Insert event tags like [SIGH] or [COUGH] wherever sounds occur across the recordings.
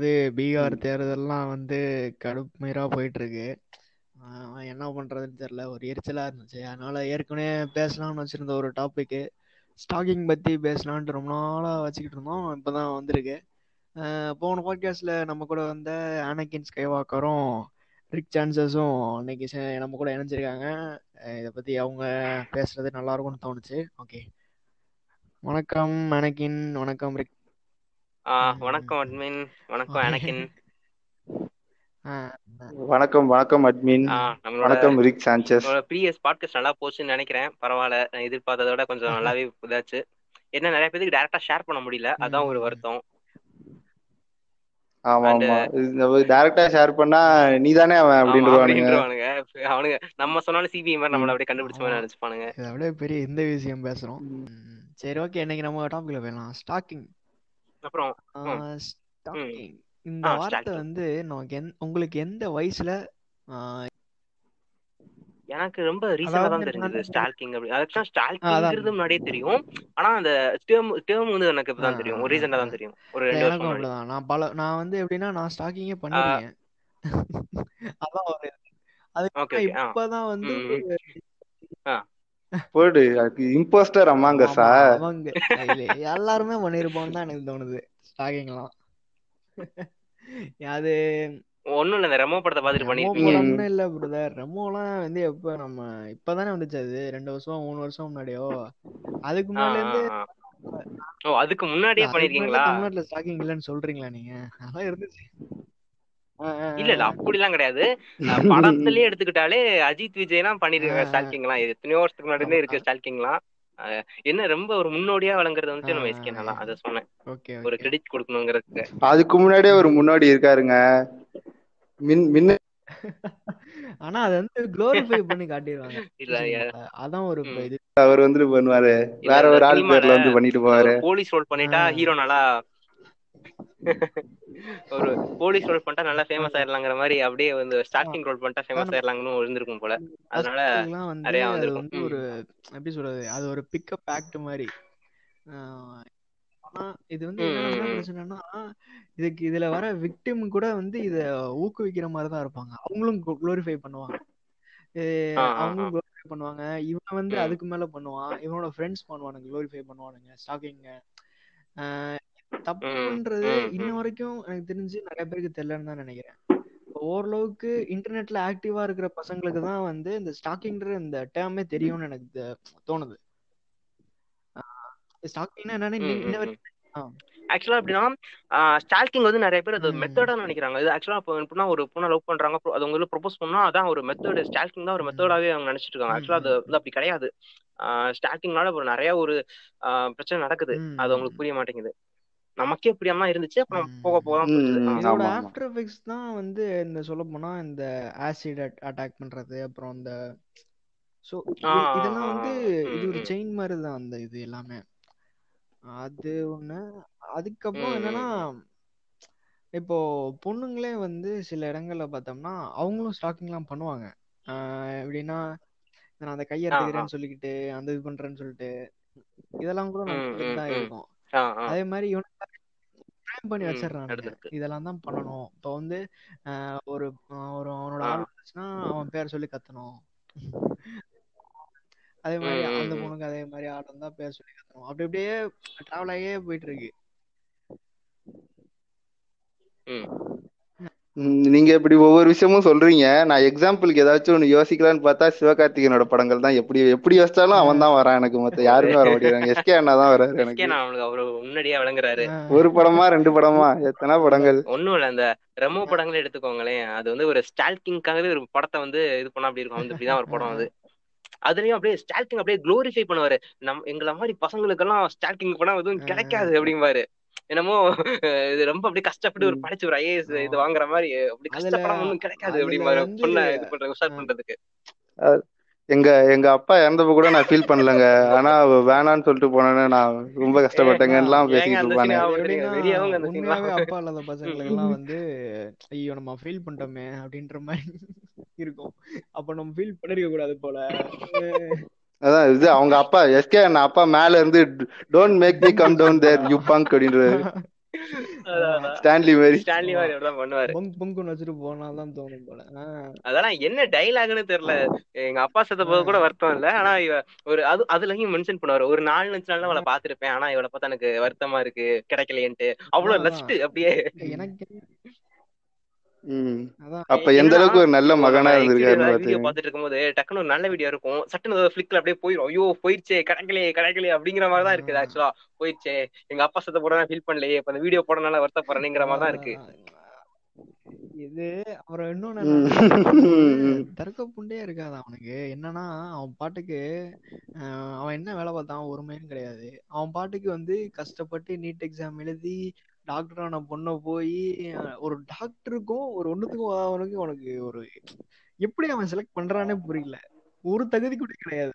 அதாவது பீகார் தேர்தல்லாம் வந்து கடுமையாக போயிட்டு இருக்கு என்ன பண்றதுன்னு தெரியல ஒரு எரிச்சலா இருந்துச்சு. அதனால ஏற்கனவே பேசலாம்னு வச்சிருந்த ஒரு டாபிக் ஸ்டாக்கிங் பத்தி பேசலான்ட்டு ரொம்ப நாளா வச்சுக்கிட்டு இருந்தோம். இப்பதான் வந்திருக்கு. ஆஹ் போன பாட்காஸ்ட்ல நம்ம கூட வந்த ஆனகின் ஸ்கைவாக்கரும் ரிக் சான்சஸும் இன்னைக்கு நம்ம கூட இணைஞ்சிருக்காங்க. இதை பத்தி அவங்க பேசுறது நல்லா இருக்கும்னு தோணுச்சு. ஓகே வணக்கம் அனகின் வணக்கம் ரிக் வணக்கம். அட்மின். வணக்கம் அனகின். வணக்கம் வணக்கம் அட்மின். வணக்கம் ரிக் நம்மளோட ப்ரீவியஸ் பாட்காஸ்ட் நல்லா போச்சுன்னு நினைக்கிறேன். பரவாயில்ல. நான் எதிர்பார்த்ததை விட கொஞ்சம் நல்லாவே இதாச்சு. என்ன நிறைய பேருக்கு டேரக்டா ஷேர் பண்ண முடியல. அதான் ஒரு வருத்தம். ஆமா ஆமா. டைரக்டா ஷேர் பண்ணா நீதானே அவன் ஆமா அப்படின்றவானுங்க. அவனுங்க நம்ம சொன்னாலும் சிபி மாதிரி. நம்மள அப்படியே கண்டுபிடிச்ச மாதிரி நினைச்சுப்பானுங்க. இதை விட பெரிய இந்த விஷயம் பேசுறோம். சரி ஓகே இன்னைக்கு நம்ம டாபிக்ல போயிடலாம். ஸ்டாக்கிங் அப்புறம் இந்த வார்த்தை வந்து உங்களுக்கு எந்த வயசுல எனக்கு ரொம்ப ரீசெண்டா தான் தெரிஞ்சது ஸ்டால்கிங் அப்படி. அதான். ஸ்டால்கிங்கிறது முன்னாடியே தெரியும். ஆனா அந்த டேர்ம் டேர்ம் வந்து எனக்கு இப்பதான் தெரியும். ஒரு ரீசெண்டா தான் தெரியும். ஒரு ரெண்டு வருஷம் அப்படிதான். நான் பல நான் வந்து எப்படின்னா நான் ஸ்டாக்கிங்கே பண்ணிருக்கேன். அதான் ஒரு ஆ. இப்பதான் வந்து போடு இம்போஸ்டர் அமாங்கஸா ஆமா அவங்க. இல்ல எல்லாருமே பண்ணிருப்போம்னு தான் எனக்கு தோணுது. ஸ்டாக்கிங்லாம் அது ஒண்ணும் இல்ல இந்த ரெமோ படத்தை பார்த்துட்டு ரெமோ பண்ணிருப்பீங்க. படம்னு இல்ல பிரதர் ரெமோலாம் வந்து எப்ப நம்ம இப்பதானே வந்துச்சு அது? ரெண்டு வருஷம் மூணு வருஷம் முன்னாடியோ? அதுக்கு ஆ இருந்து ஓ அதுக்கு முன்னாடியே அதுக்கு முன்னாடில பண்ணிருக்கீங்களா தமிழ்நாட்டுல ஸ்டாக்கிங் இல்லைன்னு சொல்றீங்களா நீங்க? அதெல்லாம் இருந்துச்சு. இல்ல இல்ல. அப்படிலாம் கிடையாது. அஹ் படத்திலேயே எடுத்துக்கிட்டாலே அஜித் விஜய்லாம் பண்ணிருக்காங்க ஸ்டால்கிங்லாம் எத்தனையோ வருஷத்துக்கு முன்னாடி ஆமா. இருக்கு ஸ்டால்கிங்லாம் என்ன ரொம்ப ஒரு முன்னோடியா வழங்குறது வந்துட்டு நம்ம எஸ்கே அதை சொன்னேன். ஒரு கிரெடிட் கொடுக்கணுங்கிறதுக்கு. அதுக்கு முன்னாடியே ஒரு முன்னாடி இருக்காருங்க. மின் மின்ன ஆனா அதை வந்து குளோரிஃபை பண்ணி காட்டிடுவாங்க. இல்ல அதான் ஒரு. இது. அவர் வந்துட்டு பண்ணுவாரு. வேற ஒரு ஆள் பேர்ல வந்து பண்ணிட்டு போவாரு. போலீஸ் ரோல் பண்ணிட்டா. ஹீரோ நல்லா [LAUGHS] ஒரு போலீஸ் ரோல் பண்ணிட்டா நல்லா ஃபேமஸ் ஆயிடலாங்கிற மாதிரி அப்படியே வந்து ஸ்டார்டிங் ரோல் பண்ணிட்டா ஃபேமஸ் ஆயிடலாங்கன்னு இருந்திருக்கும் போல. அதனால நிறைய வந்து. ஒரு எப்படி சொல்றது அது ஒரு பிக்கப் ஆக்ட் மாதிரி. இது வந்து. பிரச்சனைனா இதுக்கு இதுல வர விக்டிம் கூட வந்து இத ஊக்குவிக்கிற மாதிரி தான் இருப்பாங்க. அவங்களும் குளோரிஃபை பண்ணுவாங்க. அவங்களும் குளோரிஃபை பண்ணுவாங்க. இவன் வந்து. அதுக்கு மேல பண்ணுவான். இவனோட ஃப்ரெண்ட்ஸ் பண்ணுவானுங்க குளோரிஃபை பண்ணுவானுங்க ஸ்டாக்கிங்க தப்புன்றது இன்ன. வரைக்கும் எனக்கு தெரிஞ்சு நிறைய பேருக்கு தெரியலன்னு தான் நினைக்கிறேன் ஓரளவுக்கு இன்டர்நெட்ல ஆக்டிவா இருக்கிற பசங்களுக்கு தான் வந்து இந்த ஸ்டாக்கிங்ன்ற இந்த டேர்மே தெரியும்னு எனக்கு தோணுது ஸ்டாக்கிங்னா என்னன்னு. ஆக்சுவலா எப்படின்னா ஸ்டால்கிங் வந்து நிறைய பேர் அது. மெத்தடா நினைக்கிறாங்க இது ஆக்சுவலா இப்போ எப்படின்னா ஒரு பொண்ணை லவ் பண்றாங்க அது உங்களுக்கு ப்ரொபோஸ் பண்ணா அதான் ஒரு மெத்தட் ஸ்டால்கிங் தான் ஒரு. மெத்தடாவே அவங்க நினைச்சிட்டு இருக்காங்க ஆக்சுவலா அது. வந்து அப்படி கிடையாது ஸ்டால்கிங்னால ஒரு நிறைய ஒரு பிரச்சனை நடக்குது அது. அவங்களுக்கு புரிய மாட்டேங்குது நமக்கே புரியாம தான் இருந்துச்சு அப்புறம். போக போக ஆஃப்டர் எஃபெக்ட்ஸ் தான் வந்து இந்த சொல்ல போனா இந்த ஆசிட் அட்டாக் பண்றது அப்புறம் இந்த ஆ, ஆ, இதெல்லாம் வந்து இது ஒரு. செயின் மாதிரி தான் அந்த இது எல்லாமே. அது ஒண்ணு. அதுக்கப்புறம் என்னன்னா இப்போ பொண்ணுங்களே வந்து சில இடங்கள்ல பார்த்தோம்னா அவங்களும் ஸ்டாக்கிங்லாம் பண்ணுவாங்க. ஆஹ் எப்படின்னா நான் அந்த கையை. எடுத்துக்கிறேன்னு சொல்லிக்கிட்டு அந்த இது பண்றேன்னு சொல்லிட்டு. இதெல்லாம் கூட தான். இருக்கும். அதே மாதிரி இவனுக்கு பண்ணி நடந்திருக்கு இதெல்லாம் தான் பண்ணணும். இப்போ வந்து ஒரு ஒரு அவனோட. ஆள் வந்துச்சுன்னா அவன் பேர் சொல்லி கத்தணும். அதே மாதிரி அந்த. பொண்ணுக்கு அதே மாதிரி ஆள் இருந்தா பேர் சொல்லி கத்தணும். அப்படி அப்படியே டிராவல் ஆகியே போயிட்டு இருக்கு. நீங்க இப்படி ஒவ்வொரு விஷயமும் சொல்றீங்க. நான் எக்ஸாம்பிளுக்கு ஏதாச்சும் ஒன்று யோசிக்கலாம்னு பார்த்தா சிவகார்த்திகேயனோட படங்கள் தான் எப்படி எப்படி யோசிச்சாலும் அவன் தான் வரான் எனக்கு மத்த யாருமே வர மாட்டேங்கிறாங்க. [LAUGHS] எஸ்கே அண்ணா தான் வராரு எனக்கு. நான் அவனுக்கு அவரு முன்னாடியே வழங்குறாரு ஆஹ் ஒரு படமா ரெண்டு படமா? எத்தனை படங்கள்? ஒண்ணும் இல்ல. அந்த ரெமோ படங்களே எடுத்துக்கோங்களேன். அது வந்து ஒரு ஸ்டால்கிங்காகவே ஒரு படத்தை வந்து இது பண்ணா அப்படி இருக்கும். வந்து இப்படிதான் ஒரு படம் அது. அதுலயும் அப்படியே ஸ்டால்கிங் அப்படியே க்ளோரிஃபை பண்ணுவாரு. நம் எங்களை மாதிரி பசங்களுக்கெல்லாம் ஸ்டால்கிங் படம் எதுவும் கிடைக்காது அப்படிம்பாரு. என்னமோ இது ரொம்ப அப்படியே கஷ்டப்பட்டு ஒரு. படிச்சு ஒரு ஐஏஎஸ். இது வாங்குற மாதிரி அப்படி கஷ்டப்படம் கிடைக்காது வந்து பொண்ணை இது பண்ற உஷார் பண்றதுக்கு. எங்க எங்க அப்பா இறந்தப்ப கூட நான் ஃபீல் பண்ணலங்க. ஆனா வேணான்னு சொல்லிட்டு போனேன்னு நான் ரொம்ப கஷ்டப்பட்டேங்கலாம் அந்த இருப்பானே அப்பா இல்லாத பசங்களுக்கெல்லாம் வந்து ஐயோ நம்ம ஃபீல் பண்ணிட்டோமே அப்படின்ற மாதிரி இருக்கும். அப்ப நம்ம ஃபீல் பண்ணிருக்க கூடாது போல. அதான் இது அவங்க அப்பா எஸ்கே அண்ணா அப்பா மேல இருந்து don't make me come down there you punk அப்படின்றாரு. ஸ்டான்லி மாதிரி. ஸ்டான்லி மாதிரி அப்படிதான் பண்ணுவாரு. பொங்கு பொங்குன்னு வச்சுட்டு போனாதான் தோணும் போல. அதெல்லாம் என்ன டைலாக்னு தெரியல. எங்க அப்பா செத்த போது கூட வருத்தம் இல்ல. ஆனா இவ ஒரு அது அதுலயும் மென்ஷன் பண்ணுவாரு. ஒரு நாலு அஞ்சு நாள் அவளை பாத்திருப்பேன் ஆனா இவளை பார்த்தா எனக்கு வருத்தமா இருக்கு. கிடைக்கலையேன்ட்டு. அவ்வளவு லஸ்ட் அப்படியே. எனக்கு அப்ப எந்த அளவுக்கு ஒரு நல்ல மகனா பாத்துக்கோங்க பாத்துட்டு இருக்கும்போது டக்குனு ஒரு நல்ல வீடியோ இருக்கும். சட்டுன்னு ஃபிளிக்ல அப்படியே போயிடும் ஐயோ போயிருச்சே கிடைக்கலையே கிடைக்கலையே அப்படிங்கிற மாதிரி தான் இருக்குது ஆக்சுவலா போயிருச்சே எங்க அப்பா செத்த போட ஃபீல் பண்ணலையே இப்ப அந்த வீடியோ போடனால வருத்தப்படுறேங்கிற மாதிரி தான் இருக்கு. இது அப்புறம் இன்னொன்னு தர்க்க புண்டே இருக்காது அவனுக்கு. என்னன்னா அவன் பாட்டுக்கு ஆஹ் அவன் என்ன வேலை பார்த்தான்? ஒருமையும் கிடையாது. அவன் பாட்டுக்கு வந்து கஷ்டப்பட்டு நீட் எக்ஸாம் எழுதி டாக்டர் ஆன பொண்ணை போய் ஒரு டாக்டருக்கும் ஒரு ஒண்ணுத்துக்கும் அவனுக்கு உனக்கு ஒரு எப்படி அவன் செலக்ட் பண்றானே புரியல. ஒரு தகுதி கூட கிடையாது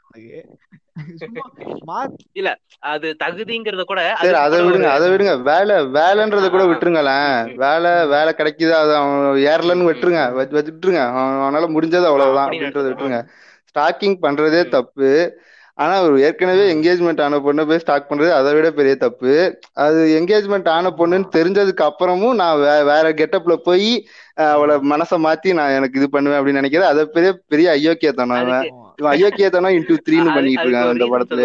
சும்மா மார்க் அது தகுதிங்கிறத கூட அதை விடுங்க அதை விடுங்க. வேலை வேலைன்றத கூட. விட்டுருங்களேன். வேலை வேலை கிடைக்குதா அது அவன் ஏறலன்னு விட்டுருங்க. வச்சு வச்சுட்டுருங்க அவன் அவனால முடிஞ்சது அவ்வளவுதான் அப்படின்றத. விட்டுருங்க. ஸ்டாக்கிங் பண்றதே. தப்பு. ஆனா ஒரு ஏற்கனவே. என்கேஜ்மெண்ட் ஆன பொண்ணை போய் ஸ்டாக் பண்றது அதை விட பெரிய தப்பு. அது என்கேஜ்மெண்ட் ஆன பொண்ணுன்னு தெரிஞ்சதுக்கு அப்புறமும் நான் வே வேற கெட்டப்ல போய் அவளை மனசை மாத்தி நான் எனக்கு இது பண்ணுவேன் அப்படின்னு நினைக்கிறேன். அதை பெரிய பெரிய இவன் ஐயோக்கியத்தனம் இன்டூ த்ரீன்னு [LAUGHS] பண்ணிட்டு ஒரு இந்த படத்துல.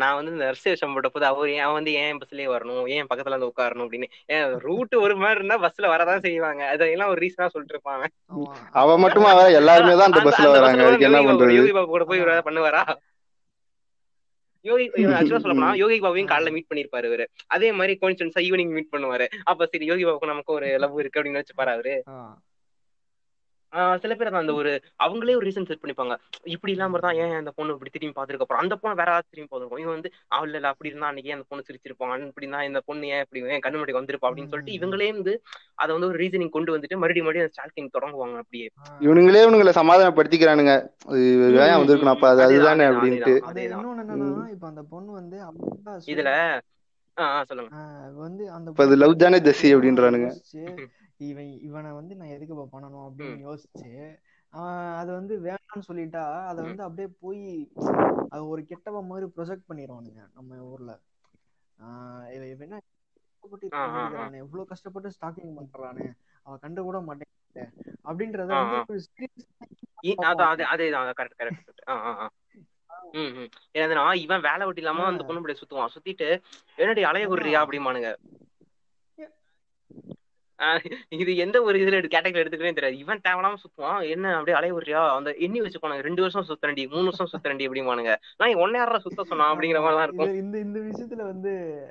நான் வந்து இந்த ரிசர்வேஷன் போட்ட போது அவர் ஏன் வந்து ஏன் பஸ்லயே வரணும்? ஏன் பக்கத்துல வந்து உட்காரணும்? அப்படின்னு. ஏன் ரூட் ஒரு மாதிரி இருந்தா பஸ்ல வரதான் செய்வாங்க. அதெல்லாம் ஒரு ரீசனா சொல்லிட்டு இருப்பாங்க அவன். அவ மட்டுமா வர? எல்லாருமே தான் அந்த பஸ்ல வராங்க. அதுக்கு என்ன பண்றது? கூட போய் பண்ணுவாரா? யோகி ஆக்சுவலா சொல்ல போனா [LAUGHS] யோகி பாபுவையும் காலைல மீட் பண்ணிருப்பாரு இவரு. அதே மாதிரி கோயின்சிடன்ஸா ஈவினிங் மீட் பண்ணுவாரு. அப்ப சரி யோகி பாபுக்கு நமக்கு ஒரு லவ் இருக்கு அப்படின்னு வச்சுப்பாரு அவரு? ஆ. ஆஹ் சில பேர் அந்த ஒரு அவங்களே ஒரு ரீசன் செட் பண்ணிப்பாங்க. இப்படி இல்லாம தான் ஏன் அந்த பொண்ணு இப்படி திரும்பி பாத்துருக்க அப்புறம் அந்த பொண்ணு வேற யாராவது திரும்பி பார்த்துருக்கோம் இவன் வந்து அவள் இல்ல அப்படி இருந்தா அன்னைக்கு அந்த பொண்ணு சிரிச்சிருப்பான் இப்படின்னா இந்த பொண்ணு ஏன் இப்படி ஏன் கண்ணு முன்னாடி வந்திருப்பா? அப்படின்னு சொல்லிட்டு இவங்களே வந்து அதை வந்து ஒரு ரீசனிங் கொண்டு வந்துட்டு மறுபடியும் மறுபடியும் அந்த ஸ்டார்டிங் தொடங்குவாங்க அப்படியே. இவனுங்களே இவனுங்களை சமாதானப்படுத்திக்கிறானுங்க. ஏன் வந்திருக்கணும் அப்ப அது அதேதான், அப்படின்ட்டு. இப்ப அந்த பொண்ணு வந்து இதுல ஆஹ் ஆஹ் சொல்லுங்க. வந்து அந்த love தானே ஜெஸ்ஸி அப்படின்றானுங்க. இவன் இவனை வந்து நான் எதுக்கு இப்ப பண்ணணும் அப்படின்னு யோசிச்சு அவன் அது வந்து வேணாம்னு சொல்லிட்டா அதை. வந்து அப்படியே போய் அது ஒரு கெட்டவ மாதிரி ப்ரொஜெக்ட் பண்ணிடுவானுங்க நம்ம ஊர்ல. இவன் என்ன இவ்வளவு கஷ்டப்பட்டு ஸ்டாக்கிங் பண்றானே அவன் கண்டு கூட மாட்டேங்குது. அப்படின்றத ஏன்னா இவன் வேலை வெட்டி இல்லாம அந்த பொண்ணு சுத்துவான். சுத்திட்டு என்னடி அலைய விடுறியா அப்படிமானுங்க இது எந்த ஒரு இதுல கேட்டகரி எடுத்துக்கவே தெரியாது. இவன் தேவையில்லாம சுத்துவான். என்ன அப்படியே அலைய விடுறியா? அந்த எண்ணி வச்சுக்கோங்க ரெண்டு வருஷம் சுத்தரண்டி மூணு வருஷம் சுத்தரண்டி அப்படிமானுங்க நான் ஒன்னே யாரா சுத்த சொன்னா அப்படிங்கிற மாதிரி தான் இருக்கும். இந்த இந்த விஷயத்துல வந்து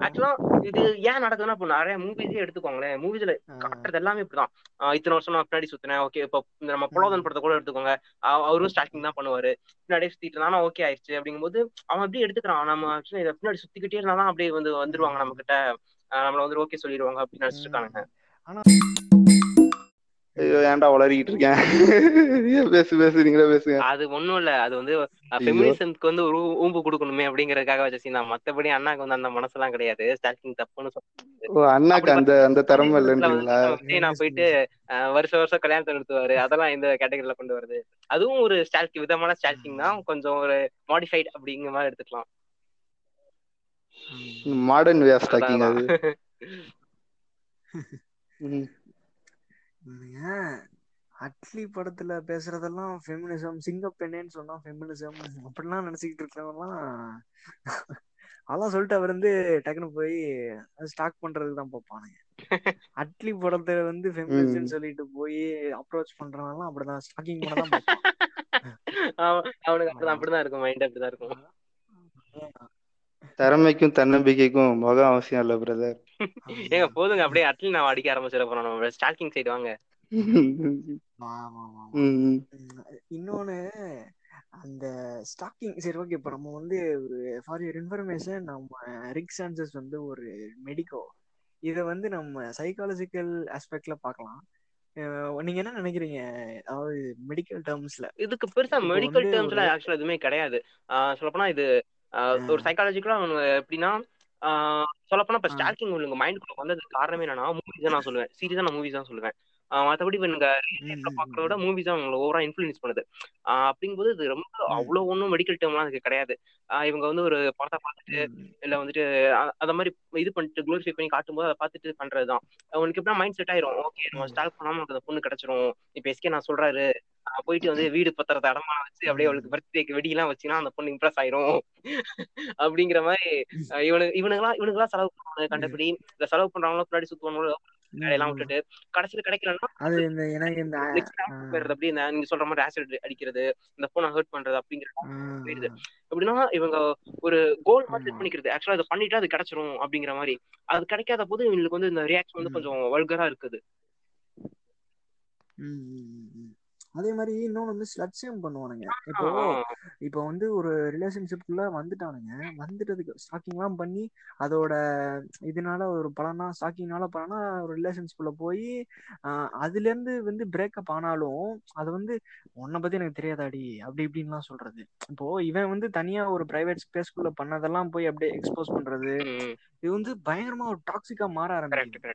ஆக்சுவலா இது ஏன் நடக்குதுன்னா இப்போ நிறைய மூவிஸே எடுத்துக்கோங்களேன். மூவிஸ்ல காட்டுறது எல்லாமே இப்படிதான். இத்தனை வருஷம் நான் பின்னாடி சுத்தினேன். ஓகே இப்போ நம்ம புலோதன் படத்தை கூட எடுத்துக்கோங்க. அவ- அவரும் ஸ்டார்டிங் தான் பண்ணுவாரு. பின்னாடியே சுத்திட்டு இருந்தா ஓகே ஆயிடுச்சு அப்படிங்கும்போது அவன் அப்படியே எடுத்துக்கிறான். நம்ம actually இதை பின்னாடி சுத்திக்கிட்டே இருந்தாதான் அப்படியே வந்து வந்துருவாங்க நம்ம கிட்ட. நம்மள வந்து ஓகே சொல்லிடுவாங்க அப்படின்னு நினைச்சிட்டு இருக்கானுங்க ஆனா ஐயோ ஏன்டா உளறிக்கிட்டு இருக்கேன்? பேசு பேசு நீங்களே பேசுங்க. அது ஒண்ணும் இல்ல. அது வந்து. ஃபெமினிசம்க்கு வந்து ஒரு ஊம்பு கொடுக்கணுமே அப்படிங்கறதுக்காக வச்ச சீன் மத்தபடி அண்ணாக்கு வந்து அந்த மனசெல்லாம் கிடையாது. ஸ்டார்டிங் தப்புன்னு சொல்ல ஓ அண்ணாக்கு அந்த அந்த திறமை இல்லைன்றீங்களா நான் போயிட்டு வருஷம் வருஷம் கல்யாணத்தை நிறுத்துவாரு. அதெல்லாம் இந்த கேட்டகரியில கொண்டு வருது. அதுவும் ஒரு ஸ்டால்கிங் விதமான ஸ்டால்கிங் தான். கொஞ்சம் ஒரு மாடிஃபைட் அப்படிங்கிற மாதிரி எடுத்துக்கலாம். மாடர்ன் வே ஆஃப் அது. அட்லி படத்துல பேசுறதெல்லாம் ஃபெமினிசம் சிங்கப்பெண்ணேன்னு சொன்னா ஃபெமினிசம் அப்படிலாம் நினைச்சுக்கிட்டு இருக்கிறவங்கலாம் அதான் சொல்லிட்டு அவர் வந்து டக்குன்னு போய் ஸ்டாக் பண்றதுக்கு தான் பார்ப்பானுங்க. அட்லி படத்துல வந்து ஃபெமினிசம் சொல்லிட்டு போய் அப்ரோச் பண்றவங்கலாம் அப்படிதான் ஸ்டாக்கிங் பண்ண தான் அவனுக்கு அப்படிதான் அப்படிதான் இருக்கும் மைண்ட் அப்படிதான் இருக்கும். திறமைக்கும் தன்னம்பிக்கைக்கும் முகம் அவசியம் இல்ல பிரதர் [LAUGHS] ஏங்க போதுங்க. அப்படியே அட்லி நான் அடிக்க ஆரம்பிச்சிட போறோம் நம்ம. ஸ்டாக்கிங் சைடு வாங்க. [LAUGHS] இன்னொன்னு அந்த ஸ்டாக்கிங் சரி ஓகே இப்போ நம்ம வந்து ஒரு ஃபார் யூர் இன்ஃபர்மேஷன் நம்ம ரிக் சான்சஸ் வந்து ஒரு மெடிக்கோ இதை வந்து நம்ம சைக்காலஜிக்கல் ஆஸ்பெக்ட்ல பார்க்கலாம். நீங்க என்ன நினைக்கிறீங்க? அதாவது மெடிக்கல் டேர்ம்ஸ்ல இதுக்கு பெருசா மெடிக்கல் டேர்ம்ஸ்ல ஆக்சுவலா எதுவுமே கிடையாது. சொல்லப்போனா இது ஒரு சைக்காலஜிக்கலா அவங்க எப்படின்னா சொல்லப்போனா இப்ப. ஸ்டாக்கிங் உங்க மைண்டுக்குள்ள வந்ததுக்கு காரணமே என்னன்னா மூவிஸ் தான் நான் சொல்லுவேன். சீரியஸா நான் மூவிஸ் தான் சொல்லுவேன். மற்றபடி இப்போ நீங்க பாக்குறத விட மூவிஸ் தான் உங்களை ஓவரா இன்ஃபுளுன்ஸ் பண்ணுது. அப்படிங்கும்போது இது ரொம்ப அவ்வளவு ஒன்றும் மெடிக்கல் டேர்ம்லாம் அதுக்கு கிடையாது. ஆஹ் இவங்க வந்து ஒரு படத்தை பார்த்துட்டு இல்ல வந்துட்டு அ- அத மாதிரி இது பண்ணிட்டு க்ளோரிஃபை பண்ணி காட்டும்போது அதை பார்த்துட்டு பண்றதுதான். அவனுக்கு எப்படின்னா மைண்ட் செட் ஆயிரும். ஓகே நம்ம ஸ்டார்ட் பண்ணாம அந்த பொண்ணு கிடைச்சிரும். இப்ப எஸ்கே நான் சொல்றாரு. போயிட்டு வந்து வீடு பத்திரத்தை அடமான வச்சு அப்படியே அவளுக்கு பர்த்டேக்கு வெடியெல்லாம் வச்சுன்னா அந்த பொண்ணு இம்ப்ரெஸ் ஆயிரும். அப்படிங்கிற மாதிரி இவனு இவனுங்களாம் இவனுங்களாம் செலவு பண்ணுவாங்க கண்டபடி. இந்த செலவு பண்றவங்களும் பின்னாடி சுத்துவாங்க வேலையெல்லாம். விட்டுட்டு கடைசியில கிடைக்கலன்னா அது இந்த எனக்கு நீங்க சொல்ற மாதிரி ஆசிட் அடிக்கிறது இந்த போனை ஹர்ட் பண்றது அப்படிங்கிற ஆ, போயிடுது. எப்படின்னா இவங்க ஒரு கோல் மாதிரி செட் பண்ணிக்கிறது. ஆக்சுவலா அதை பண்ணிட்டா அது கிடைச்சிரும் அப்படிங்கிற மாதிரி. அது கிடைக்காத போது இவங்களுக்கு வந்து இந்த ரியாக்ஷன் வந்து கொஞ்சம் வல்கரா இருக்குது. அதே மாதிரி இன்னொன்று வந்து ஸ்லட்சியம் பண்ணுவானுங்க இப்போ. இப்போ வந்து ஒரு ரிலேஷன்ஷிப்குள்ள வந்துட்டானுங்க வந்துட்டதுக்கு ஸ்டாக்கிங்லாம் பண்ணி அதோட இதனால ஒரு பலனா ஸ்டாக்கிங்னால பலனா ஒரு ரிலேஷன்ஷிப்ல போய் அதுல இருந்து வந்து பிரேக்கப் ஆனாலும் அது வந்து உன்னை பத்தி எனக்கு தெரியாதாடி அப்படி இப்படின்லாம் சொல்றது இப்போ இவன் வந்து தனியா ஒரு பிரைவேட் ஸ்பேஸ்க்குள்ள பண்ணதெல்லாம் போய் அப்படியே எக்ஸ்போஸ் பண்றது. இது வந்து பயங்கரமா ஒரு டாக்ஸிக்கா மாற ஆரம்பிக்குது.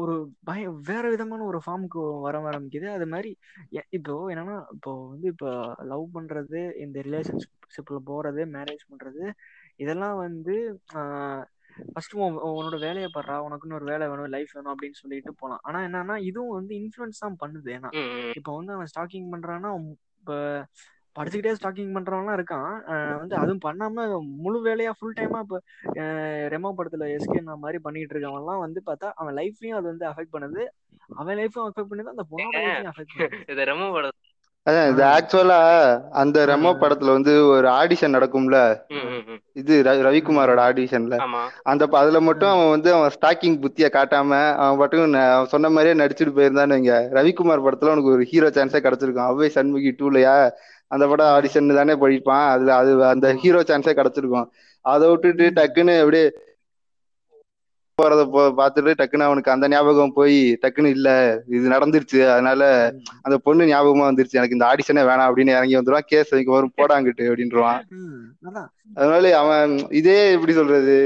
ஒரு பய வேற விதமான ஒரு ஃபார்முக்கு வர ஆரம்பிக்குது. அது மாதிரி இப்போ என்னன்னா இப்போ வந்து இப்போ லவ் பண்றது இந்த ரிலேஷன்ஷிப்ல போறது மேரேஜ் பண்றது இதெல்லாம் வந்து ஃபர்ஸ்ட் உன்னோட வேலையை பாடுறா உனக்குன்னு ஒரு வேலை வேணும் லைஃப் வேணும் அப்படின்னு சொல்லிட்டு போலாம். ஆனா என்னன்னா இதுவும் வந்து இன்ஃப்ளூயன்ஸ் தான் பண்ணுது. ஏன்னா. இப்போ வந்து அவன் ஸ்டாக்கிங் பண்றான்னா இப்போ படிச்சுக்கிட்டே ஸ்டாக்கிங் பண்றவன்லாம் இருக்கான். வந்து அதுவும் பண்ணாம முழு வேலையா ஃபுல் டைமா இப்போ ரெமோ படத்துல எஸ்கே மாதிரி பண்ணிட்டு இருக்கவன்லாம் வந்து பார்த்தா அவன் லைஃப்லயும் அது வந்து அஃபெக்ட் பண்ணுது. அவன் லைஃபும் அஃபெக்ட் பண்ணுது அந்த பொண்ணோட லைஃபையும் அஃபெக்ட் பண்ணுது. இதை ரெமோ படம் அதான் இது ஆக்சுவலா அந்த ரெமோ படத்துல வந்து ஒரு ஆடிஷன் நடக்கும்ல. இது ரவிக்குமாரோட ஆடிஷன்ல ஆமா. அந்த அதுல மட்டும் அவன் வந்து அவன் ஸ்டாக்கிங் புத்திய காட்டாம அவன் அவன் சொன்ன மாதிரியே நடிச்சுட்டு போயிருந்தான்னு ரவிக்குமார் படத்துல உனக்கு ஒரு ஹீரோ சான்ஸே கிடைச்சிருக்கும். அவ்வை சண்முகி டூலையா அந்த படம் ஆடிஷன் தானே படிப்பான் அதுல அது அந்த ஹீரோ சான்ஸே கிடைச்சிருக்கும். அதை விட்டுட்டு டக்குன்னு அப்படியே போறத போ பார்த்துட்டு டக்குன்னு அவனுக்கு அந்த ஞாபகம் போய் டக்குன்னு இல்ல இது நடந்துருச்சு. அதனால அந்த பொண்ணு ஞாபகமா வந்துருச்சு. எனக்கு இந்த ஆடிஷனே வேணாம் அப்படின்னு இறங்கி வந்துருவான். கேஸ் வைக்க வரும். போடாங்கிட்டு அப்படின்றான் அதனால அவன் இதே எப்படி சொல்றது?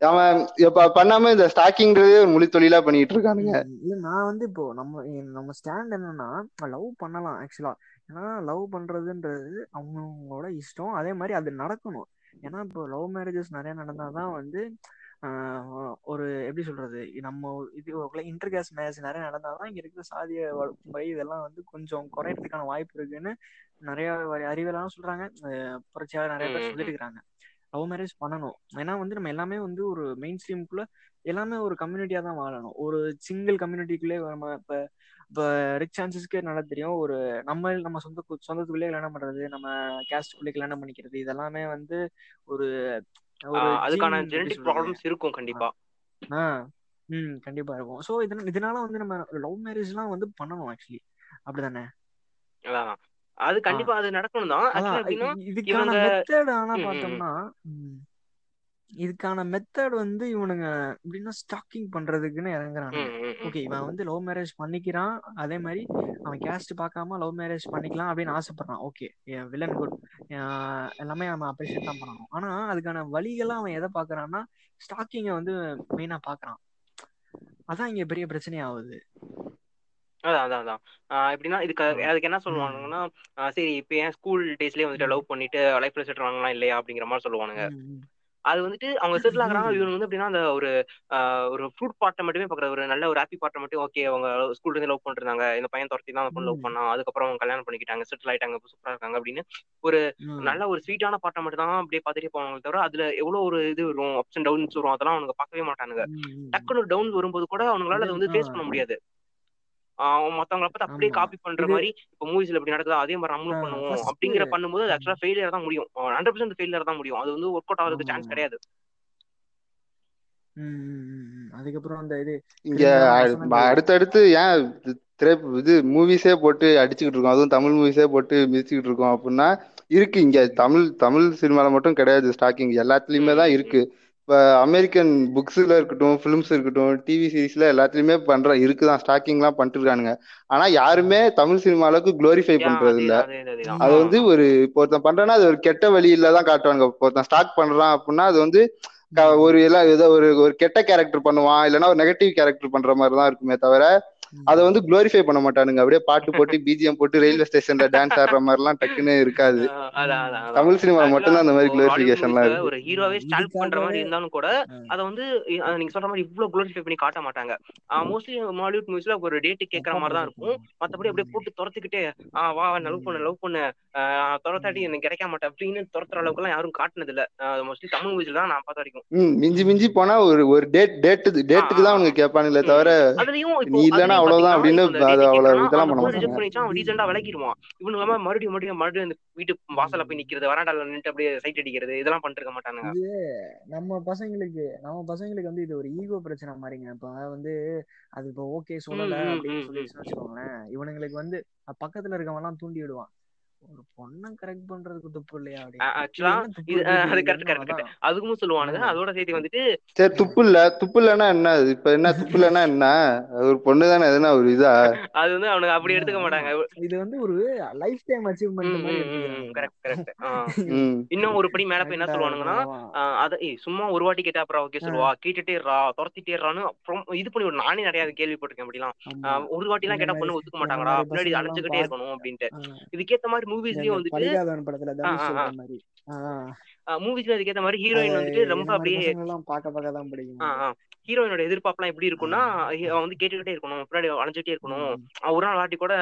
அவன் இப்ப பண்ணாம இந்த ஸ்டாக்கிங்கிறதே ஒரு மொழி தொழிலா பண்ணிட்டு இருக்கானுங்க. இல்ல நான் வந்து இப்போ நம்ம நம்ம ஸ்டாண்ட் என்னன்னா லவ் பண்ணலாம் ஆக்சுவலா ஏன்னா லவ் பண்றதுன்றது அவங்கவுங்களோட இஷ்டம். அதே மாதிரி அது நடக்கணும். ஏன்னா இப்போ லவ் மேரேஜஸ் நிறைய நடந்தாதான் வந்து ஒரு எப்படி சொல்றது? நம்ம இது இன்டர் கேஸ் மேரேஜ் நிறைய நடந்தாதான் இங்க இருக்கிற சாதிய வன்முறை இதெல்லாம் வந்து கொஞ்சம் குறையறதுக்கான வாய்ப்பு இருக்குன்னு நிறைய அறிவியலாம் சொல்றாங்க. அஹ் புரட்சியாளர் நிறைய பேர் சொல்லிட்டு ம். இருக்காங்க லவ் மேரேஜ் பண்ணணும். ஏன்னா வந்து நம்ம எல்லாமே வந்து ஒரு மெயின் ஸ்ட்ரீமுக்குள்ள எல்லாமே ஒரு கம்யூனிட்டியா தான் வாழணும். ஒரு சிங்கிள் கம்யூனிட்டிக்குள்ளே நம்ம இப்ப இப்ப ரிச் சான்சஸ்க்கே நல்லா தெரியும். ஒரு நம்ம நம்ம சொந்த சொந்தத்துக்குள்ளே கல்யாணம் பண்றது நம்ம கேஸ்டுக்குள்ளே கல்யாணம் பண்ணிக்கிறது இதெல்லாமே வந்து ஒரு ஆஹ் அதுக்கான ஜெனடிக் ப்ராப்ளம்ஸ் இருக்கும் கண்டிப்பா. ஆ. ம் கண்டிப்பா இருக்கும். ஸோ இதனால இதனால வந்து நம்ம லவ் மேரேஜ்லாம் வந்து பண்ணணும் ஆக்சுவலி அப்படிதானே? அது கண்டிப்பா அது நடக்கணும் தான். இதுக்கான மெத்தட் ஆனா. பார்த்தோம்னா இதுக்கான மெத்தட் வந்து இவனுங்க எப்படின்னா ஸ்டாக்கிங் பண்றதுக்குன்னு ம். ஓகே இவன் வந்து லவ் மேரேஜ் பண்ணிக்கிறான். அதே மாதிரி அவன் கேஸ்ட் பார்க்காம லவ் மேரேஜ் பண்ணிக்கலாம் அப்படின்னு ஆசைப்படுறான். ஓகே வில்லன் குட் எல்லாமே நம்ம அப்ரிஷியேட் தான் பண்ணணும். ஆனா அதுக்கான வழிகள்லாம் அவன் எதை பார்க்கறான்னா ஸ்டாக்கிங்கை வந்து மெயினா பார்க்கறான். அதான் இங்க பெரிய பிரச்சனை ஆகுது அதான் அதான். அதான் எப்படின்னா இதுக்கு. அதுக்கு என்ன சொல்லுவானுங்கன்னா சரி இப்போ ஏன் ஸ்கூல் டேஸ்லயே வந்துட்டு லவ் பண்ணிட்டு லைஃப்ல செட்டில் ஆகலாம் இல்லையா அப்படிங்கிற மாதிரி சொல்லுவானுங்க. அது வந்துட்டு அவங்க செட்டில் ஆகுறாங்க. [LAUGHS] இவங்க வந்து எப்படின்னா அந்த ஒரு ஒரு ஃப்ரூட் பார்ட்டை மட்டுமே பார்க்குற ஒரு நல்ல ஒரு ஹாப்பி பார்ட்டை மட்டும் ஓகே அவங்க ஸ்கூல்ல இருந்து லவ் பண்ணிருந்தாங்க இந்த பையன் துரத்தி தான் அந்த பொண்ணு லவ் ம். பண்ணான் அதுக்கப்புறம் அவங்க கல்யாணம் பண்ணிக்கிட்டாங்க. செட்டில் ஆயிட்டாங்க. சூப்பரா இருக்காங்க அப்படின்னு ஒரு நல்ல ஒரு ஸ்வீட்டான பாட்டை மட்டும் தான் அப்படியே பார்த்துட்டே போவாங்க தவிர அதுல எவ்வளவு ஒரு இது வரும் அப்ஸ் அண்ட் டவுன்ஸ் வரும் அதெல்லாம் அவனுங்க பார்க்கவே மாட்டானுங்க. டக்குனு டவுன் வரும்போது கூட அவங்களால அதே வந்து ஃபேஸ் பண்ண முடியாது. மத்தவங்கள பார்த்து அப்படியே காப்பி பண்ற மாதிரி இப்போ மூவிஸ்ல இப்படி நடக்குதோ அதே மாதிரி நம்மளும் பண்ணுவோம் அப்படிங்கிற பண்ணும்போது அது ஆக்சுவலா ஃபெயிலியர் தான் முடியும். ஹண்ட்ரட் பர்சன்ட் ஃபெயிலியர் தான் முடியும். அது வந்து ஒர்க் அவுட் ஆகிறதுக்கு சான்ஸ் கிடையாது. அதுக்கப்புறம் அந்த இது இங்க அடுத்தடுத்து ஏன் திரை இது மூவிஸே போட்டு அடிச்சுக்கிட்டு இருக்கோம்? அதுவும் தமிழ் மூவிஸே போட்டு மிதிச்சுக்கிட்டு இருக்கோம் அப்படின்னா இருக்கு இங்க. தமிழ் தமிழ் சினிமால மட்டும் கிடையாது ஸ்டாக்கிங் எல்லாத்துலயுமே தான் இருக்கு. இப்போ அமெரிக்கன் புக்ஸ்ல இருக்கட்டும் ஃபிலிம்ஸ் இருக்கட்டும் டிவி சீரிஸ்ல எல்லாத்துலயுமே பண்ற இருக்குதான் ஸ்டாக்கிங்லாம் பண்ணிட்டு இருக்கானுங்க ஆனா யாருமே தமிழ் சினிமா அளவுக்கு குளோரிஃபை யா பண்றது இல்ல அதே வந்து ஒரு இப்போ ஒருத்தன் பண்றான்னா அது ஒரு கெட்ட வழியில தான் காட்டுவாங்க இப்போ ஒருத்தன் ஸ்டாக் பண்றான் அப்படின்னா அது வந்து ஒரு எல்லாம் ஏதோ ஒரு ஒரு கெட்ட கேரக்டர் பண்ணுவான் இல்லைன்னா ஒரு நெகட்டிவ் கேரக்டர் பண்ற மாதிரி தான் இருக்குமே தவிர அதை வந்து குளோரிஃபை பண்ண மாட்டானுங்க. அப்படியே பாட்டு போட்டு பிஜிஎம் போட்டு ரயில்வே ஸ்டேஷன்ல டான்ஸ் ஆடுற மாதிரிலாம் டக்குன்னு இருக்காது. தமிழ் சினிமால Actually, மட்டும்தான் அந்த மாதிரி movies ல இருக்கு. ஒரு ஹீரோவே ஸ்டால்ப் பண்ற மாதிரி இருந்தாலும் கூட. அத வந்து நீங்க சொல்ற மாதிரி இவ்வளவு குளோரிஃபை பண்ணி காட்ட மாட்டாங்க. மோஸ்ட்லி ஹாலிவுட் மூவிஸ்ல ஒரு டேட்டு கேட்கற மாதிரி தான் இருக்கும். மத்தபடி அப்படியே போட்டு துரத்துக்கிட்டே ஆ வா லவ் பண்ணு லவ் பண்ணு துரத்தாட்டி எனக்கு கிடைக்க மாட்டேன் அப்படின்னு துரத்துற அளவுக்கு எல்லாம் யாரும் காட்டுனது இல்ல மோஸ்ட்லி தமிழ் மூவிஸ்ல தான் நான் பார்த்த வரைக்கும். மிஞ்சி மிஞ்சி போனா ஒரு ஒரு டேட் டேட்டு டேட்டுக்கு தான் அவனுக்கு கேட்பானுங்களே தவிர அதுலயும் நீ அதுலயும் அவ்வளவுதான் அப்படின்னு அவ்வளவு இதெல்லாம் பண்ண மாட்டாங்க பண்ணிச்சா அவன் decent ஆ விலகிடுவான். இவனுங்க எல்லாம் மறுபடியும் மறுபடியும் மறுபடியும் அந்த வீட்டு வாசல்ல போய் நிக்கிறது வராண்டால நின்று அப்படியே சைட் அடிக்கிறது இதெல்லாம் பண்ணிட்டு இருக்க மாட்டானுங்க நம்ம பசங்களுக்கு நம்ம பசங்களுக்கு வந்து இது ஒரு ஈகோ பிரச்சனை மாதிரிங்க. இப்ப வந்து அது இப்போ ஓகே சொல்லல அப்படின்னு சொல்லிடுச்சுன்னு வச்சுக்கோங்களேன். இவனுங்களுக்கு வந்து பக்கத்துல இருக்கவங்க எல்லாம் தூண்டி விடுவான். ஒரு பொண்ணை கரெக்ட் பண்றதுக்கு துப்பு இல்லையா ஆக்சுவலா அது கரெக்ட் கரெக்ட் அதுக்கும் சொல்லுவானுங்க. அதோட சேர்த்து வந்துட்டு சரி துப்பு இல்ல துப்பு இல்லைன்னா என்ன? அது இப்ப என்ன துப்பு இல்லைன்னா என்ன? அது ஒரு பொண்ணு தானே எதுனா ஒரு இதா? அது வந்து அவனுக்கு அப்படி எடுத்துக்க மாட்டாங்க. இது வந்து ஒரு லைஃப் டைம் அச்சீவ்மெண்ட் மாதிரி கரெக்ட் கரெக்ட் இன்னும் ஒரு படி மேல போய் என்ன சொல்லுவானுங்கன்னா அத சும்மா ஒரு வாட்டி கேட்டா அப்புறம் ஓகே சொல்லுவா கேட்டுட்டே இருறா துரத்திட்டே இருறான்னு அப்புறம் இது பண்ணி ஒரு நானே நிறைய கேள்விப்பட்டிருக்கேன் அப்படிலாம். ஒரு வாட்டி எல்லாம் கேட்டா பொண்ணு ஒத்துக்க மாட்டாங்கடா பின்னாடி அழைச்சுக்கிட்டே இருக்கணும் அப்படின்ட்டு. இதுக்கேத்த மாதிரி மூவிஸ்லயும் வந்துட்டு மூவிஸ்ல அதுக்கேத்த மாதிரி. ஹீரோயின் வந்துட்டு ரொம்ப அப்படியே பார்க்க பார்க்க தான் பிடிக்கும்? ஹீரோயினோட எதிர்பார்ப்புலாம் எப்படி இருக்கும்னா அவன் வந்து கேட்டுக்கிட்டே இருக்கணும் பின்னாடி அலைஞ்சிட்டே இருக்கணும். ஒரு நாள் வாட்டி கூட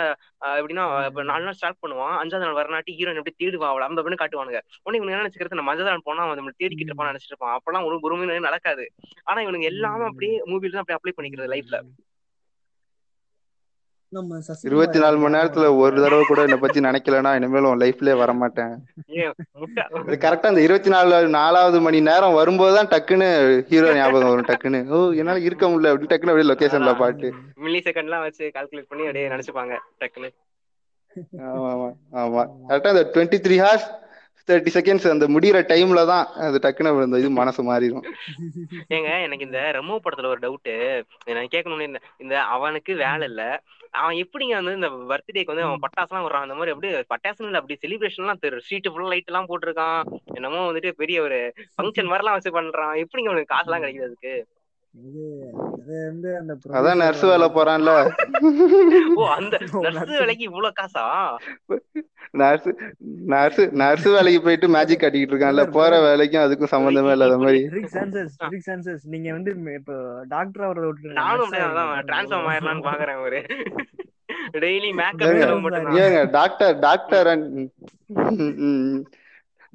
எப்படின்னா இப்ப நாலு நாள் ஸ்டார்ட் பண்ணுவான். அஞ்சாவது நாள் வரநாட்டி ஹீரோயின் எப்படி தேடுவா? அவளை அந்த பண்ணி காட்டுவானுங்க. உடனே இவனுக்கு என்ன நினைச்சுக்கிறது? நம்ம அஞ்சாவது நாள் போனா அவன் நம்மள தேடிக்கிட்டு இருப்பான். அப்பெல்லாம் ஒரு ஒரு நடக்காது. ஆனா இவனுங்க எல்லாமே அப்படியே மூவில தான் அப்படியே அப்ளை பண்ணிக்கிறது லைஃப்ல. நம்ம இருபத்தி நாலு மணி நேரத்துல ஒரு தடவை கூட என்னை பத்தி நினைக்கலன்னா இனிமேல் உன் லைஃப்லயே வரமாட்டேன் ஏன் முட்டை. அது கரெக்டா அந்த இருபத்தி நாலு நாலாவது மணி நேரம் வரும்போதுதான் டக்குன்னு ஹீரோ ஞாபகம் வரும் டக்குன்னு. ஓ என்னால இருக்க முடியல அப்படின்னு டக்குன்னு அப்படியே லொகேஷன்ல பாட்டு. மில்லி செகண்ட்லாம் வச்சு கால்குலேட் பண்ணி அப்படியே நினைச்சுப்பாங்க டக்குன்னு. ஆமா ஆமா ஆமா. கரெக்டா அந்த twenty three hours thirty seconds அந்த முடியிற டைம்ல தான் அது டக்குன்னு அந்த இது மனசு மாறிடும். ஏங்க எனக்கு இந்த ரெமோ படத்துல ஒரு டவுட் நான் கேட்கணும்னு இந்த இந்த அவனுக்கு வேலை இல்ல அவன் எப்படிங்க வந்து இந்த பர்த்டேக்கு வந்து அவன். பட்டாசுலாம் விடுறான் அந்த மாதிரி அப்படியே பட்டாசுன்னு இல்ல அப்படி செலிப்ரேஷன் எல்லாம் ஸ்ட்ரீட் ஃபுல்லா லைட் எல்லாம் போட்டிருக்கான் என்னமோ வந்துட்டு பெரிய ஒரு ஃபங்க்ஷன் [LAUGHS] மாதிரிலாம் வச்சு பண்றான் எப்படிங்க அவனுக்கு காசுலாம். கிடைக்குது அதுக்கு அதான் நர்ஸ் வேலை போறான்ல. ஓ அந்த ஓ நர்ஸ் நர்ஸ் வேலைக்கு இவ்வளவு காசா? நர்ஸ் நர்ஸ் நர்ஸ் வேலைக்கு போயிட்டு மேஜிக் காட்டிக்கிட்டு இருக்கான்ல. போற வேலைக்கும் அதுக்கும் சம்பந்தமே இல்லாத மாதிரி. நீங்க வந்து இப்போ டாக்டர் விட்டுருங்க. நானும் டிரான்ஸ்ஃபார்ம் ஆயிரலாம்னு பாக்குறேன் ஒரு டெய்லி மேக்கப் ஏங்க டாக்டர் டாக்டர் [LAUGHS]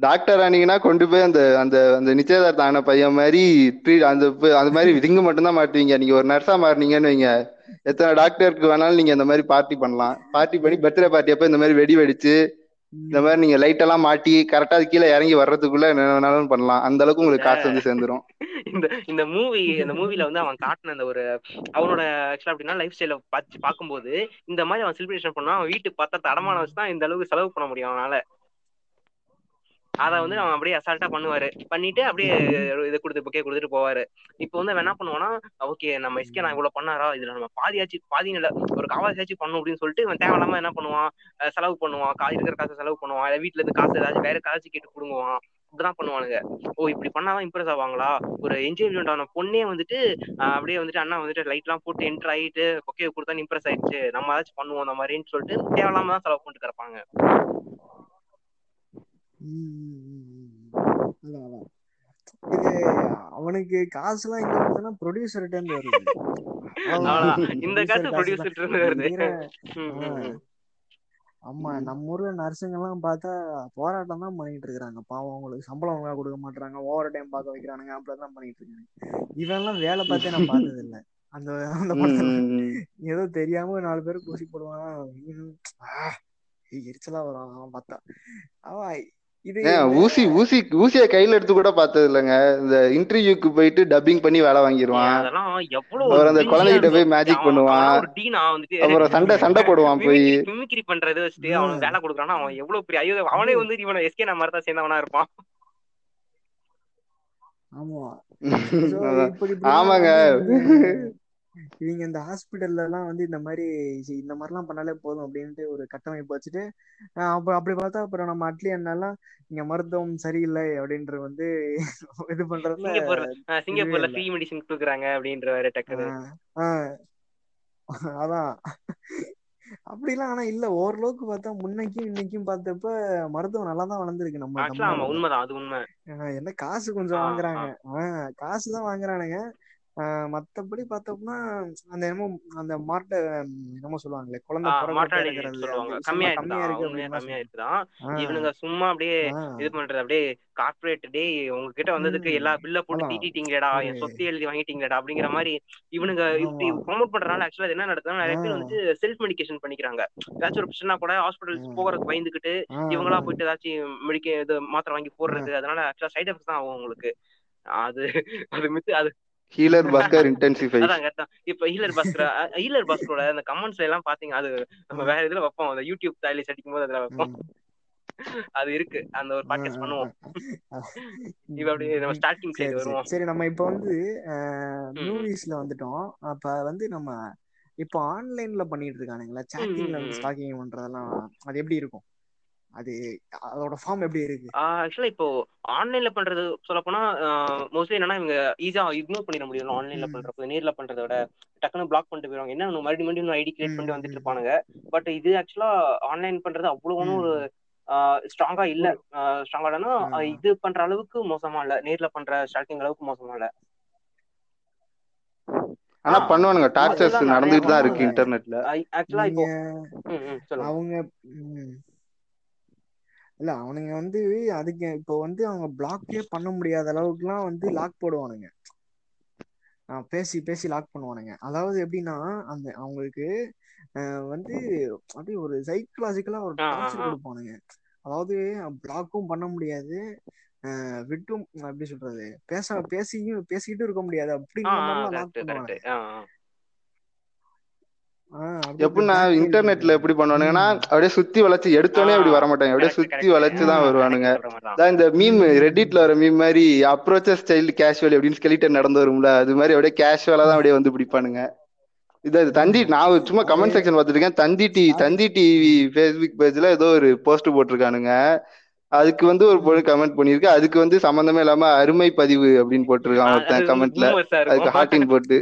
டாக்டர் ஆனீங்கன்னா கொண்டு போய் அந்த அந்த அந்த நிச்சயதார்த்தம் ஆன பையன் மாதிரி ட்ரீட் அந்த ப- அந்த மாதிரி ரிங்கு மட்டும்தான் மாட்டுவீங்க. நீங்க ஒரு நர்ஸா மாறினீங்கன்னு வைங்க. எத்தனை டாக்டருக்கு வேணாலும் நீங்க இந்த மாதிரி பார்ட்டி பண்ணலாம். பார்ட்டி பண்ணி பர்த்டே பார்ட்டி அப்ப இந்த மாதிரி வெடி வெடிச்சு இந்த மாதிரி நீங்க லைட் எல்லாம் மாட்டி கரெக்டா அது கீழே இறங்கி வர்றதுக்குள்ள என்ன வேணாலும் பண்ணலாம். அந்த அளவுக்கு உங்களுக்கு காசு வந்து சேர்ந்துரும். இந்த இந்த மூவி இந்த மூவில வந்து அவன் காட்டின அந்த ஒரு அவனோட ஆக்சுவலா அப்படின்னா லைஃப் ஸ்டைல பார்த்து பார்க்கும்போது இந்த மாதிரி அவன் செலிப்ரேஷன் பண்ணா அவன் வீட்டுக்கு பத்த தடமான வச்சு தான் இந்த அளவுக்கு செலவு பண்ண முடியும் அவனால. அதை வந்து அவன் அப்படியே அசால்ட்டா பண்ணுவாரு. பண்ணிட்டு அப்படியே இதை கொடுத்து புக்கே கொடுத்துட்டு போவாரு. இப்போ வந்து அவன் என்ன பண்ணுவான்னா ஓகே நம்ம எஸ்கே நான் இவ்வளவு பண்ணாரா? இதுல நம்ம பாதியாச்சு பாதி இல்ல. ஒரு காவாசியாச்சும் பண்ணும் அப்படின்னு சொல்லிட்டு இவன் தேவையில்லாம என்ன பண்ணுவான்? செலவு பண்ணுவான். காய் இருக்கிற காசை செலவு பண்ணுவான். இல்ல வீட்டுல இருந்து காசு ஏதாச்சும் வேற காசு கேட்டு புடுங்குவான். இப்படிதான் பண்ணுவானுங்க. ஓ இப்படி பண்ணாதான் இம்ப்ரெஸ் ஆவாங்களா? ஒரு என்ஜாய்மெண்ட் ஆன பொண்ணே வந்துட்டு அப்படியே வந்துட்டு அண்ணா வந்துட்டு லைட் எல்லாம் போட்டு என்டர் ஆயிட்டு கொக்கையை கொடுத்தா இம்ப்ரெஸ் ஆயிடுச்சு. நம்ம ஏதாச்சும் பண்ணுவோம் அந்த மாதிரின்னு சொல்லிட்டு தேவையில்லாம தான் செலவு பண்ணிட்டு கிடப்பாங்க. அதான் அதான். இது அவனுக்கு காசுலாம் எங்க வருதுன்னா ப்ரொடியூசர்கிட்ட இருந்து வருது. இந்த காசு ப்ரொடியூசர் ப்ரொடியூசர் இருந்து வருது. ஆமா நம்ம ஊர்ல நர்ஸுங்க எல்லாம் பார்த்தா போராட்டம் தான் பண்ணிட்டு இருக்காங்க பாவம் அவங்களுக்கு சம்பளம் ஒழுங்கா கொடுக்க மாட்டாங்க ஓவர் டைம் பார்க்க வைக்கிறானுங்க. அப்படிதான் பண்ணிட்டு இருக்காங்க. இவன் எல்லாம் வேலை பார்த்தே நான் பார்த்தது இல்ல அந்த அந்த படத்துல. ஏதோ தெரியாம நாலு பேர் கூசி போடுவான் எரிச்சலா வரும். அவன் பார்த்தா. அவன் ஊசி ஊசி ஊசிய கையில எடுத்து கூட பார்த்தது இல்லைங்க. இந்த இன்டர்வியூக்கு போயிட்டு டப்பிங் பண்ணி வேலை வாங்கிடுவான் அப்புறம் அந்த குழந்தைகிட்ட போய் மேஜிக் பண்ணுவான். அப்புறம் சண்டை சண்டை போடுவான் போய். மிமிக்ரி பண்றதை வச்சுட்டு அவன் வேலை கொடுக்குறான்னா அவன் எவ்வளவு பெரிய ஐயோ அவனே வந்து இவனை எஸ்கே நான் மாதிரி தான் சேர்ந்தவனா இருப்பான். ஆமாங்க. இவங்க இந்த ஹாஸ்பிட்டல்ல எல்லாம் வந்து இந்த மாதிரி இந்த மாதிரிலாம் பண்ணாலே போதும் அப்படின்ட்டு ஒரு கட்டமைப்பு வச்சுட்டு ஆஹ் அப்ப அப்படி பார்த்தா அப்புறம் நம்ம அட்லி அண்ணாலாம் இங்க மருத்துவம் சரியில்லை அப்படின்ற வந்து [LAUGHS] இது பண்றதுல சிங்கப்பூர்ல ஃப்ரீ மெடிசின் கொடுக்குறாங்க அப்படின்ற வேற ஆஹ் அதான். அப்படிலாம் ஆனா இல்ல. ஓரளவுக்கு பார்த்தா முன்னைக்கும் இன்னைக்கும் பார்த்தப்ப மருத்துவம் நல்லா தான் வளர்ந்துருக்கு நம்ம உண்மைதான். அது உண்மை. என்ன காசு கொஞ்சம் வாங்குறாங்க. காசு தான் வாங்குறானுங்க. மத்தபடி பார்த்தோம்னா அந்த என்னமோ அந்த மாட்டை என்னமோ சொல்லுவாங்களே குழந்தை கம்மியா கம்மியா இருக்குதான் இவனுங்க சும்மா அப்படியே இது பண்றது அப்படியே கார்ப்பரேட் டே உங்ககிட்ட வந்ததுக்கு எல்லா பில்ல போட்டு தீட்டிட்டீங்களேடா என் சொத்து எழுதி வாங்கிட்டீங்களேடா அப்படிங்கிற மாதிரி இவனுங்க இப்படி ப்ரொமோட் பண்றதுனால ஆக்சுவலா என்ன நடக்குதுன்னா நிறைய பேர் வந்துட்டு செல்ஃப் மெடிகேஷன் பண்ணிக்கிறாங்க. ஏதாச்சும் ஒரு பிரச்சனை கூட ஹாஸ்பிட்டல்ஸ் போகிறதுக்கு பயந்துக்கிட்டு இவங்களா போயிட்டு ஏதாச்சும் மெடிக்க இது மாத்திரை வாங்கி போடுறது அதனால ஆக்சுவலா சைட் எஃபெக்ட்ஸ் தான் ஆகும் உங்களுக்கு. அது அது மித்து அது ஹீலர் பஸ்கர் கரெக்டா இப்ப ஹீலர் பாஸ்கர் ஹீலர் பாஸ்கரோட அந்த கமெண்ட்ஸ்ல எல்லாம் பாத்தீங்க அது நம்ம வேற இதுல வைப்போம். அந்த யூடியூப் ஸ்டைலிஷ் அடிக்கும் போது அதுல வைப்போம். அது இருக்கு. அந்த ஒரு பாட்காஸ்ட் பண்ணுவோம். இப்ப அப்படியே நம்ம ஸ்டார்டிங் சைடு வருவோம். சரி நம்ம இப்போ வந்து. மூவிஸ்ல வந்துட்டோம். அப்ப வந்து நம்ம இப்போ ஆன்லைன்ல பண்ணிட்டு இருக்கானுங்களா சாட்டிங்ல வந்து. ஸ்டாக்கிங் பண்றதெல்லாம் அது எப்படி இருக்கும்? அது அதோட ஃபார்ம் எப்படி இருக்கு ஆக்சுவலா இப்போ ஆன்லைன்ல பண்றது சொல்ல போனா மோஸ்ட்லி என்னன்னா இவங்க ஈஸியா இக்னோர் பண்ணிட முடியும் ஆன்லைன்ல. பண்றப்ப நேர்ல பண்றத விட டக்குனு பிளாக் பண்ணிட்டு போயிருவாங்க என்ன மறுபடியும் மறுபடியும் ஐடி கிரியேட் ம், வந்துட்டு. இருப்பானுங்க பட் இது ஆக்சுவலா ஆன்லைன் பண்றது அவ்வளவு ஒன்றும் ஒரு. ஸ்ட்ராங்கா இல்ல ஸ்ட்ராங்கானா. இது பண்ற அளவுக்கு மோசமா இல்ல நேர்ல பண்ற ஸ்டார்டிங் அளவுக்கு மோசமா இல்ல ஆனா பண்ணுவானுங்க டார்ச்சர்ஸ் நடந்துட்டு தான் இருக்கு. இன்டர்நெட்ல ஆக்சுவலா இப்போ அவங்க. இல்ல அவனுங்க வந்து அதுக்கு இப்போ வந்து அவங்க பிளாக்கே பண்ண முடியாத அளவுக்குலாம் வந்து லாக் போடுவானுங்க. பேசி பேசி லாக் பண்ணுவானுங்க. அதாவது எப்படின்னா அந்த அவங்களுக்கு வந்து அப்படியே ஒரு சைக்கலாஜிக்கலா ஒரு டார்ச்சர். கொடுப்பானுங்க. அதாவது பிளாக்கும் பண்ண முடியாது. ஆஹ் விட்டும் எப்படி சொல்றது? பேச பேசியும் பேசிக்கிட்டும் இருக்க முடியாது. மாதிரிலாம் லாக் கரெக்ட் பண்ணுவானுங்க கரெக்ட் ஆ ஆ. ஆஹ் அப்படியே இப்படி எப்படின்னா இன்டர்நெட்ல எப்படி பண்ணுவானுங்கன்னா. அப்படியே சுத்தி வளைச்சு எடுத்தோடனே அப்படி வர மாட்டாங்க அப்படியே சுத்தி வளைச்சு தான். வருவானுங்க. அதான் இந்த மீம் ம். வர மீம் மாதிரி அப்ரோச்சஸ் ஸ்டைல் கேஷுவல் அப்படின்னு ஸ்கெலிட்டன் நடந்து வரும்ல அது மாதிரி அப்படியே கேஷுவலா தான் அப்படியே வந்து பிடிப்பானுங்க. இது தந்தி. நான் சும்மா கமெண்ட் செக்ஷன் பார்த்துட்டு இருக்கேன் Thanthi T Thanthi TV Facebook பேஜ்ல ஏதோ ஒரு போஸ்ட் போட்டிருக்கானுங்க. அதுக்கு வந்து ஒரு பொண்ணு கமெண்ட் பண்ணிருக்கு அதுக்கு வந்து சம்பந்தமே இல்லாம அருமை பதிவு அப்படின்னு போட்டிருக்கான் ஒருத்தன் கமெண்ட்ல அதுக்கு ஹார்டின் போட்டு.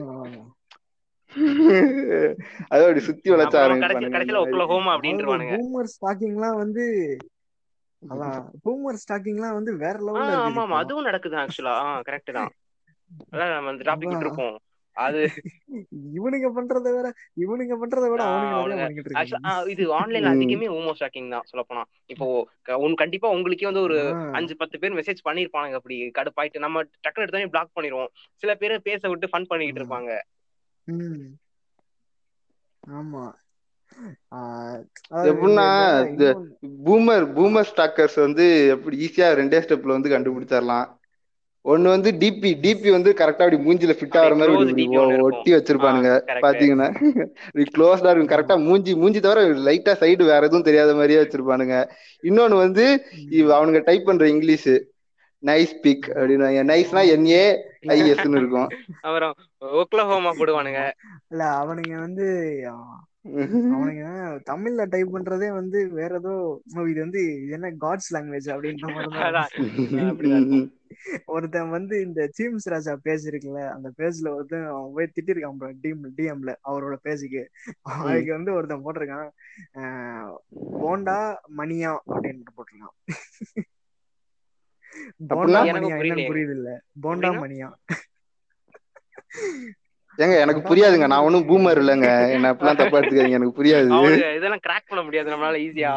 அது அப்படி சுத்தி வளைச்ச ஆரம்பிப்பானுங்க வந்து அதான் பூமர் ஸ்டாக்கிங்லாம் வந்து வேற லெவல்ல ஆமா ஆமா அதுவும் நடக்குது ஆக்சுவலா கரெக்ட் தான். அதான் நம்ம அந்த டாபிக். விட்டுருப்போம். அது இவனுங்க பண்றத விட இவனுங்க பண்றத விட அவனுங்க இது ஆன்லைன்ல. அதிகமே ஹோமோ ஸ்டாக்கிங் தான் சொல்ல போனா இப்போ உன் கண்டிப்பா உங்களுக்கே வந்து ஒரு. அஞ்சு பத்து பேர் மெசேஜ் பண்ணிருப்பானுங்க அப்படி கடுப்பாயிட்டு. நம்ம டக்குனு எடுத்தோடனே பிளாக் பண்ணிடுவோம் சில பேர் பேச விட்டு ஃபன் பண்ணிக்கிட்டு ஆ. இருப்பாங்க. ம். ஆமா. எப்படின்னா பூமர் பூமர் ஸ்டாக்கர்ஸ் வந்து எப்படி ஈஸியா ரெண்டே ஸ்டெப்ல வந்து கண்டுபிடிச்சிடலாம். ஒன்னு வந்து டிபி டிபி வந்து கரெக்டா அப்படி மூஞ்சில ஃபிட் ஆகிற மாதிரி. ஒட்டி வச்சிருப்பானுங்க. பாத்தீங்கன்னா க்ளோஸ்டா இருக்கும். கரெக்டா மூஞ்சி மூஞ்சி தவிர லைட்டா சைடு வேற எதுவும் தெரியாத மாதிரியே வச்சிருப்பானுங்க. இன்னொன்னு வந்து அவனுங்க டைப் பண்ற இங்கிலீஷ். நைஸ் பிக் அப்படின்னு நைஸ்னா என்ஏ ஐஎஸ்ன்னு இருக்கும். அப்புறம் ஒக்லஹோமா போடுவானுங்க. இல்ல அவனுங்க வந்து [LAUGHS] அவனுங்க தமிழ்ல டைப் பண்றதே வந்து வேற ஏதோ இது வந்து இது என்ன காட்ஸ் லாங்குவேஜ் அப்படின்ற மாதிரி. [LAUGHS] ஒருத்தன் வந்து இந்த சீம்ஸ் ராஜா பேஜ் இருக்குல்ல அந்த பேஜ்ல ஒருத்தன் அவன் போய் திட்டிருக்கான் bro, டிஎம் டிஎம்ல அவரோட பேஜுக்கு. அதுக்கு வந்து ஒருத்தன் போட்டிருக்கான் போண்டா மணியா அப்படின்னு போட்டிருக்கான். [LAUGHS] போண்டா? மணியா? என்னன்னு. புரியுது இல்ல போண்டா? மணியா? ஏங்க எனக்கு புரியாதுங்க. நான் ஒன்றும் பூமர் இல்லைங்க. என்ன அப்படிலாம் தப்பா எடுத்துக்காதீங்க. எனக்கு புரியாது. இதெல்லாம் கிராக் பண்ண முடியாது. நம்மளால ஈஸியா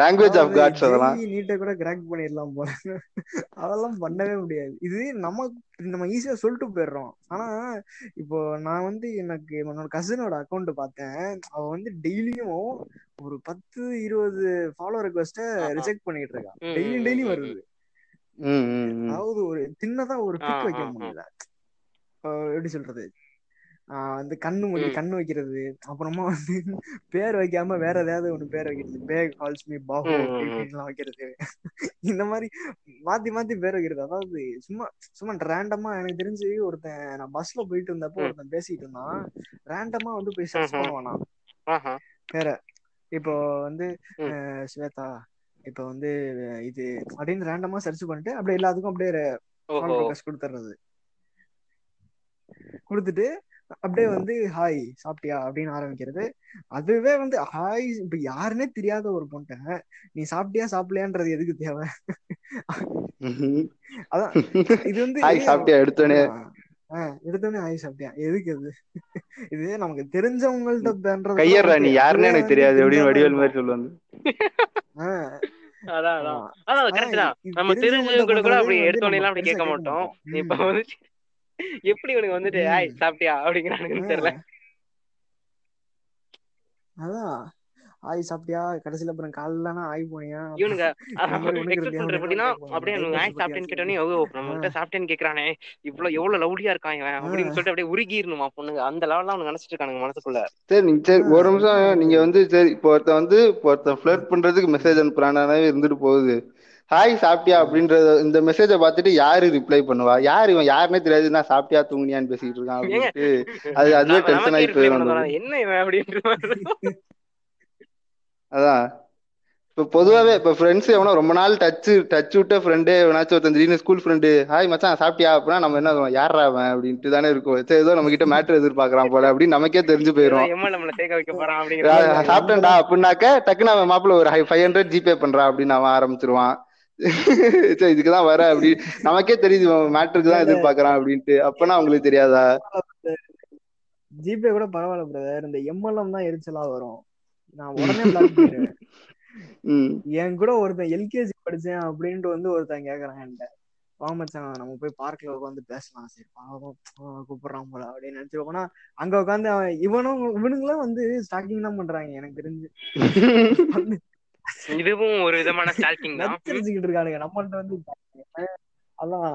லாங்குவேஜ் ஆஃப் காட்ஸ் அதெல்லாம். நீட்டை கூட கிராக் பண்ணிடலாம் போல. அதெல்லாம் பண்ணவே முடியாது. இது நம்ம நம்ம ஈஸியா சொல்லிட்டு போயிடுறோம். ஆனா இப்போ நான் வந்து எனக்கு என்னோட கசினோட அக்கௌண்ட் பார்த்தேன். அவ வந்து டெய்லியும் ஒரு பத்து இருபது ஃபாலோ ரெக்வஸ்ட. ரிஜெக்ட் பண்ணிட்டு இருக்கான் டெய்லி டெய்லி வருது. அதாவது ஒரு சின்னதா ஒரு பிக் வைக்க. முடியல. எப்படி சொல்றது? வந்து கண்ணு மூடி. கண்ணு வைக்கிறது அப்புறமா வந்து பேர் வைக்காம வேற ஏதாவது ஒண்ணு பேர் வைக்கிறது பேக் கால்ஸ் மீ பாஹோ ம், ம், அப்படி ம். இப்படின்லாம் வைக்கிறது இந்த மாதிரி மாத்தி மாத்தி பேர் வைக்கிறது அதாவது சும்மா சும்மா ரேண்டமா எனக்கு தெரிஞ்சு ஒருத்தன் நான் பஸ்ல போயிட்டு இருந்தப்போ. ஒருத்தன் பேசிட்டு இருந்தான் ரேண்டமா வந்து போய் சர்ச். பண்ணுவானா. பேர இப்போ வந்து ஸ்வேதா இப்போ வந்து இது அப்படின்னு ரேண்டமா சர்ச் பண்ணிட்டு அப்படியே எல்லாத்துக்கும் அப்படியே கொடுத்துறது கொடுத்துட்டு அப்படியே வந்து ஹாய் சாப்பிட்டியா? அப்படின்னு ஆரம்பிக்கிறது. அதுவே வந்து ஹாய் இப்ப யாருன்னே தெரியாத ஒரு பொண்ணை நீ சாப்பிட்டியா சாப்பிடலையான்றது எதுக்கு தேவை? [LAUGHS] அதான் இது வந்து ஹாய் சாப்பிட்டியா? எடுத்தோடனே ஆஹ் எடுத்தோடனே ஹாய் சாப்பிட்டியா? எதுக்கு அது இது நமக்கு தெரிஞ்சவங்கள்ட்ட பண்றது கையறா நீ யாருன்னு எனக்கு தெரியாது அப்படின்னு வடிவேல் மாதிரி சொல்லுவாங்க. ஆஹ் அதான் அதான். அதான் கரெக்ட் தான். நம்ம தெரிஞ்சவங்க கூட அப்படி எடுத்தோடனே அப்படி கேட்க மாட்டோம். இப்ப. வந்து எப்படி உனக்கு வந்துட்டு. ஆய் சாப்பிட்டியா? அப்படிங்கிறானுங்கன்னு தெரியல. அதான். ஆய் சாப்பிட்டியா? கடைசியில அப்புறம் காலைலனா ஆய் போனியா? இவனுங்க [LAUGHS] கேட்பாங்க அப்படியே ஆய் சாப்பிட்டேன்னு கேட்டோன்னே ஓ நம்ம கிட்ட சாப்பிட்டேன்னு கேக்குறானே இவ்வளவு எவ்வளவு லவ்லியா இருக்கான் இவன் அப்படின்னு சொல்லிட்டு அப்படியே உருகிடணுமா பொண்ணுங்க? அந்த லெவல்ல அவனுக்கு நினைச்சிட்டு இருக்கானுங்க மனசுக்குள்ள. சரி நீங்க சரி ஒரு நிமிஷம் நீங்க வந்து சரி இப்போ ஒருத்தன் வந்து இப்போ ஒருத்தன் ஃபிளர்ட் பண்றதுக்கு மெசேஜ் அனுப்புறானாவே இருந்துட்டு போகுது. ஹாய் சாப்பிட்டியா? அப்படின்றத இந்த மெசேஜை பார்த்துட்டு யாரு ரிப்ளை பண்ணுவா? யார் இவன்? யாருன்னே தெரியாது நான் சாப்பிட்டியா தூங்குனியான்னு பேசிட்டு இருக்கான் அப்படின்ட்டு. அது அதுவே டென்ஷன் ஆகி போயிடும் என்ன இவன் அதான். இப்போ பொதுவாவே இப்போ ஃப்ரெண்ட்ஸ் எவனோ ரொம்ப நாள் டச் டச் விட்ட ஃப்ரெண்டு எவனாச்சும் ஒருத்தன் திடீர்னு ஸ்கூல் ஃப்ரெண்டு ஹாய் மச்சான் சாப்பிட்டியா? அப்படின்னா நம்ம என்ன சொல்லுவோம், யார்ரா அவன்? அப்படின்ட்டு தானே இருக்கும். சரி ஏதோ நம்ம கிட்ட மேட்ரு எதிர்பார்க்கறான் போல அப்படின்னு நமக்கே தெரிஞ்சு போயிடும் சாப்பிட்டேன்டா அப்படின்னாக்க டக்குன்னு அவன் மாப்பிள்ள ஒரு ஃபைவ் ஹண்ட்ரட் ஜிபே பண்றான் அப்படின்னு அவன் ஆரம்பிச்சிருவான். சரி இதுக்குதான் வர அப்படி நமக்கே தெரியுது மேட்ருக்கு தான் எதிர்பார்க்கறான் அப்படின்ட்டு. அப்பனா அவங்களுக்கு தெரியாதா? ஜிபே கூட பரவாயில்ல பிரதர் இந்த எம்எல்எம் தான் எரிச்சலா வரும். நான் உடனே என் கூட ஒருத்தன் எல்கேஜி படிச்சேன் அப்படின்ட்டு வந்து ஒருத்தன் கேக்குறான் என்கிட்ட. வா மச்சான் நம்ம போய் பார்க்ல உட்காந்து பேசலாம் சரி பாவம் கூப்பிடுறான் போல அப்படின்னு நினைச்சு போனா அங்க உட்காந்து அவன் இவனும் இவனுங்களும் வந்து ஸ்டாக்கிங் தான் பண்றாங்க எனக்கு தெரிஞ்சு. [LAUGHS] இதுவும் ஒரு விதமான ஸ்டால்கிங் தான். இருக்கானுங்க நம்மள்ட்ட வந்து அதான்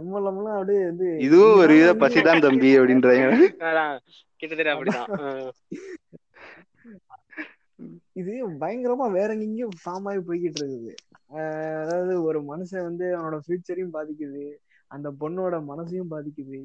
எம்எல்எம்லாம் அப்படியே வந்து இதுவும் ஒரு வித பசிதான் தம்பி [LAUGHS] அப்படின்றாங்க. கிட்டத்தட்ட அப்படிதான். இது பயங்கரமா வேற எங்கேயும் ஃபார்ம் ஆகி போய்கிட்டு இருக்குது. ஆஹ் அதாவது ஒரு மனுஷன் வந்து அவனோட ஃபியூச்சரையும் பாதிக்குது. அந்த பொண்ணோட மனசையும் பாதிக்குது.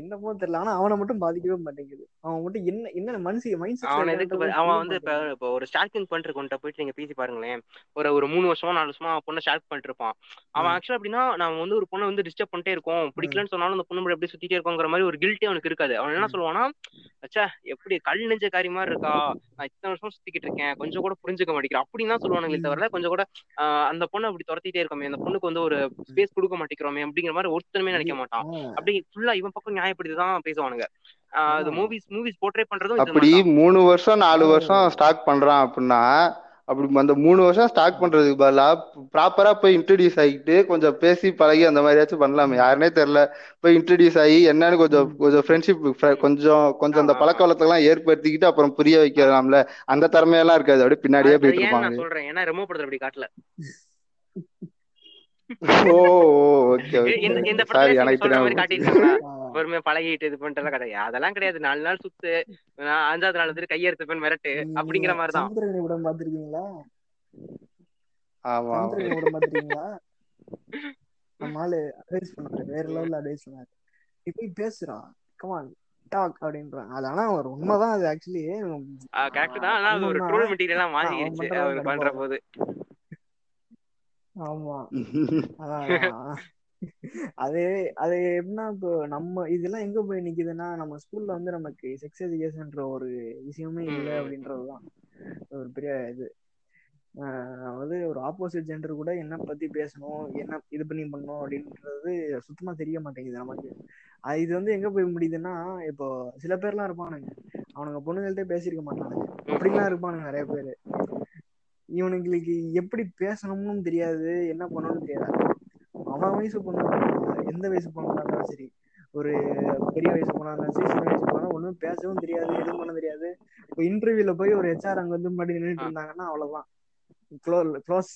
என்னமோ தெரியல. ஆனா அவனை மட்டும் பாதிக்கவே மாட்டேங்குது. அவன் மட்டும் என்ன என்ன மனசு மைண்ட் அவன் எதுக்கு அவன் வந்து இப்ப இப்போ ஒரு ஸ்டாக்கிங் பண்ணிட்டு போயிட்டு நீங்க பேசி பாருங்களேன். ஒரு ஒரு மூணு வருஷமா நாலு வருஷமா அவன் பொண்ணை ஸ்டாக் பண்ணிட்டு இருப்பான் அவன் ஆக்சுவலா அப்படின்னா நான் வந்து ஒரு பொண்ணை வந்து டிஸ்டர்ப் பண்ணிட்டே இருக்கோம். பிடிக்கலன்னு சொன்னாலும் அந்த பொண்ணு எப்படி சுத்திட்டே இருக்கோங்கிற மாதிரி ஒரு கில்ட்டே அவனுக்கு இருக்காது. அவன் என்ன சொல்லுவானா அச்சா எப்படி கல் நெஞ்ச காரி மாதிரி இருக்கா? நான் இத்தனை வருஷம் சுத்திக்கிட்டு இருக்கேன். கொஞ்சம் கூட புரிஞ்சுக்க மாட்டேங்கிறேன் அப்படின்னு தான் சொல்லுவானுங்களே தவிர கொஞ்சம் கூட அந்த பொண்ணை அப்படி துரத்திட்டே இருக்கோமே. அந்த பொண்ணுக்கு வந்து ஒரு. ஸ்பேஸ் கொடுக்க மாட்டேங்கிறோமே. அப்படிங்கிற மாதிரி ஒருத்தருமே இது நினைக்க மாட்டான். அப்படி ஃபுல்லா இவன் பக்கம் நியாயப்படுத்தி தான் பேசுவானுங்க ஆஹ் அது மூவிஸ் மூவிஸ் போர்ட்ரே பண்றதும் அப்படி மூணு வருஷம் நாலு வருஷம் ஸ்டாக் பண்றான் அப்படின்னா அப்படி அந்த மூணு வருஷம் ஸ்டாக் பண்றதுக்கு பதிலா ப்ராப்பரா போய் இன்ட்ரடியூஸ் ஆகிட்டு கொஞ்சம் பேசி பழகி அந்த மாதிரியாச்சும் பண்ணலாமே. யாருனே தெரியல. போய் இன்ட்ரடியூஸ் ஆகி என்னன்னு கொஞ்சம் கொஞ்சம் ஃப்ரெண்ட்ஷிப். கொஞ்சம் கொஞ்சம் அந்த பழக்க வழக்கெல்லாம் ஏற்படுத்திக்கிட்டு அப்புறம் புரிய வைக்கலாம்ல. அந்த திறமையெல்லாம் இருக்காது. அப்படியே பின்னாடியே போயிட்டு இருப்பாங்க நான் சொல்றேன்? ஏன்னா படத்துல அப்படி காட்டல. [LAUGHS] [LAUGHS] ஆஹ் பொறுமையா பழகிட்டு இது பண்ணிட்டு கிடையாது. அதெல்லாம் கிடையாது. நாலு நாள் சுத்து அஞ்சாவது நாள் வந்துட்டு கையெடுத்து மிரட்டு அப்படிங்கிற மாதிரிதான் ஆமா [LAUGHS] அட்வைஸ் பண்ணாரு. வேற லெவல்ல அட்வைஸ் பண்ணாரு. நீ போய் பேசுறா கமான் டாக் அப்படின்றான். அது ஆனா ஒரு உண்மைதான். அது ஆக்சுவலி கரெக்ட் தான். ஆனா அது ஒரு ட்ரோல் மெட்டீரியலா மாறிடுச்சு அவர் பண்ற போது. ஆமா. [LAUGHS] அது அது எப்படின்னா இப்போ நம்ம இதெல்லாம் எங்க போய் நிக்குதுன்னா நம்ம ஸ்கூல்ல வந்து நமக்கு செக்ஸ் எஜுகேஷன்ன்ற ஒரு விஷயமே இல்லை. அப்படின்றதுதான் ஒரு பெரிய இது. அதாவது ஒரு ஆப்போசிட் ஜெண்டர் கூட என்ன பத்தி பேசணும் என்ன இது பண்ணி பண்ணணும் அப்படின்றது சுத்தமா தெரிய மாட்டேங்குது நமக்கு. இது வந்து எங்க போய் முடியுதுன்னா இப்போ சில பேர்லாம் இருப்பானுங்க. அவனுங்க பொண்ணுங்கள்ட்ட பேசியிருக்க மாட்டானுங்க. அப்படிலாம் இருப்பானுங்க நிறைய பேர். இவனுங்களுக்கு எப்படி பேசணும்னு தெரியாது என்ன பண்ணணும்னு தெரியாது. அவன் வயசு பொண்ணு எந்த வயசு பொண்ணா இருந்தாலும் சரி ஒரு பெரிய வயசு பொண்ணா இருந்தாலும் சரி சின்ன வயசு பொண்ணா ஒன்றும் பேசவும் தெரியாது எதுவும் பண்ண தெரியாது. இப்போ இன்டர்வியூல போய் ஒரு ஹெச்ஆர் அங்க வந்து முன்னாடி நின்றுட்டு இருந்தாங்கன்னா அவ்வளவுதான். க்ளோஸ்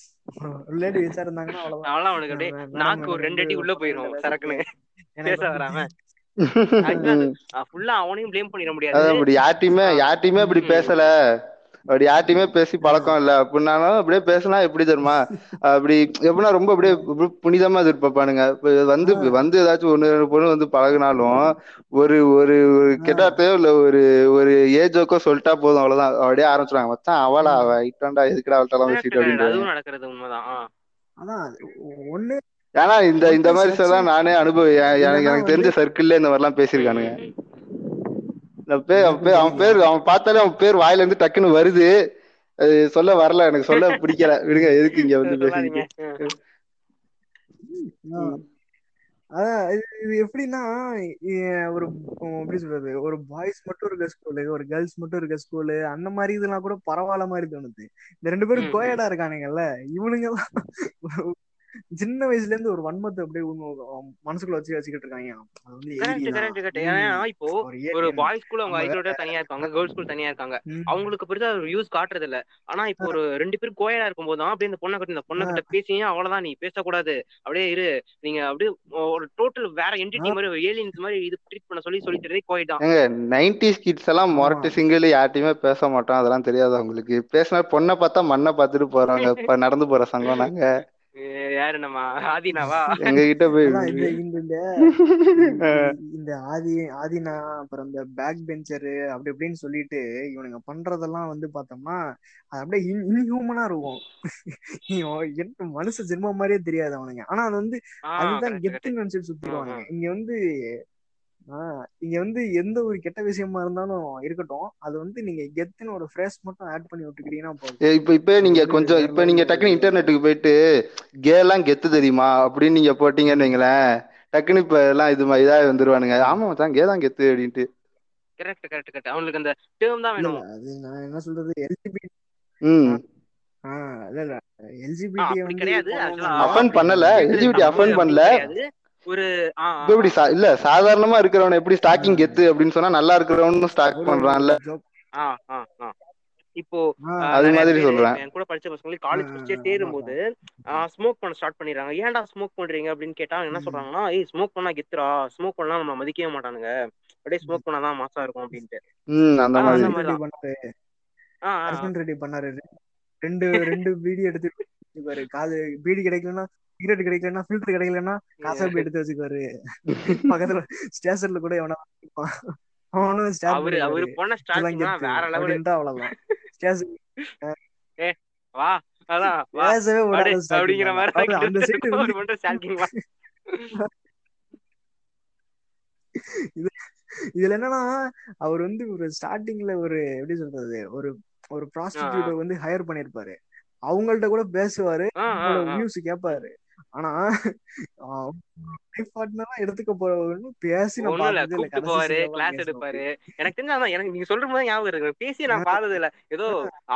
லேடி ஹெச்ஆர் இருந்தாங்கன்னா அவ்வளவுதான். அவனுக்கு அப்படியே நாக்கு ஒரு ரெண்டு அடி உள்ள போயிடும் சரக்குன்னு. பேச வராம. ஃபுல்லா அவனையும் ப்ளேம் பண்ணிட முடியாது. யார்ட்டையுமே. யார்ட்டையுமே அப்படி ம். பேசல. அப்படி யார்ட்டையுமே பேசி பழக்கம் இல்ல. அப்படின்னாலும் அப்படியே பேசினா எப்படி தெரியுமா? அப்படி எப்படின்னா ரொம்ப அப்படியே புனிதமா எதிர்பார்ப்பானுங்க. இப்ப வந்து வந்து ஏதாச்சும் ஒண்ணு ரெண்டு பொண்ணு வந்து பழகுனாலும் ஒரு ஒரு ஒரு கெட்டாத்தையோ இல்ல ஒரு ஒரு ஏஜோக்கோ சொல்லிட்டா போதும் அவ்வளவுதான். அப்படியே ஆரம்பிச்சிருவாங்க. மச்சான் அவளா அவ? இட்டாண்டா எதுக்குடா அவள்கிட்ட எல்லாம் Correct, பேசிட்டு நடக்கிறது உண்மைதான். அதான் ஒண்ணு ஏன்னா இந்த இந்த மாதிரி எல்லாம் நானே அனுபவம் எனக்கு எனக்கு தெரிஞ்ச சர்க்கிள்ல இந்த மாதிரிலாம் பேசியிருக்கானுங்க. அவன் பேர் அவன் பேர் அவன் பார்த்தாலே அவன் பேர் வாயில இருந்து டக்குன்னு வருது அது சொல்ல வரல எனக்கு சொல்ல பிடிக்கல விடுங்க எதுக்கு இங்க வந்து. [LAUGHS] ஆ. அதான் இது எப்படின்னா ஒரு எப்படி சொல்றது ஒரு பாய்ஸ் மட்டும் இருக்க ஸ்கூலு ஒரு கேர்ள்ஸ் மட்டும் இருக்க ஸ்கூலு அந்த மாதிரி இதெல்லாம் கூட பரவாயில்ல மாதிரி தோணுது இந்த ரெண்டு பேரும். கோயடா இருக்கானுங்கல்ல இவனுங்க சின்ன வயசுல இருந்து ஒரு வன்மத்தை அப்படியே மனசுக்குள்ள வச்சு வச்சுக்கிட்டு இருக்காங்க. இப்போ ஒரு பாய்ஸ் ஸ்கூல் அவங்க ஐடியோட தனியா இருக்காங்க கேர்ள்ஸ் ஸ்கூல் தனியா இருக்காங்க. அவங்களுக்கு பெருசா ஒரு யூஸ் காட்டுறது இல்ல ஆனா இப்போ ஒரு [LAUGHS] ரெண்டு பேரும் கோயடா இருக்கும்போது தான் அப்படியே இந்த பொண்ணை கிட்ட இந்த பொண்ணை கிட்ட பேசியே அவ்வளவுதான் நீ பேசக்கூடாது? அப்படியே இரு. நீங்க அப்படியே ஒரு டோட்டல் வேற என்டிட்டி மாதிரி ஒரு ஏலியன்ஸ் மாதிரி இது ட்ரீட் பண்ண சொல்லி சொல்லி தரதே கோய் தான் நைன்டிஸ் கிட்ஸ் எல்லாம். மொரட்டு சிங்கிள் யார்ட்டையுமே பேச மாட்டோம். அதெல்லாம் தெரியாது அவங்களுக்கு. பேசினா பொண்ணை பார்த்தா மண்ணை பார்த்துட்டு போறாங்க. இப்ப நடந்து போற சங்கம் நாங்க யாரு நம்ம ஆதினாவா? எங்க கிட்ட போய் இந்த இந்த இந்த ஆதி ஆதினா அப்புறம் இந்த பேக் பெஞ்சரு அப்படி இப்படின்னு சொல்லிட்டு இவனுங்க பண்றதெல்லாம் வந்து பார்த்தோம்னா அது அப்படியே இன் இன்ஹியூமனா இருக்கும். என்ன மனுஷ ஜென்மம் மாதிரியே தெரியாது அவனுங்க. ஆனா அது வந்து அதுதான் கெத்துன்னு நினைச்சிட்டு ஆ. இங்க வந்து ஆஹ் இங்க வந்து எந்த ஒரு கெட்ட விஷயமா இருந்தாலும் இருக்கட்டும். அது வந்து நீங்க கெத்துன்னு ஒரு ஃப்ரேஸ் மட்டும் ஆட் பண்ணி விட்டுக்கிட்டீங்கன்னா போதும். இப்ப இப்ப நீங்க கொஞ்சம் இப்ப நீங்க டக்குனு இன்டர்நெட்டுக்கு போயிட்டு கேலாம் கெத்து தெரியுமா? அப்படின்னு நீங்க போட்டீங்கன்னு வைங்களேன் டக்குனு இப்ப எல்லாம் இது மாதிரி இதா வந்துருவானுங்க. ஆமா மச்சான் கே தான் கெத்து அப்படின்ட்டு. கரெக்ட் கரெக்ட் கரெக்ட் அவங்களுக்கு அந்த டேர்ம் தான் வேணும். அது நான் என்ன சொல்றது? எல்ஜிபி ம். ஆஹ் இல்ல இல்ல. ஆ, எல்ஜிபிடி அப்படி வந்து கிடையாது அஃபன் பண்ணல. எல்ஜிபிடி அஃபன் பண்ணல. ஒரு எப்படி இல்ல சாதாரணமா இருக்கிறவன எப்படி ஸ்டாக்கிங் கெத்து அப்படின்னு சொன்னா நல்லா இருக்கிறவனும் ஸ்டாக் பண்றான்ல. இப்போ அது மாதிரி பேரு சொல்றேன். என் கூட படிச்ச பசங்களுக்கு காலேஜ் சேரும்போது அதான் ஸ்மோக் பண்ண ஸ்டார்ட் பண்ணிடுறாங்க. ஏன்டா ஸ்மோக் பண்றீங்க அப்படின்னு கேட்டா என்ன. சொல்றாங்கன்னா ஏய் ஸ்மோக் பண்ணா கெத்துரா ஸ்மோக் பண்ணா நம்ம மதிக்கவே மாட்டானுங்க. அப்படியே ஸ்மோக் பண்ணாதான் மாசா இருக்கும் அப்படின்ட்டு. மாதிரிதான். பண்ணாரு. ரெண்டு ரெண்டு பீடி எடுத்து வச்சுக்குவாரு காது பீடி கிடைக்கலன்னா சிகரெட் கிடைக்கலன்னா ஃபில்டர் கிடைக்கலன்னா காசாபி எடுத்து வச்சுக்குவாரு? பக்கத்துல ஸ்டேஷன்ல கூட எவனா. அவனும் அவரு அவரு போன கெத்து வேற லெவலு அவ்வளவுதான். ஸ்டேஷன் வா அதான் பேசவே ஸ்டார்டிங் அப்படிங்கிற மாதிரி அந்த சைடு பண்ற ஸ்டாக்கிங்லாம் இது இதுல என்னன்னா அவர் வந்து ஒரு ஸ்டார்டிங்ல ஒரு எப்படி சொல்றது ஒரு ஒரு ப்ராஸ்டிடியூட்டை வந்து ஹையர் பண்ணிருப்பாரு. அவங்கள்ட்ட கூட பேசுவாரு. வியூஸ் கேட்பாரு ஆனா லைஃப் பார்ட்னரா எடுத்துக்க போறவங்க பேசி நான் ஒண்ணும் இல்ல. பார்த்ததே இல்ல. கூப்பிட்டு கடைசி போவாரு கிளாஸ் எடுப்பாரு. எனக்கு தெரிஞ்ச அதான் எனக்கு நீங்க சொல்ற போது ஞாபகம் இருக்கு. பேசி நான் பார்த்தது இல்ல ஏதோ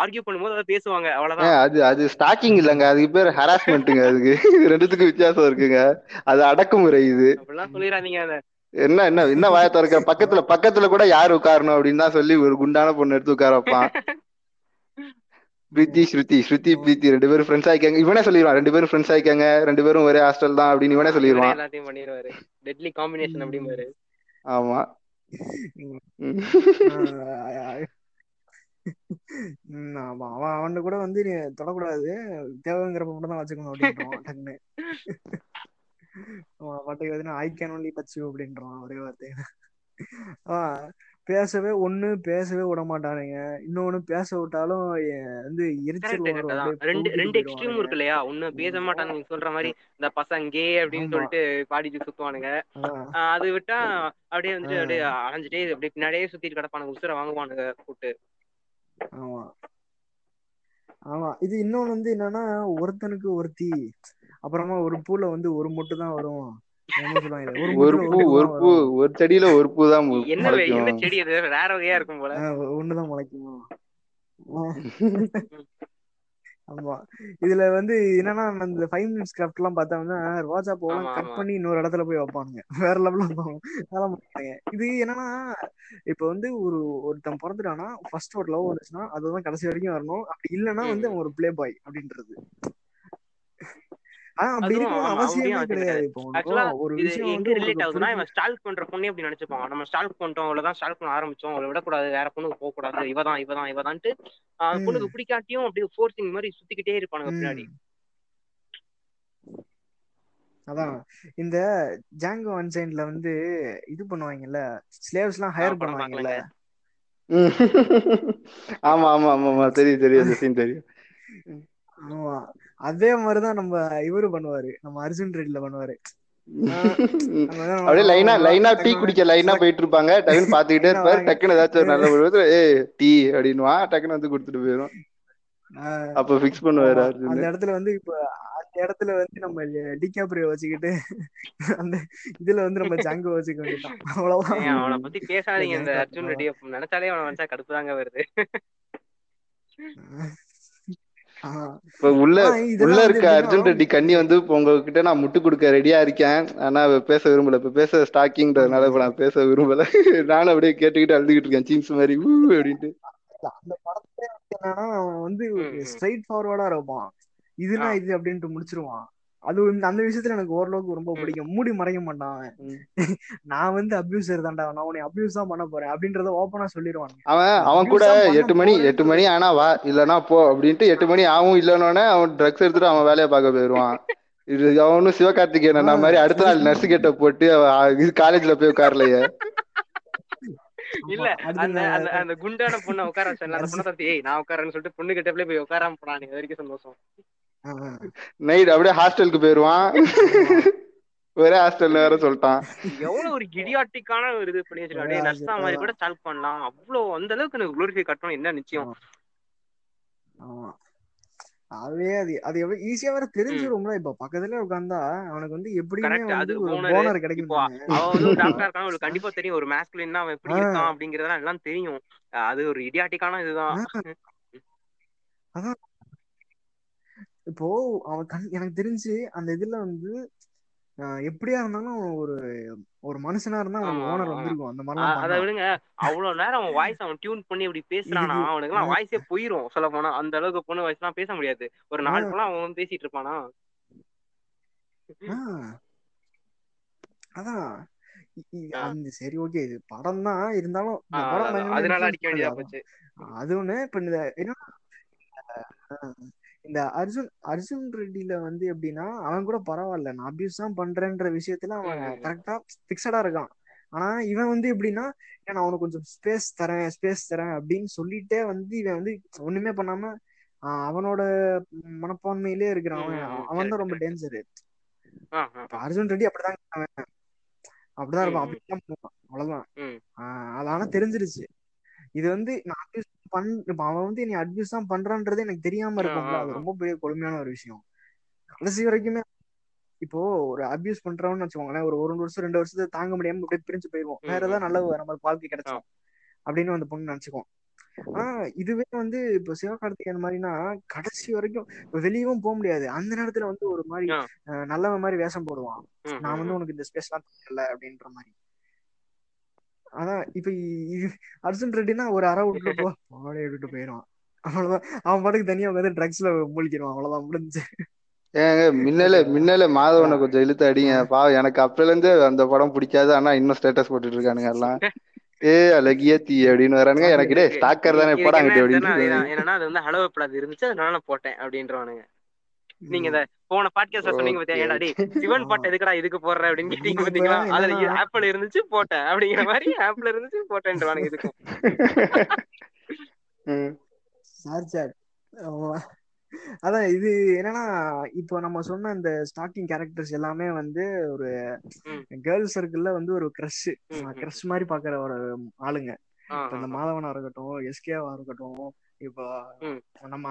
ஆர்கியூ பண்ணும்போது அதை பேசுவாங்க. அவ்வளவுதான். அது அது ஸ்டாக்கிங் இல்லைங்க. அதுக்கு பேர் ஹராஸ்மெண்ட்டுங்க அதுக்கு இது ரெண்டுத்துக்கும் வித்தியாசம் இருக்குங்க. அது அடக்குமுறை இது. அப்படிலாம் சொல்லிடாதீங்க அத. என்ன என்ன என்ன வாய திறக்கிற? பக்கத்துல பக்கத்துல கூட யார் உட்காரணும் அப்படின்னு தான் சொல்லி ஒரு குண்டான பொண்ணு எடுத்து உட்கார வைப்பான். பிரீத்தி ஸ்ருதி. ஸ்ருதி பிரீத்தி. ரெண்டு பேரும் ஃப்ரெண்ட்ஸ் ஆயிக்காங்க. இவனே சொல்லிடுவான் ரெண்டு பேரும் ஃப்ரெண்ட்ஸ் ஆயிக்காங்க. ரெண்டு பேரும் ஒரே ஹாஸ்டல் தான் அப்படின்னு இவனே சொல்லிடுவான் எல்லாத்தையும் பண்ணிடுவாரு டெட்லி காம்பினேஷன் அப்படிம்பாரு. ஆமா. அவன் அவன் கூட வந்து நீ தொடக்கூடாது. தேவைங்கிறப்ப மட்டும் தான் வச்சுக்கணும் அப்படின்றான். டக்குன்னு. அவன் பாட்டுக்கு வந்து I can only touch you அப்படின்றான். ஒரே வார்த்தை பேசவே ஒண்ணு பேசவே விட மாட்டானுங்க இன்னொன்னு பேச விட்டாலும் வந்து எரிச்சல் ரெண்டு ரெண்டு எக்ஸ்ட்ரீம் இருக்கு இல்லையா ஒண்ணு பேச மாட்டாங்க நீங்க சொல்ற மாதிரி இந்த பசங்க அப்படின்னு சொல்லிட்டு பாடிட்டு சுத்துவானுங்க. அது விட்டா அப்படியே வந்துட்டு அப்படியே அலைஞ்சிட்டே அப்படியே பின்னாடியே சுத்திட்டு கிடப்பானுங்க. உசுர வாங்குவானுங்க கூட்டு ஆமா. ஆமா. இது இன்னொன்னு வந்து என்னன்னா ஒருத்தனுக்கு ஒருத்தி அப்புறமா ஒரு பூல வந்து ஒரு மொட்டு தான் வரும். ஒரு பூ ஒரு பூ ஒரு செடியில ஒரு பூ தான் மு- என்ன வே- என்ன முளைக்கும். செடி அது வேற வகையா இருக்கும் போல. ஒண்ணுதான் முளைக்கும். [LAUGHS] ஆமா. இதுல வந்து என்னன்னா இந்த ஃபைவ் மினிட்ஸ் கிராஃப்ட் எல்லாம் பார்த்தோம்னா ரோஜா பூவெல்லாம் கட் பண்ணி இன்னொரு இடத்துல போய் வைப்பானுங்க. வேற லெவல்ல வைப்பாங்க அதெல்லாம் பண்ணுவாங்க இது என்னன்னா இப்ப வந்து ஒரு ஒருத்தன் பிறந்துட்டானா ஃபர்ஸ்ட் ஒரு லவ் வந்துச்சுன்னா அதுதான் கடைசி வரைக்கும் வரணும். அப்படி இல்லைன்னா வந்து அவன் ஒரு ப்ளே பாய் அப்படின்றது. நினைச்சுப்பான். நம்ம ஸ்டால்க் பண்ணிட்டோம் அவ்வளவுதான் ஸ்டால்க் பண்ண ஆரம்பிச்சோம். அவளை விடக்கூடாது வேற பொண்ணுக்கு போக கூடாது இவதான் இவதான் இவதான்ட்டு பொண்ணுக்கு பிடிக்காட்டியும் அப்படியே ஃபோர்ஸிங் மாதிரி சுத்திக்கிட்டே இருப்பானுங்க பின்னாடி. அதான். இந்த ஜாங்கோ அன்சைன்ல வந்து இது பண்ணுவாங்கல்ல ஸ்லேவ்ஸ் எல்லாம் ஹையர் பண்ணுவாங்கல்ல. [LAUGHS] ஆமா ஆமா ஆமா ஆமா. தெரியும் தெரியும் தெரியும் ஆமா. அதே மாதிரிதான் நம்ம இவரு பண்ணுவாரு. நம்ம அர்ஜுன் ரெட்டில பண்ணுவாரு. அப்படியே லைனா லைனா டீ டக்குனு குடிக்க லைனா போயிட்டு இருப்பாங்க டக்குன்னு பாத்துக்கிட்டே இருப்பாரு. வாங்க. டக்குன்னு ஏதாச்சும் ஒரு நல்ல ஒரு ஏ டீ அப்படின்னுவான் டக்குன்னு வந்து கொடுத்துட்டு போயிடும் ஆஹ் அப்ப ஃபிக்ஸ் பண்ணுவாரு அந்த இடத்துல வந்து இப்ப அந்த இடத்துல வந்து நம்ம டிகாப்ரியோ வச்சுக்கிட்டு அந்த இதுல வந்து நம்ம ஜாங்கோ வச்சுக்க வேண்டியதான் அவ்வளவுதான். அவனை பத்தி பேசாதீங்க. இந்த அர்ஜுன் ரெட்டி நினைச்சாலே அவனை நினைச்சா கடுப்பு தாங்க வருது இப்ப உள்ள உள்ள இருக்க அர்ஜுன் ரெட்டி கண்ணி வந்து இப்ப உங்ககிட்ட நான் முட்டு கொடுக்க ரெடியா இருக்கேன். ஆனா பேச விரும்பல. இப்ப பேச ஸ்டாக்கிங்ன்றதுனால இப்ப நான் பேச விரும்பல. [LAUGHS] நானும் அப்படியே கேட்டுக்கிட்டு அழுதுகிட்டு இருக்கேன். சீன்ஸ் மாதிரி ஊ அப்படின்ட்டு. அந்த படத்துல என்னன்னா அவன் வந்து. ஸ்ட்ரைட் ஃபார்வர்டா இருப்பான். இதுனா. இது அப்படின்ட்டு முடிச்சிருவான். அது அந்த விஷயத்துல எனக்கு ஓரளவுக்கு ரொம்ப. பிடிக்கும். மூடி மறைக்க மாட்டான். [LAUGHS] நான் வந்து அபியூசர் தான்டா. நான் உன்னை அபியூஸ் தான் பண்ண போறேன். அப்படின்றத ஓப்பனா சொல்லிடுவான் அவன் நான் அவன் கூட எட்டு மணி எட்டு மணி ஆனா வா இல்லனா போ அப்படின்ட்டு எட்டு மணி ஆகும் இல்லனோடனே அவன் ட்ரக்ஸ் எடுத்துட்டு அவன் வேலையை பார்க்க போயிடுவான். இது அவனும் சிவகார்த்திகேயன் அண்ணா ஆஹ் மாதிரி அடுத்த நாள் நர்ஸ் கெட்ட போட்டு காலேஜ்ல போய் உட்காரலையே. இல்ல அந்த நான் அந்த குண்டான பொண்ணை உட்கார வச்சேன் அந்த பொண்ணை தத்தி ஏய் நான் உட்காரன்னு சொல்லிட்டு பொண்ணு கிட்டே போய் உட்காராம போனான் இது வரைக்கும் சந்தோஷம். நைட் அப்படியே ஹாஸ்டலுக்கு போயிடுவான் ஆமா. ஒரே ஹாஸ்டல்ல வேற சொல்லிட்டான். எவ்வளவு ஒரு கிடியாட்டிக்கான ஒரு இது பண்ணி டேய் நர்ஸா மாதிரி கூட ஸ்டால்க் பண்ணலாம். அவ்வளவு அந்த அளவுக்கு எனக்கு குளோரிஃபை கட்டணும் என்ன நிச்சயம்? ஆமா. அதுவே அது அது எவ்வளவு ஈஸியா வேற தெரிஞ்சிரும்ல இப்ப பக்கத்துல உட்கார்ந்தா அவனுக்கு வந்து எப்படியுமே கரெக்ட் வந்து கிடைக்கும் அவன் வந்து டாக்டரா இருக்கான். அவளுக்கு கண்டிப்பா தெரியும். ஒரு மேஸ்குலின்னா அவன் எப்படி இருக்கான் அப்படிங்கறதெல்லாம் எல்லாம் தெரியும். அது ஒரு இடியாட்டிக்கான இதுதான். அதான். இப்போ அவன் கண் எனக்கு தெரிஞ்சு அந்த இதுல வந்து எப்படியா இருந்தாலும் ஒரு ஒரு மனுஷனா இருந்தா ஆமா ஓனர் வந்திருக்கும். அந்த மாதிரிலாம் அதை விடுங்க. அவ்வளவு நேரம் அவன் வாய்ஸ் அவன் டியூன் பண்ணி அப்படி பேசுறானா? அவனுக்கு எல்லாம் வாய்ஸே போயிரும். சொல்ல போனா அந்த அளவுக்கு பொண்ணு வாய்ஸ் எல்லாம் பேச முடியாது. ஒரு ஆஹ் பழம் அவன் பேசிட்டு இருப்பானா? அதான். அந்த சரி ஓகே. இது படம் தான். இருந்தாலும் படம் அதனால அடிக்க வேண்டியதா போச்சு. அது ஒண்ணு. இப்ப இந்த இந்த அர்ஜுன் அர்ஜுன் ரெட்டில வந்து எப்படின்னா அவன் கூட பரவாயில்ல. நான் அபியூஸ் தான் பண்றேன்ற விஷயத்துல அவன். கரெக்டா பிக்சடா இருக்கான். ஆனா இவன் வந்து எப்படின்னா "ஏன் நான் அவனுக்கு கொஞ்சம் ஸ்பேஸ் தரேன் ஸ்பேஸ் தரேன் அப்படின்னு சொல்லிட்டே வந்து இவன் வந்து ஒண்ணுமே பண்ணாம அவனோட மனப்பான்மையிலே இருக்கிறான். அவன். அவன் தான் ரொம்ப டேஞ்சரு. அர்ஜுன் ரெட்டி அப்படிதான் அவன் அப்படிதான் இருப்பான். அப்படிதான் அவ்வளவுதான். அது ஆனா தெரிஞ்சிருச்சு. இது வந்து நான் அட்வைஸ் பண் இப்ப அவன் வந்து நீ அட்வைஸ் தான் பண்றான்றது எனக்கு தெரியாம இருக்கும்ல. அது. ரொம்ப பெரிய கொடுமையான ஒரு விஷயம். கடைசி வரைக்குமே இப்போ ஒரு அபியூஸ் பண்றவன்னு வச்சுக்கோங்களேன் ஒரு ஒரு வருஷம் ரெண்டு வருஷத்தை தாங்க முடியாம அப்படியே பிரிஞ்சு போயிருவோம். வேற ஏதாவது நல்ல நமக்கு வாழ்க்கை ஆ. கிடைச்சிரும் அப்படின்னு அந்த பொண்ணு நினைச்சுக்கும். ஆனா இதுவே வந்து இப்போ சிவகார்த்திகேயன் மாதிரினா கடைசி வரைக்கும் வெளியவும் போக முடியாது. அந்த நேரத்துல வந்து ஒரு மாதிரி நல்லவன் மாதிரி வேஷம் போடுவான். நான் வந்து. உனக்கு இந்த ஸ்பேஸ் எல்லாம் தரல அப்படின்ற மாதிரி. அதான் இப்ப அர்ஜுன் ரெட்டினா ஒரு அரை விட்டுட்டு போ பாடி விட்டுட்டு போயிடுவான். அவ்வளவுதான். அவன் பாட்டுக்கு தனியா உட்காந்து ட்ரக்ஸ்ல மூழ்கிடுவான். அவ்வளவுதான் முடிஞ்சு. ஏங்க மின்னலே மின்னலே மாதவனை. கொஞ்சம் இழுத்து அடிங்க. பா எனக்கு அப்பல இருந்து அந்த படம் பிடிக்காது. ஆனா இன்னும் ஸ்டேட்டஸ் போட்டுட்டு இருக்கானுங்க எல்லாம். ஏ அழகிய தீ அப்படின்னு வரானுங்க. எனக்கு டே ஸ்டாக்கர் தானே இதுக்கு போடா என்ன அங்கிட்டு ஆன்சர்னா அப்படின்னு அதுதான் என்னன்னா அது வந்து ஹலோ படாது இருந்துச்சு. அதனால நான் போட்டேன் அப்படின்றவானுங்க. நீங்க இந்த போன பாட்காஸ்ட்ல சொன்னீங்க பாத்தியா டேய் சிவன் பாட்டு எதுக்குடா இதுக்கு போடுற அப்படின்னு கேட்டீங்க பாத்தீங்களா? அதுல ஆப்பிள் இருந்துச்சு போட்டேன் அப்படிங்கிற மாதிரி ஆப்பிள் இருந்துச்சு போட்டேன்றானுங்க இதுக்கும். [LAUGHS] Sir sir. அதான் இது என்னன்னா இப்போ நம்ம சொன்ன இந்த ஸ்டார்டிங் கேரக்டர்ஸ் எல்லாமே வந்து ஒரு கேர்ள்ஸ் சர்க்கிள்ல வந்து ஒரு க்ரஷ் க்ரஷ் மாதிரி பாக்குற ஒரு ஆளுங்க. இந்த. மாதவனா இருக்கட்டும் எஸ்கேவா இருக்கட்டும் இப்போ நம்ம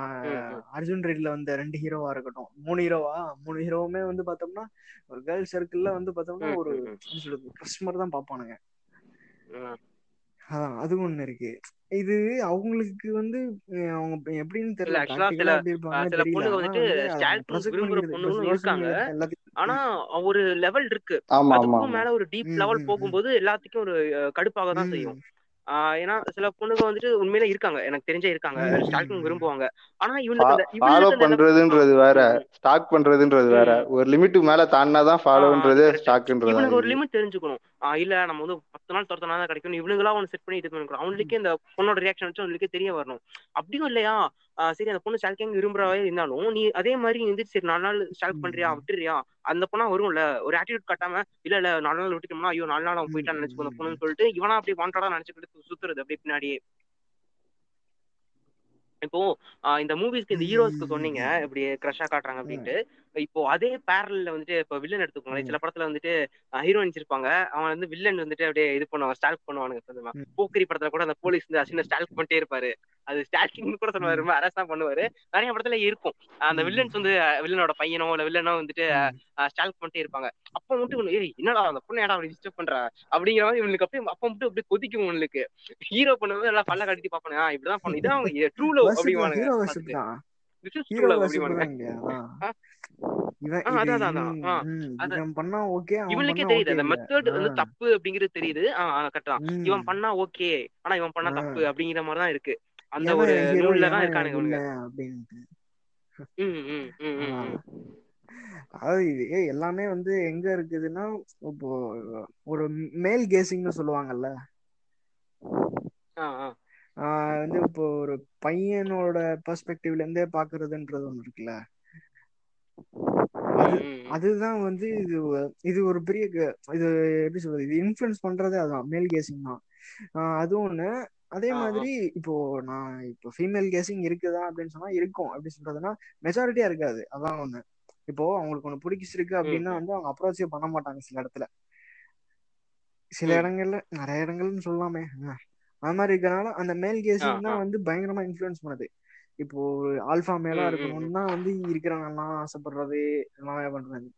அர்ஜுன் ரெட்டில வந்த ரெண்டு ஹீரோவா இருக்கட்டும் மூணு ஹீரோவா? மூணு ஹீரோவுமே வந்து பார்த்தோம்னா ஒரு கேர்ள்ஸ் சர்க்கிள்ல வந்து பார்த்தோம்னா ஒரு சொல்றது க்ரஷ் மாதிரி தான் பார்ப்பானுங்க. அதான் அது ஒண்ணு இருக்கு. இது அவங்களுக்கு வந்து அவங்க எப்படின்னு தெரியல சில பொண்ணுங்க ஆனா வந்துட்டு பொண்ணுங்களும் இருக்காங்க ஆனா ஒரு லெவல் இருக்கு. அதுக்கும் மேல ஒரு டீப் லெவல் போகும்போது எல்லாத்துக்கும் ஒரு கடுப்பாக தான் செய்யும். ஏன்னா சில பொண்ணுங்க வந்துட்டு உண்மையிலே இருக்காங்க எனக்கு தெரிஞ்சே இருக்காங்க ஸ்டாக்கிங். விரும்புவாங்க ஆனா அந்த ஃபாலோ பண்றதுன்றது வேற. ஸ்டாக் பண்றதுன்றது வேற. ஒரு லிமிட்டுக்கு மேல தாண்டினாதான் ஃபாலோன்றது. ஸ்டாக்ன்றதா இவனுக்கு ஒரு லிமிட் தெரிஞ்சுக்கணும் ஆஹ் இல்ல நம்ம வந்து பத்து நாள் துரத்தினா தான் கிடைக்கும். இவனுங்களா ஒன்று செட் பண்ணி இது பண்ணிக்கணும் அவனுக்கே இந்த பொண்ணோட ரியாக்ஷன் வச்சு அவனுக்கே தெரிய வரணும். அப்படியும் இல்லையா? சரி அந்த பொண்ணு ஸ்டாக்கிங் விரும்புறவே இருந்தாலும் நீ அதே மாதிரி நீ வந்து சரி நாலு நாள் ஸ்டாக் பண்றியா. விட்டுறியா? அந்த பொண்ணா வரும்ல? ஒரு ஆட்டிடியூட் காட்டாம இல்ல இல்ல நாலு நாள் விட்டுட்டோம்னா ஐயோ நாலு நாள் அவன் போயிட்டான்னு நினைச்சுக்கோ அந்த பொண்ணுன்னு சொல்லிட்டு இவனா அப்படி வாண்டடா நினைச்சுக்கிட்டு சுத்துறது அப்படி பின்னாடியே. இப்போ இந்த மூவிஸ்க்கு இந்த ஹீரோஸ்க்கு சொன்னீங்க இப்படி க்ரஷா காட்டுறாங்க அப்படின்ட்டு. இப்போ அதே பேரல்ல வந்துட்டு இப்போ வில்லன் எடுத்துக்கோங்களேன். சில படத்துல வந்துட்டு ஹீரோயின்ஸ் இருப்பாங்க அவன் வந்து வில்லன் வந்துட்டு அப்படியே இது பண்ணுவான் ஸ்டால்க் பண்ணுவானுங்க. போக்கிரி படத்துல கூட அந்த போலீஸ் வந்து அசின ஸ்டால்க் பண்ணிட்டே இருப்பாரு. அது ஸ்டால்கிங் கூட சொல்லுவாரு. ரொம்ப அரசா பண்ணுவாரு. நிறைய படத்துல இருக்கும். அந்த வில்லன்ஸ் வந்து வில்லனோட பையனோ இல்ல வில்லனோ வந்துட்டு. ஸ்டால்க் பண்ணிட்டே இருப்பாங்க. அப்ப மட்டும் ஏய் என்னடா அந்த பொண்ணு ஏடா அப்படி டிஸ்டர்ப் பண்ற? அப்படிங்கிற மாதிரி இவனுக்கு அப்படியே அப்ப மட்டும் அப்படியே கொதிக்கும் இவனுக்கு ஹீரோ பண்ணும்போது எல்லாம் பல்ல கட்டி பாப்பானு "ஆ, இப்படிதான் பண்ணும். இதான் அவங்க ட்ரூ லவ் அப்படிவானுங்க இவனுக்கே தெரியுது அந்த மெத்தட் வந்து தப்பு அப்படிங்கிறது தெரியுது. கரெக்ட் தான். இவன் பண்ணா ஓகே ஆனா இவன் பண்ணா தப்பு அப்படிங்கிற மாதிரி தான் இருக்கு. அந்த ஒரு ஏன்னா தான் இருக்கானுங்க இவனுங்க அதாவது இது எல்லாமே வந்து எங்க இருக்குதுன்னா இப்போ ஒரு மேல் கேசிங்னு சொல்லுவாங்கல்ல. வந்து இப்போ ஒரு பையனோட பெர்ஸ்பெக்டிவ்ல இருந்தே பாக்குறதுன்றது ஒண்ணு இருக்குல்ல? அது அதுதான் வந்து இது இது ஒரு பெரிய இது எப்படி சொல்றது? இது இன்ஃப்ளூயன்ஸ் பண்றதே அதான் மேல் கேசிங் தான். அது ஒண்ணு. அதே மாதிரி இப்போ நான் இப்போ ஃபீமேல் கேசிங் இருக்குதா அப்படின்னு சொன்னா இருக்கும். எப்படி சொல்றதுன்னா மெஜாரிட்டியா இருக்காது. அதான் ஒண்ணு. இப்போ அவங்களுக்கு ஒண்ணு பிடிச்சிருக்கு ம் அப்படின்னா வந்து அவங்க அப்ரோச்சே பண்ண மாட்டாங்க சில இடத்துல. சில இடங்கள்ல நிறைய இடங்கள்னு சொல்லலாமே. அது மாதிரி இருக்கனால அந்த மேல் கேசிங் தான் வந்து பயங்கரமா இன்ஃப்ளூயன்ஸ் பண்ணுது. இப்போ ஆல்ஃபா மேலா இருக்கணும்னா வந்து இருக்கிறவங்கலாம் ஆசைப்படுறது எல்லாமே பண்றது.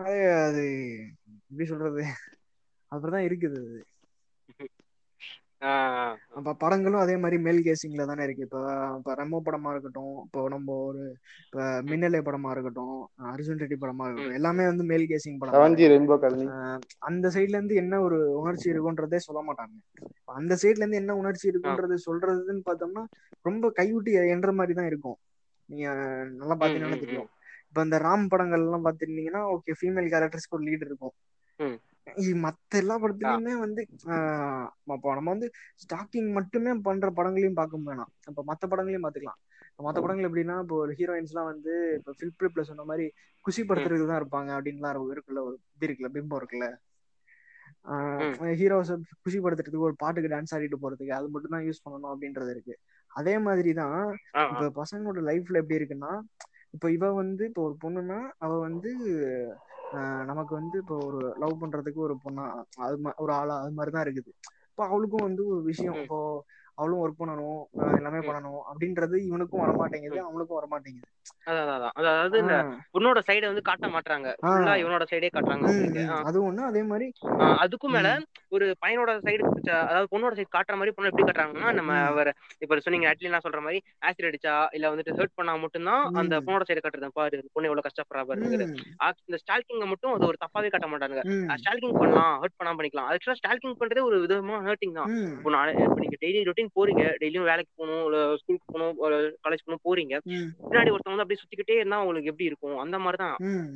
அது அது எப்படி சொல்றது? அப்படிதான் இருக்குது அது. அப்ப படங்களும் அதே மாதிரி மேல் கேசிங்ல தானே இருக்கு. இப்போ இப்போ ரெமோ படமா இருக்கட்டும் இப்போ நம்ம ஒரு இப்போ மின்னலை படமா இருக்கட்டும் அர்ஜுன் ரெட்டி படமா இருக்கட்டும் எல்லாமே வந்து மேல் கேசிங் படம் அந்த சைட்ல இருந்து என்ன ஒரு உணர்ச்சி இருக்குன்றதே சொல்ல மாட்டாங்க. அந்த சைட்ல இருந்து என்ன உணர்ச்சி இருக்குன்றது சொல்றதுன்னு பார்த்தோம்னா ரொம்ப கைவிட்டு என்ற மாதிரி தான் இருக்கும். நீங்க நல்லா பாத்தீங்கன்னா தெரியும் இப்ப இந்த ராம் படங்கள் எல்லாம் பாத்துருந்தீங்கன்னா ஓகே ஃபீமேல் கேரக்டர்ஸ்க்கு ஒரு லீட் இருக்கும். மத்த எல்லா படத்துலயுமே வந்து ஆஹ் அப்போ நம்ம வந்து ஸ்டாக்கிங் மட்டுமே பண்ற படங்களையும் பார்க்க வேணாம் இப்ப மத்த படங்களையும் பாத்துக்கலாம் இப்ப மத்த படங்கள் எப்படின்னா இப்போ ஒரு ஹீரோயின்ஸ் எல்லாம் வந்து இப்போ ஃபிலிப்ல சொன்ன மாதிரி ம். குஷிப்படுத்துறதுக்கு தான் இருப்பாங்க அப்படின்லாம் இருக்குல்ல ஒரு இது இருக்குல்ல பிம்பம் இருக்குல்ல. ஹீரோஸை குஷிப்படுத்துறதுக்கு ஒரு பாட்டுக்கு டான்ஸ் ஆடிட்டு போறதுக்கு அது மட்டும் தான் யூஸ் பண்ணணும் அப்படின்றது இருக்கு. அதே மாதிரி தான் ஆ ஆ. இப்ப பசங்களோட லைஃப்ல எப்படி இருக்குன்னா இப்போ இவ வந்து இப்போ ஒரு பொண்ணுன்னா அவ வந்து நமக்கு வந்து இப்போ ஒரு லவ் பண்றதுக்கு ஒரு பொண்ணா அது ஒரு ஆளா அது மாதிரி தான் இருக்குது. இப்போ அவளுக்கும் வந்து ஒரு விஷயம் இப்போ அவளும் ஒர்க் பண்ணணும் எல்லாமே பண்ணணும். அப்படின்றது இவனுக்கும் வரமாட்டேங்குது ம். அவனுக்கும் வரமாட்டேங்குது. அதான் அதான் அதான். அதாவது இந்த பொண்ணோட சைடை வந்து காட்ட மாட்டாங்க இவனோட சைடே காட்டுறாங்க அது ஒண்ணு அதே மாதிரி அதுக்கும் மேல ஒரு பையனோட சைடு அதாவது பொண்ணோட சைடு காட்டுற மாதிரி பொண்ணு எப்படி காட்டுறாங்கன்னா நம்ம அவர் இப்ப சொன்னீங்க ஆக்சுவலி நான் சொல்ற மாதிரி ஆசிட் அடிச்சா இல்ல வந்துட்டு ஹர்ட் பண்ணா மட்டும்தான் அந்த பொண்ணோட சைடு காட்டுறது. பாரு பொண்ணு எவ்வளவு கஷ்டப்படுறா பாருங்கிறது இந்த ஸ்டால்கிங்க மட்டும் அது ஒரு தப்பாவே காட்ட மாட்டானுங்க. உம் ஸ்டால்கிங் பண்ணலாம் ஹர்ட் பண்ணாம பண்ணிக்கலாம். ஆக்சுவலா ஸ்டால்கிங் பண்றதே ஒரு விதமா ஹர்ட்டிங் தான். உம் இப்போ நான் இப்போ நீங்க டெய்லி ரொட்டீன் போறீங்க. டெய்லியும் வேலைக்கு போகணும் ஸ்கூலுக்கு போகணும் காலேஜ் போகணும் போறீங்க. பின்னாடி ஒருத்தவங்க வந்து அப்படியே சுத்திக்கிட்டே இருந்தா உங்களுக்கு எப்படி இருக்கும்? அந்த மாதிரி தான். உம்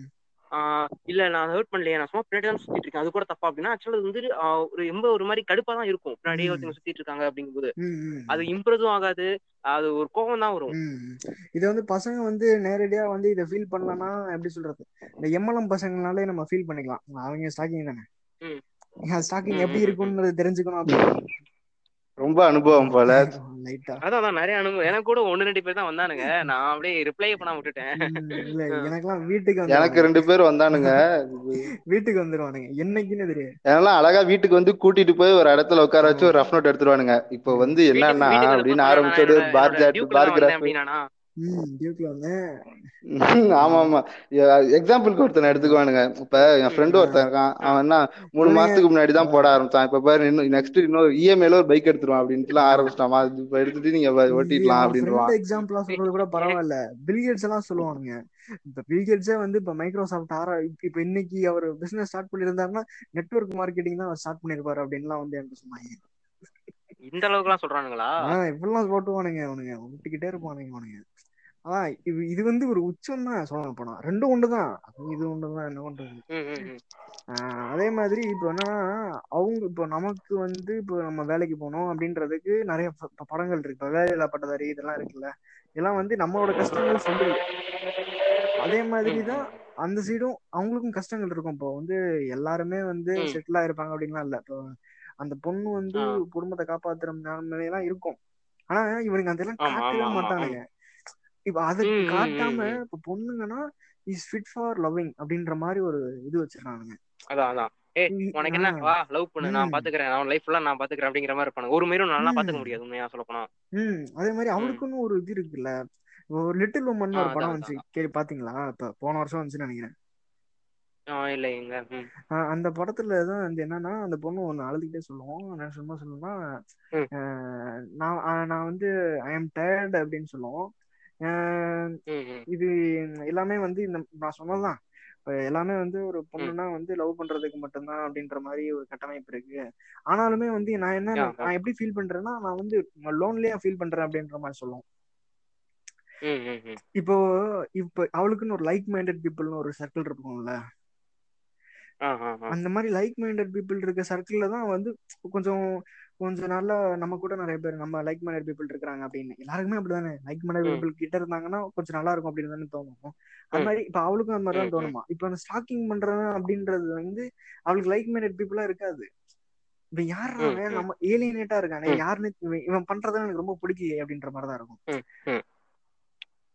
ஆஹ் இல்ல நான் ஹர்ட் பண்ணலையே நான் சும்மா பின்னாடி தான் சுத்திட்டு இருக்கேன். அது கூட தப்பா அப்படின்னா ஆக்சுவலா வந்து ஒரு ரொம்ப ஒரு மாதிரி கடுப்பா தான் இருக்கும். பின்னாடியே உம் ஒருத்தவங்க சுத்திட்டு இருக்காங்க அப்படிங்கும்போது. உம் உம் அது இம்ப்ரெஸும் ஆகாது. அது ஒரு கோவம் தான் வரும். இதை வந்து பசங்க வந்து நேரடியா வந்து இதை ஃபீல் பண்ணலன்னா எப்படி சொல்றது? இந்த எம்எல்எம் பசங்கனாலே நம்ம ஃபீல் பண்ணிக்கலாம். அவங்க ஸ்டாக்கிங் தானே? ஸ்டாக்கிங் எப்படி இருக்கும்ன்றது தெரிஞ்சுக்கணும் அப்படின்னா. ரொம்ப அனுபவம் போல. அதான் நிறைய அனுபவம். எனக்கு கூட ஒன்னு ரெண்டு பேர் தான் வந்தானுங்க. நான் அப்படியே ரிப்ளை பண்ண விட்டுட்டேன். எனக்கெல்லாம் வீட்டுக்கு எனக்கு வந்துருவானுங்க ரெண்டு பேர் வந்தானுங்க. வீட்டுக்கு வந்துருவானுங்க. என்னைக்குன்னு தெரியாது. அதெல்லாம் அழகா வீட்டுக்கு வந்து கூட்டிட்டு போய் ஒரு இடத்துல உட்கார வச்சு ஒரு ரஃப் நோட் எடுத்துருவானுங்க. இப்போ. வந்து என்னன்னா அப்படின்னு ஆரம்பிச்சோடு பார் பார் கிராஃப் ஆமா ஆமா. எக்ஸாம்பிளுக்கு ஒருத்தனை எடுத்துக்குவானுங்க இப்ப என் ஃப்ரெண்டு ஒருத்தன் இருக்கான். அவன் என்ன மூணு மாசத்துக்கு முன்னாடி தான் போட ஆரம்பிச்சான். இப்ப பாரு இன்னும் நெக்ஸ்ட் இன்னும் இஎம்ஐல ஒரு பைக் எடுத்துருவான் அப்படின்ட்டுலாம் ஆ. ஆரம்பிச்சிட்டாமா இப்ப எடுத்துட்டு நீங்க ஓட்டிடலாம் அப்படின்றான் எக்ஸாம்பிளா சொல்றது கூட பரவாயில்ல. பில்கேட்ஸ் எல்லாம் சொல்லுவானுங்க. இப்ப பில்கேட்ஸே வந்து இப்ப மைக்ரோசாஃப்ட் ஆரா இப்ப இன்னைக்கு அவர் பிசினஸ் ஸ்டார்ட் பண்ணியிருந்தாருன்னா நெட்வொர்க் மார்க்கெட்டிங் தான் அவர் ஸ்டார்ட் பண்ணிருப்பாரு அப்படின்லாம் வந்து எனக்கு சொன்னாங்க. இந்த அளவுக்கு எல்லாம் சொல்றானுங்களா இப்படிலாம் போட்டுவானுங்க அவனுங்க. விட்டுக்கிட்டே இருப்பானுங்க அவனுங்க. அதான் இது இது வந்து ஒரு உச்சம் தான் சொல்ல போனா ரெண்டும் ஒண்ணுதான். இது ஒண்ணுதான் என்ன பண்றது? அதே மாதிரி இப்போ என்னன்னா அவங்க இப்போ நமக்கு வந்து இப்போ நம்ம வேலைக்கு போனோம் அப்படின்றதுக்கு நிறைய படங்கள் இருக்கு. இப்போ வேலையில்லா பட்டதாரி இதெல்லாம் இருக்குல்ல. இதெல்லாம் வந்து நம்மளோட கஷ்டங்கள் சொல்லுது அதே மாதிரி ம், தான் ம், அந்த சைடும் அவங்களுக்கும் கஷ்டங்கள் இருக்கும். இப்போ வந்து எல்லாருமே வந்து. செட்டில் ஆயிருப்பாங்க அப்படின்லாம் இல்ல. இப்போ அந்த பொண்ணு வந்து. குடும்பத்தை காப்பாத்துற நிலைமையெல்லாம் இருக்கும். ஆனா இவனுங்க அதெல்லாம் காட்டவே. மாட்டானுங்க. இப்ப அதை காட்டாம. இப்ப பொண்ணுங்கன்னா இஸ் ஃபிட் ஃபார் லவ்விங் அப்படின்ற மாதிரி ஒரு இது வச்சிருக்கானுங்க. அதான் அதான். ஏய் உனக்கு என்ன. வா லவ் பண்ணு. நான். பாத்துக்கிறேன். அவன் லைஃப் ஃபுல்லா நான் பாத்துக்கிறேன் அப்படிங்கிற மாதிரி இருப்பானுங்க. ஒரு மீறும் நல்லா. பாத்துக்க முடியாது உண்மையா சொல்ல போனா ம். அதே மாதிரி ம். அவளுக்குன்னு ஒரு இது இருக்குல்ல. ஒரு லிட்டில் உமன் ஒரு படம் வந்துச்சு. கேள்வி பாத்தீங்களா? இப்ப போன வருஷம் வந்துச்சுன்னு நினைக்கிறேன். ம். அந்த படத்துல தான் வந்து என்னன்னா அந்த பொண்ணு ஒண்ணு அழுதுகிட்டே சொல்லுவோம். நான் சும்மா சொல்லணும்னா நான் நான் வந்து ஐ எம் டயர்ட் அப்படின்னு சொல்லுவோம். இது எல்லாமே வந்து இந்த நான் சொன்னதுதான். இப்ப எல்லாமே வந்து ஒரு பொண்ணுன்னா வந்து லவ் பண்றதுக்கு மட்டும்தான் அப்படின்ற மாதிரி ஒரு கட்டமைப்பு இருக்கு. ஆனாலுமே வந்து நான் என்ன. நான் எப்படி ஃபீல் பண்றேன்னா நான் வந்து லோன்லியா ஃபீல் பண்றேன் அப்படின்ற மாதிரி சொல்லுவோம். இப்போ இப்போ அவளுக்குன்னு ஒரு லைக் மைண்டட் பீப்புள்னு ஒரு சர்க்கிள் இருக்கும்ல. அந்த மாதிரி லைக் மைண்டட் பீப்புள் இருக்க சர்க்கிள்ல தான் வந்து கொஞ்சம் கொஞ்சம் நல்லா நம்ம கூட நிறைய பேர் நம்ம லைக் மைண்டட் பீப்புள் இருக்கிறாங்க அப்படின்னு. எல்லாருக்குமே அப்படிதானே? லைக் மைண்டட் பீப்புள் கிட்ட இருந்தாங்கன்னா கொஞ்சம் நல்லா இருக்கும் அப்படின்னு தானே தோணும். அது மாதிரி இப்ப அவளுக்கும் அந்த மாதிரி ம் தான் ம். தோணுமா? இப்ப அந்த ஸ்டாக்கிங் பண்றவன் அப்படின்றது வந்து அவளுக்கு லைக் மைண்டட் பீப்புளா இருக்காது. இப்ப யாரா நம்ம ஏலியனேட்டா இருக்கானே. யாருன்னு இவன் பண்றதுன்னு எனக்கு ரொம்ப பிடிக்கலையே அப்படின்ற மாதிரி தான் இருக்கும்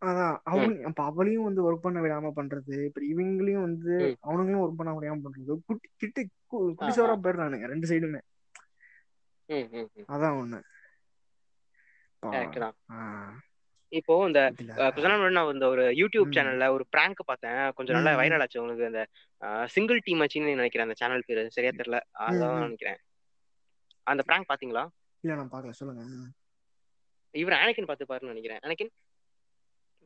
அதான். அவன் அப்ப அவளையும் வந்து ஒர்க் பண்ண விடாம பண்றது இப்ப இவங்களையும் வந்து அவனுங்களும் ஒர்க் பண்ண விடாம பண்றது. குட்டி கிட்டு கு- ஆ குட்டி ஆ சோறா போயிடுறானுங்க ரெண்டு சைடுமே அதான் ஒண்ணு. இப்போ இந்த நான் இந்த ஒரு யூடியூப் சேனல்ல ஒரு பிராங்க் பார்த்தேன். கொஞ்சம் நல்லா வைரல் ஆச்சு உங்களுக்கு அந்த சிங்கிள் டீம் மச்சின்னு நினைக்கிறேன் அந்த சேனல் பேரு. சரியா தெரியல. அதான் நினைக்கிறேன். அந்த பிராங்க் பாத்தீங்களா இல்ல நான் பாக்கல சொல்லுங்க. இவர் ஆனக்கின் பார்த்து பாருன்னு நினைக்கிறேன். ஆனக்கின்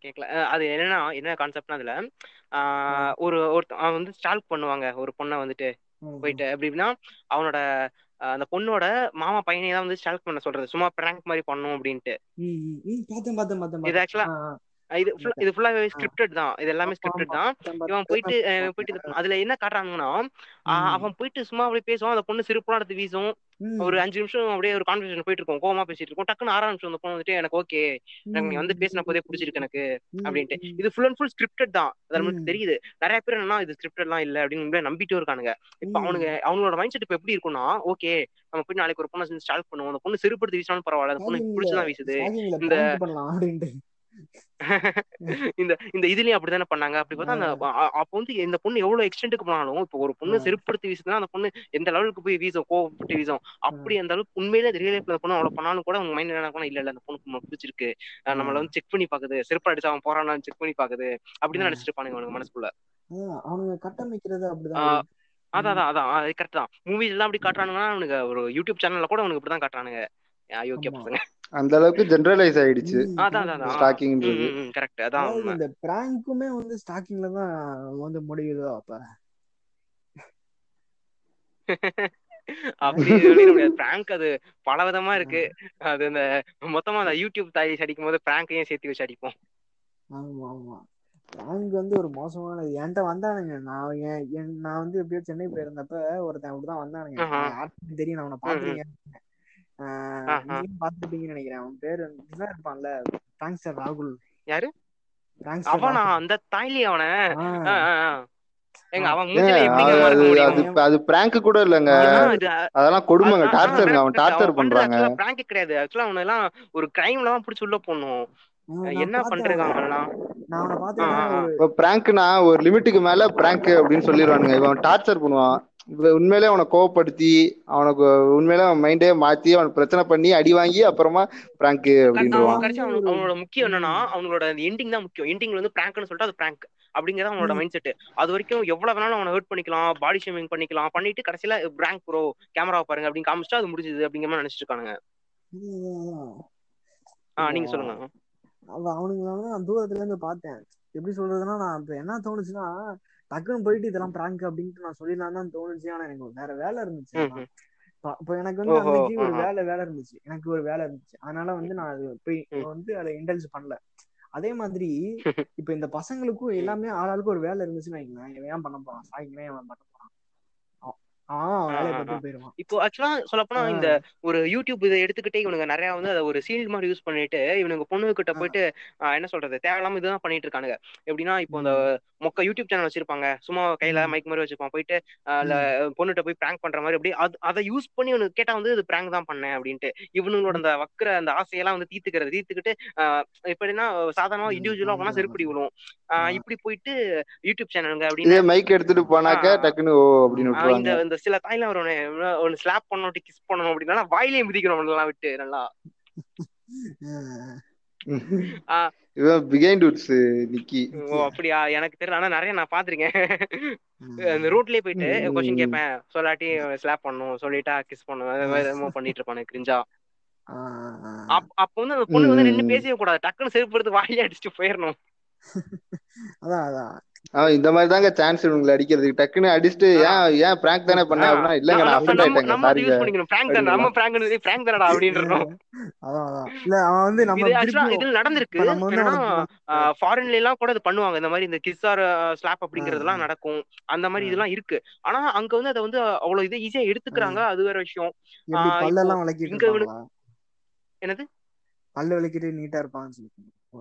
கேட்கல அது என்னன்னா என்ன கான்செப்ட்னா அதுல ஆஹ் ஒரு ஒருத்த அவன் வந்து ஸ்டால்க் பண்ணுவாங்க. ஒரு பொண்ணை வந்துட்டு. போயிட்டு. எப்படின்னா அவனோட அந்த பொண்ணோட மாமா பையனை தான் வந்து ஸ்டால்க் பண்ண சொல்றது. சும்மா பிராங்க் மாதிரி பண்ணும் அப்படின்ட்டு. இது ஆக்சுவலா இது இது ஃபுல்லாவே ஸ்கிரிப்டட் தான். இது எல்லாமே ஸ்கிரிப்டட் தான். இவன் போயிட்டு போயிட்டு இது அதுல என்ன காட்டுறாங்கன்னா அவன் போயிட்டு சும்மா அப்படியே பேசுவான். அந்த பொண்ணு சிரிப்புலாம் எடுத்து வீசும். ஒரு அஞ்சு நிமிஷம் அப்படியே ஒரு கான்வர்சேஷன் போயிட்டு இருக்கும். கோவமா பேசிட்டு இருக்கும். டக்குன்னு நிமிஷம் அந்த பொண்ணு வந்துட்டு எனக்கு ஓகே. எனக்கு நீ வந்து பேசின போதே பிடிச்சிருக்கு எனக்கு. அப்படின்ட்டு. இது ஃபுல் அண்ட் ஃபுல் ஸ்கிரிப்டட் தான். அது நமக்கு ம் தெரியுது. நிறைய பேர் என்னன்னா இது ஸ்கிரிப்டட்லாம் இல்ல. அப்படின்னு உண்மையா நம்பிட்டும் இருக்கானுங்க. இப்ப அவனுங்க அவங்களோட மைண்ட் செட் இப்ப எப்படி இருக்கும்னா ஓகே நம்ம போய் நாளைக்கு ஒரு பொண்ணை ஸ்டார்ட் பண்ணுவோம். அந்த பொண்ணு செருப்படுத்தி வீசினாலும் பரவாயில்ல. அந்த பொண்ணு பிடிச்சதான் வீசுது. இந்த இந்த இந்த இதுலயும் அப்படிதானே பண்ணாங்க. அப்படி பார்த்தா அந்த அப்ப வந்து இந்த பொண்ணு எவ்வளவு எக்ஸ்டென்ட்டுக்கு போனாலும் இப்போ ஒரு பொண்ணு செருப்படுத்தி வீசுதுன்னா அந்த பொண்ணு எந்த லெவலுக்கு போய் வீசும்? கோவப்பட்டு வீசும். அப்படி அந்த அளவுக்கு உண்மையிலே ரியல் லைஃப்ல அந்த பொண்ணு அவ்வளவு பண்ணாலும் கூட உங்க மைண்ட் என்ன இல்ல இல்ல அந்த பொண்ணுக்கு நம்ம பிடிச்சிருக்கு. நம்மள வந்து செக் பண்ணி பாக்குது. செருப்பு அடிச்சு அவன் போறானான்னு செக் பண்ணி பாக்குது. அப்படின்னு நினைச்சிட்டு இருப்பானுங்க அவனுக்கு மனசுக்குள்ள. அவனுங்க கட்டமைக்கிறது அப்படிதான் அதான் அதான் அதான். அது கரெக்ட் தான். மூவிஸ் எல்லாம் அப்படி காட்டுறானுங்கன்னா அவனுக்கு ஒரு யூடியூப் சேனல்ல கூட அவனுக்கு இப்படிதான் காட்டுறானுங்க. அயோக்கிய பசங்க அந்த அளவுக்கு ஜெனரலைஸ் ஆயிடுச்சு. ஸ்டாக்கிங்ன்றது கரெக்ட் அதான் இந்த பிராங்க்குமே வந்து ஸ்டாக்கிங்ல தான் வந்து முடியுதோ அப்ப? [LAUGHS] அப்படி சொல்லிட முடியாது. [LAUGHS] பிராங்க் அது பல விதமா இருக்கு அது இந்த மொத்தமா அந்த யூடியூப் தாய் அடிக்கும் போது பிராங்கையும் சேர்த்து வச்சு அடிப்போம். ஆமா ஆமா. பிராங்க் வந்து ஒரு மோசமானது. என்கிட்ட வந்தானுங்க. நான் என் என் நான் வந்து எப்படியோ சென்னை போயிருந்தப்ப ஒருத்தன் அப்படிதான் வந்தானுங்க. தெரியும். நான் ம். பாத்துருக்கேன் பாத்துருப்பீங்கன்னு நினைக்கிறேன். அவன் பேரு இதான் இருப்பான்ல. பிராங்ஸ்டர் ராகுல். யாரு? அவனா? அந்த தாய்லி அவன. ஏங்க அவன் மூஞ்சில அது பிராங்க் கூட இல்லைங்க. அதெல்லாம் அது கொடுமைங்க டார்ச்சருங்க அவன். டார்ச்சர் பண்றாங்க. பிராங்க் கிடையாது. ஆக்சுவலா அவனை எல்லாம் ஒரு கிரைம்ல தான் பிடிச்சி உள்ள நான் என்ன பண்றாங்க பிராங்க்னா ஒரு லிமிட்டுக்கு மேல பிராங்க் அப்படின்னு சொல்லிடுவானுங்க. இவன் டார்ச்சர் பண்ணுவான். உண்மையிலே அவனை கோவப்படுத்தி அவனுக்கு உண்மையிலே அவன் மைண்டே மாத்தி அவனுக்கு பிரச்சனை பண்ணி அடி வாங்கி அப்புறமா பிராங்க் அப்படின்றான் கடைசி வந்து அவனு ஒரு அவனோட முக்கியம் என்னன்னா அவனோட அந்த எண்டிங் தான் முக்கியம். எண்டிங்ல வந்து பிராங்க்னு சொல்லிட்டு அது பிராங்க் அப்படிங்கறது அவனோட மைண்ட் செட் அது வரைக்கும் எவ்வளவு வேணாலும் அவனை ஹர்ட் பண்ணிக்கலாம் பாடி ஷேமிங் பண்ணிக்கலாம் பண்ணிட்டு கடைசியில பிராங்க் ப்ரோ கேமரா பாருங்க அப்படின்னு காமிச்சிட்டா அது முடிஞ்சது அப்படிங்கிற மாதிரி நினைச்சிட்டு இருக்கானுங்க. அதான், அதான். ஆ. இப்போ நீங்க சொல்லுங்க. அவ அவனுங்களை நான் தூரத்துல இருந்து பார்த்தேன். எப்படி சொல்றதுன்னா நான் இப்ப என்ன தோணுச்சுன்னா டக்குன்னு போயிட்டு இதெல்லாம் பிராங்க் அப்படின்ட்டு நான் சொல்லிடலாம் தான் தோணுச்சு. ஆனா எனக்கு வேற வேலை இருந்துச்சு. இப்ப எனக்கு வந்து அன்னைக்கு ஒரு. வேலை வேலை இருந்துச்சு. எனக்கு ஒரு வேலை இருந்துச்சு. அதனால வந்து நான் அது போய். வந்து அதை இன்டெல்ஸ் பண்ணல. அதே மாதிரி இப்ப இந்த பசங்களுக்கும் எல்லாமே ஆளாளுக்கு ஒரு வேலை இருந்துச்சுன்னு வைங்களேன். இவன் ஏன் பண்ண போறான்? சாய்ங்களேன் இவன் பண்ண போறான் அவ- அவன் அவன் வேலையை ஆஹா. பார்த்துட்டு போயிருவான் இப்போ ஆக்சுவலா சொல்லப்போனா இந்த ஒரு யூடியூப் இதை எடுத்துக்கிட்டே இவனுங்க நிறைய வந்து அதை ஒரு சீல்டு மாதிரி யூஸ் பண்ணிட்டு இவனுங்க பொண்ணு கிட்ட. போயிட்டு என்ன சொல்றது தேவையில்லாம இதுதான் பண்ணிட்டு இருக்கானுங்க எப்படின்னா இப்போ இந்த. மொக்க யூடியூப் சேனல் வச்சிருப்பாங்க சும்மா கையில. மைக் மாதிரி வச்சிருப்பான் போயிட்டு பொண்ணுகிட்ட போய் பிராங்க் பண்ற மாதிரி அப்படி அது அதை யூஸ் பண்ணி இவனுக்கு கேட்டா வந்து இது பிராங்க் தான் பண்ணேன் அப்படின்ட்டு இவனுங்களோட அந்த வக்கிர அந்த ஆசையெல்லாம் வந்து தீர்த்துக்கிறது தீர்த்துக்கிட்டு ஆஹ் எப்படின்னா சாதாரணமா. இண்டிவிஜுவலா போனா செருப்படி. ஆஹ் இப்படி போயிட்டு யூடியூப் சேனலுங்க அப்படின்னு மைக் எடுத்துட்டு போனாக்க. டக்குன்னு இந்த சில தாய்ல ஒரு ஒன்னு ஸ்லாப் பண்ணணும் கிஸ் பண்ணணும் அப்படின்னா வாயிலே மிதிக்கணும் எல்லாம் விட்டு நல்லா. [LAUGHS] ஆஹ் இவன் பிகைண்ட் உட்ஸ் நிக்கி. ஓ அப்படியா? எனக்கு தெரியல. ஆனா நிறைய நான் பாத்திருக்கேன். அந்த ரோட்லயே போயிட்டு. கொஸ்டின் கேட்பேன். சொல்லாட்டி ஸ்லாப் பண்ணணும் சொல்லிட்டா கிஸ் பண்ணும் அது மாதிரி பண்ணிட்டு இருப்பானு கிரிஞ்சா அப்ப வந்து அந்த பொண்ணு வந்து நின்னு. பேசவே கூடாது. டக்குன்னு செருப்பு எடுத்து வாயிலே அடிச்சுட்டு போயிடணும். [LAUGHS] அதான் அதான். அவன் இந்த மாதிரி தாங்க சான்ஸ் இவங்களை அடிக்கிறதுக்கு. டக்குன்னு அடிச்சுட்டு. ஏன் ஏன் பிராங்க் தானே பண்ண. அப்படின்னா இல்லங்க நான் அஃபெண்ட் ஆயிட்டேங்க நம்ம பிராங்க் தானே. நம்ம பிராங்க் பிராங்க் தானடா [LAUGHS] அதான் அதான். இல்ல அவன் வந்து நம்ம இது நடந்திருக்கு. ஃபாரின்ல எல்லாம் கூட இது பண்ணுவாங்க. இந்த மாதிரி இந்த கிஸ் ஆர் ஸ்லாப் அப்படிங்கறதெல்லாம். நடக்கும். அந்த மாதிரி. இதெல்லாம் இருக்கு. ஆனா அங்க வந்து அதை வந்து அவ்வளவு இது ஈஸியா எடுத்துக்கிறாங்க. அது வேற விஷயம். என்னது? பல்லு விளக்கிட்டு நீட்டா இருப்பான்னு சொல்லி [LAUGHS]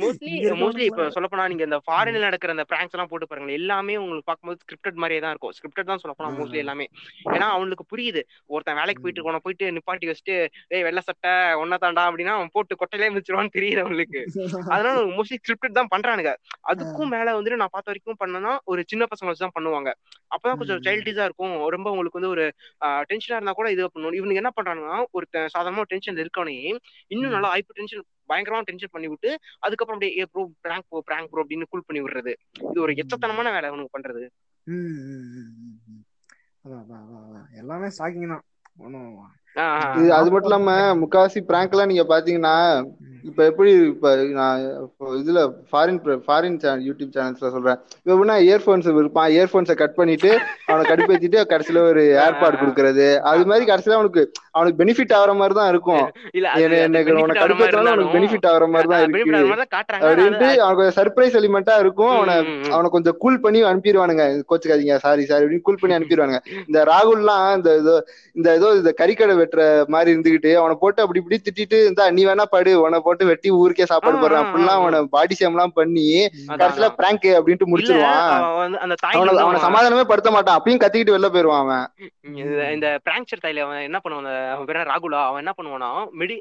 மோஸ்ட்லி மோஸ்ட்லி இப்ப சொல்ல போனா நீங்க இந்த ஃபாரின்ல நடக்கிற அந்த பிராங்க்ஸ் எல்லாம் போட்டு பாருங்க எல்லாமே உங்களுக்கு பார்க்கும்போது ஸ்கிரிப்டட் மாதிரியே தான் இருக்கும். ஸ்கிரிப்டட் தான் சொல்ல போனா மோஸ்ட்லி எல்லாமே. ஏன்னா அவனுக்கு புரியுது. ஒருத்தன் வேலைக்கு போயிட்டு போயிட்டு நிப்பாட்டி வச்சுட்டு ஏய் வெள்ளை சட்டை ஒன்ன தாண்டா அப்படின்னா அவன் போட்டு கொட்டையிலே மிச்சிருவான்னு தெரியுது அவனுக்கு அதனால [LAUGHS] மோஸ்ட்லி ஸ்கிரிப்டட் தான் பண்றானுங்க. அதுக்கும் மேல வந்துட்டு நான் பார்த்த வரைக்கும் பண்ணனா ஒரு சின்ன பசங்க வச்சு தான் பண்ணுவாங்க. அப்பதான் கொஞ்சம் ம். சைல்டிஸா இருக்கும். ரொம்ப உங்களுக்கு வந்து ஒரு டென்ஷனா இருந்தா கூட இது பண்ணணும் இவனுக்கு என்ன பண்றாங்கன்னா ஒரு சாதாரண டென்ஷன் இருக்கவனே இன்னும் நல்லா ஹைப்பர் டென்ஷன் பயங்கரமா டென்ஷன் பண்ணி விட்டு அதுக்கப்புறம் அப்படியே ஏ bro prank bro prank bro அப்படின்னு கூல் பண்ணி விடுறது. இது ஒரு எச்சத்தனமான வேலை அவனுக்கு பண்றது. எல்லாமே ஸ்டாக்கிங் தான். ஒன்றும் இது அது மட்டும் இல்லாம முக்காவாசி பிராங்க் எல்லாம் நீங்க பாத்தீங்கன்னா இப்ப எப்படி இப்ப நான் இதுல ஃபாரின் ஃபாரின் யூடியூப் சேனல்ஸ்ல சொல்றேன். இப்ப எப்படின்னா இயர்போன்ஸ் இருப்பான் இயர்போன்ஸை கட் பண்ணிட்டு அவனை கடுப்பேத்திட்டு கடைசியில ஒரு ஏர்பாட் கொடுக்கறது. அது மாதிரி கடைசியில அவனுக்கு அவனுக்கு பெனிஃபிட் ஆகுற மாதிரி தான் இருக்கும் எனக்கு உனக்கு கடுப்பேத்தாலும் அவனுக்கு பெனிஃபிட் ஆகுற மாதிரி தான் இருக்கு. அப்படின்ட்டு அவனுக்கு சர்ப்ரைஸ் எலிமெண்டா இருக்கும். அவனை. அவனை கொஞ்சம் கூல் பண்ணி அனுப்பிடுவானுங்க. கோச்சுக்காதீங்க சாரி சாரி அப்படின்னு கூல் பண்ணி [LAUGHS] அனுப்பிடுவானுங்க. இந்த ராகுல்லாம் இந்த ஏதோ இந்த ஏதோ இந்த கறிக்கடை வெட்டுற மாதிரி இருந்துகிட்டு அவனை போட்டு அப்படி இப்படி திட்டிட்டு இந்த நீ வேணா படு. உன்னை போட்டு வெட்டி ஊருக்கே சாப்பாடு போடுறேன். அப்படிலாம். அவனை பாடி ஷேம் எல்லாம் பண்ணி கடைசியில. பிராங்க் அப்படின்ட்டு முடிச்சிருவான். அவன் அவனை அவனை அவன் சமாதானமே படுத்த மாட்டான். அப்பயும் கத்திக்கிட்டு வெளில போயிருவான் அவன். இந்த- பிராங்க்சர் தாயில அவன் என்ன பண்ணுவான்? அவன் பேர் ராகுலா? அவன் என்ன பண்ணுவானா மெடி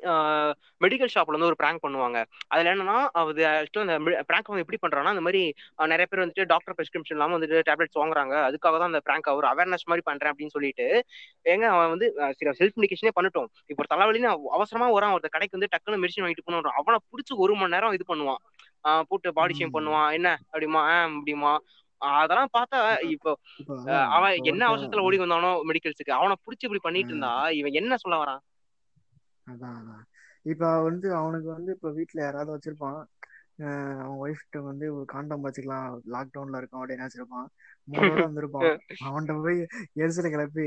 மெடிக்கல் ஷாப்ல வந்து ஒரு பிராங்க் பண்ணுவாங்க. அதுல என்னன்னா அது ஆக்சுவலா அந்த பிராங்க் வந்து எப்படி பண்றான்னா அந்த மாதிரி நிறைய பேர் வந்துட்டு டாக்டர் பிரிஸ்கிரிப்ஷன் இல்லாம வந்துட்டு டேப்லெட்ஸ் வாங்குறாங்க. அதுக்காக தான் அந்த பிராங்க் ஒரு அவேர்னஸ் மாதிரி பண்றேன் அப்படின்னு சொல்லிட்டு ஏங்க அவன் வந்து செல்ஃப் மெடிக்கேஷனே பண்ணட்டும். இப்போ ஒரு தலைவலின்னு அவ- அவசரமா வரான். ஒருத்த கடைக்கு வந்து டக்குன்னு மெடிசன் வாங்கிட்டு போகணும் அவனை பிடிச்சி ஒரு மணி நேரம் இது பண்ணுவான். போட்டு பாடி ஷேம். பண்ணுவான். என்ன? அப்படிமா அப்படிமா அதெல்லாம் பார்த்தா இப்போ அவன் என்ன அவசரத்துல ஓடி வந்தானோ மெடிக்கல்ஸுக்கு அவனை புடிச்சு இப்படி பண்ணிட்டு இருந்தா இவன் என்ன சொல்ல வரான்? அதான் அதான். இப்ப வந்து அவனுக்கு வந்து இப்ப வீட்ல யாராவது வச்சிருப்பான். அவன் ஒய்ஃப்ட்ட வந்து ஒரு காண்டம் வச்சுக்கலாம். லாக்டவுன்ல இருக்கும் அப்படின்னு வச்சிருப்பான் மூடோட வந்திருப்பான். அவன்கிட்ட போய் எரிசலை கிளப்பி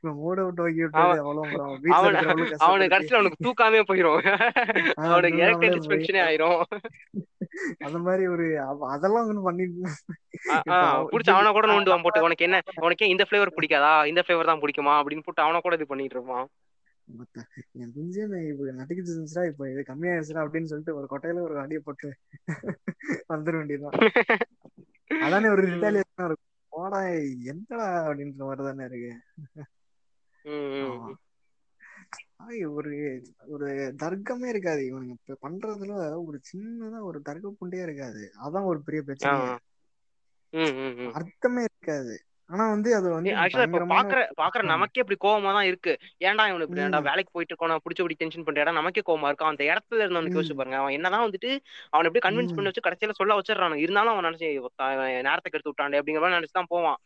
மூட விட்டு வைக்க விட்டு அவ்வளவு அவனுக்கு கடைசியில அவனுக்கு தூக்காமே போயிரும். [LAUGHS] அவனுக்கு எலக்ட்ரிக் டிஸ்பெக்ஷனே ஆயிரும். அந்த மாதிரி ஒரு அதெல்லாம் ஒண்ணு பண்ணி ஆஹ் இப்ப ஆஹ் அவ- புடிச்சு அவனை கூட நோண்டுவான் போட்டு. உனக்கு என்ன உனக்கு இந்த ஃபிளேவர் பிடிக்காதா? இந்த ஃபிளேவர் தான் பிடிக்குமா? அப்படின்னு போட்டு அவனை கூட இது பண்ணிட்டு இருப்பான். என் குஞ்சு இப்ப நட்டுக்கிட்டு இருந்துச்சுடா இப்ப இது கம்மியாயிருச்சுடா அப்படின்னு சொல்லிட்டு ஒரு கொட்டையில ஒரு அடியை போட்டு [LAUGHS] வந்துட வேண்டியதுதான். அதானே ஒரு ரிட்டாலியேஷனா இருக்கும். போடா என்னடா அப்படின்ற மாதிரி தானே இருக்கு. ஒரு ஒரு தர்க்கமே இருக்காது. இவனுங்க இப்ப பண்றதுல ஒரு சின்னதா ஒரு தர்க்க புண்டியே இருக்காது. அதான் ஒரு பெரிய ம். அர்த்தமே இருக்காது. ஆனா வந்து அது வந்து ஆக்சுவலா இப்ப பாக்குற பாக்குற. நமக்கே இப்படி கோவமா தான் இருக்கு. ஏன்டா இவனுக்கு இப்படி ஏன்டா. வேலைக்கு போயிட்டு இருக்கோம் பிடிச்சபடி டென்ஷன் பண்றா நமக்கே கோவமா இருக்கும். அந்த இடத்துல இருந்தவனுக்கு யோசிச்சு. பாருங்க. அவன் என்னதான் வந்துட்டு அவனை எப்படி கன்வின்ஸ். பண்ணி வச்சு கடைசியில சொல்ல வச்சிடறானு. இருந்தாலும் அவன் நினைச்சு "ஒத்தா, இவன் நேரத்தை கெடுத்து விட்டாண்டே அப்படிங்கிற மாதிரி நினைச்சு தான் போவான்.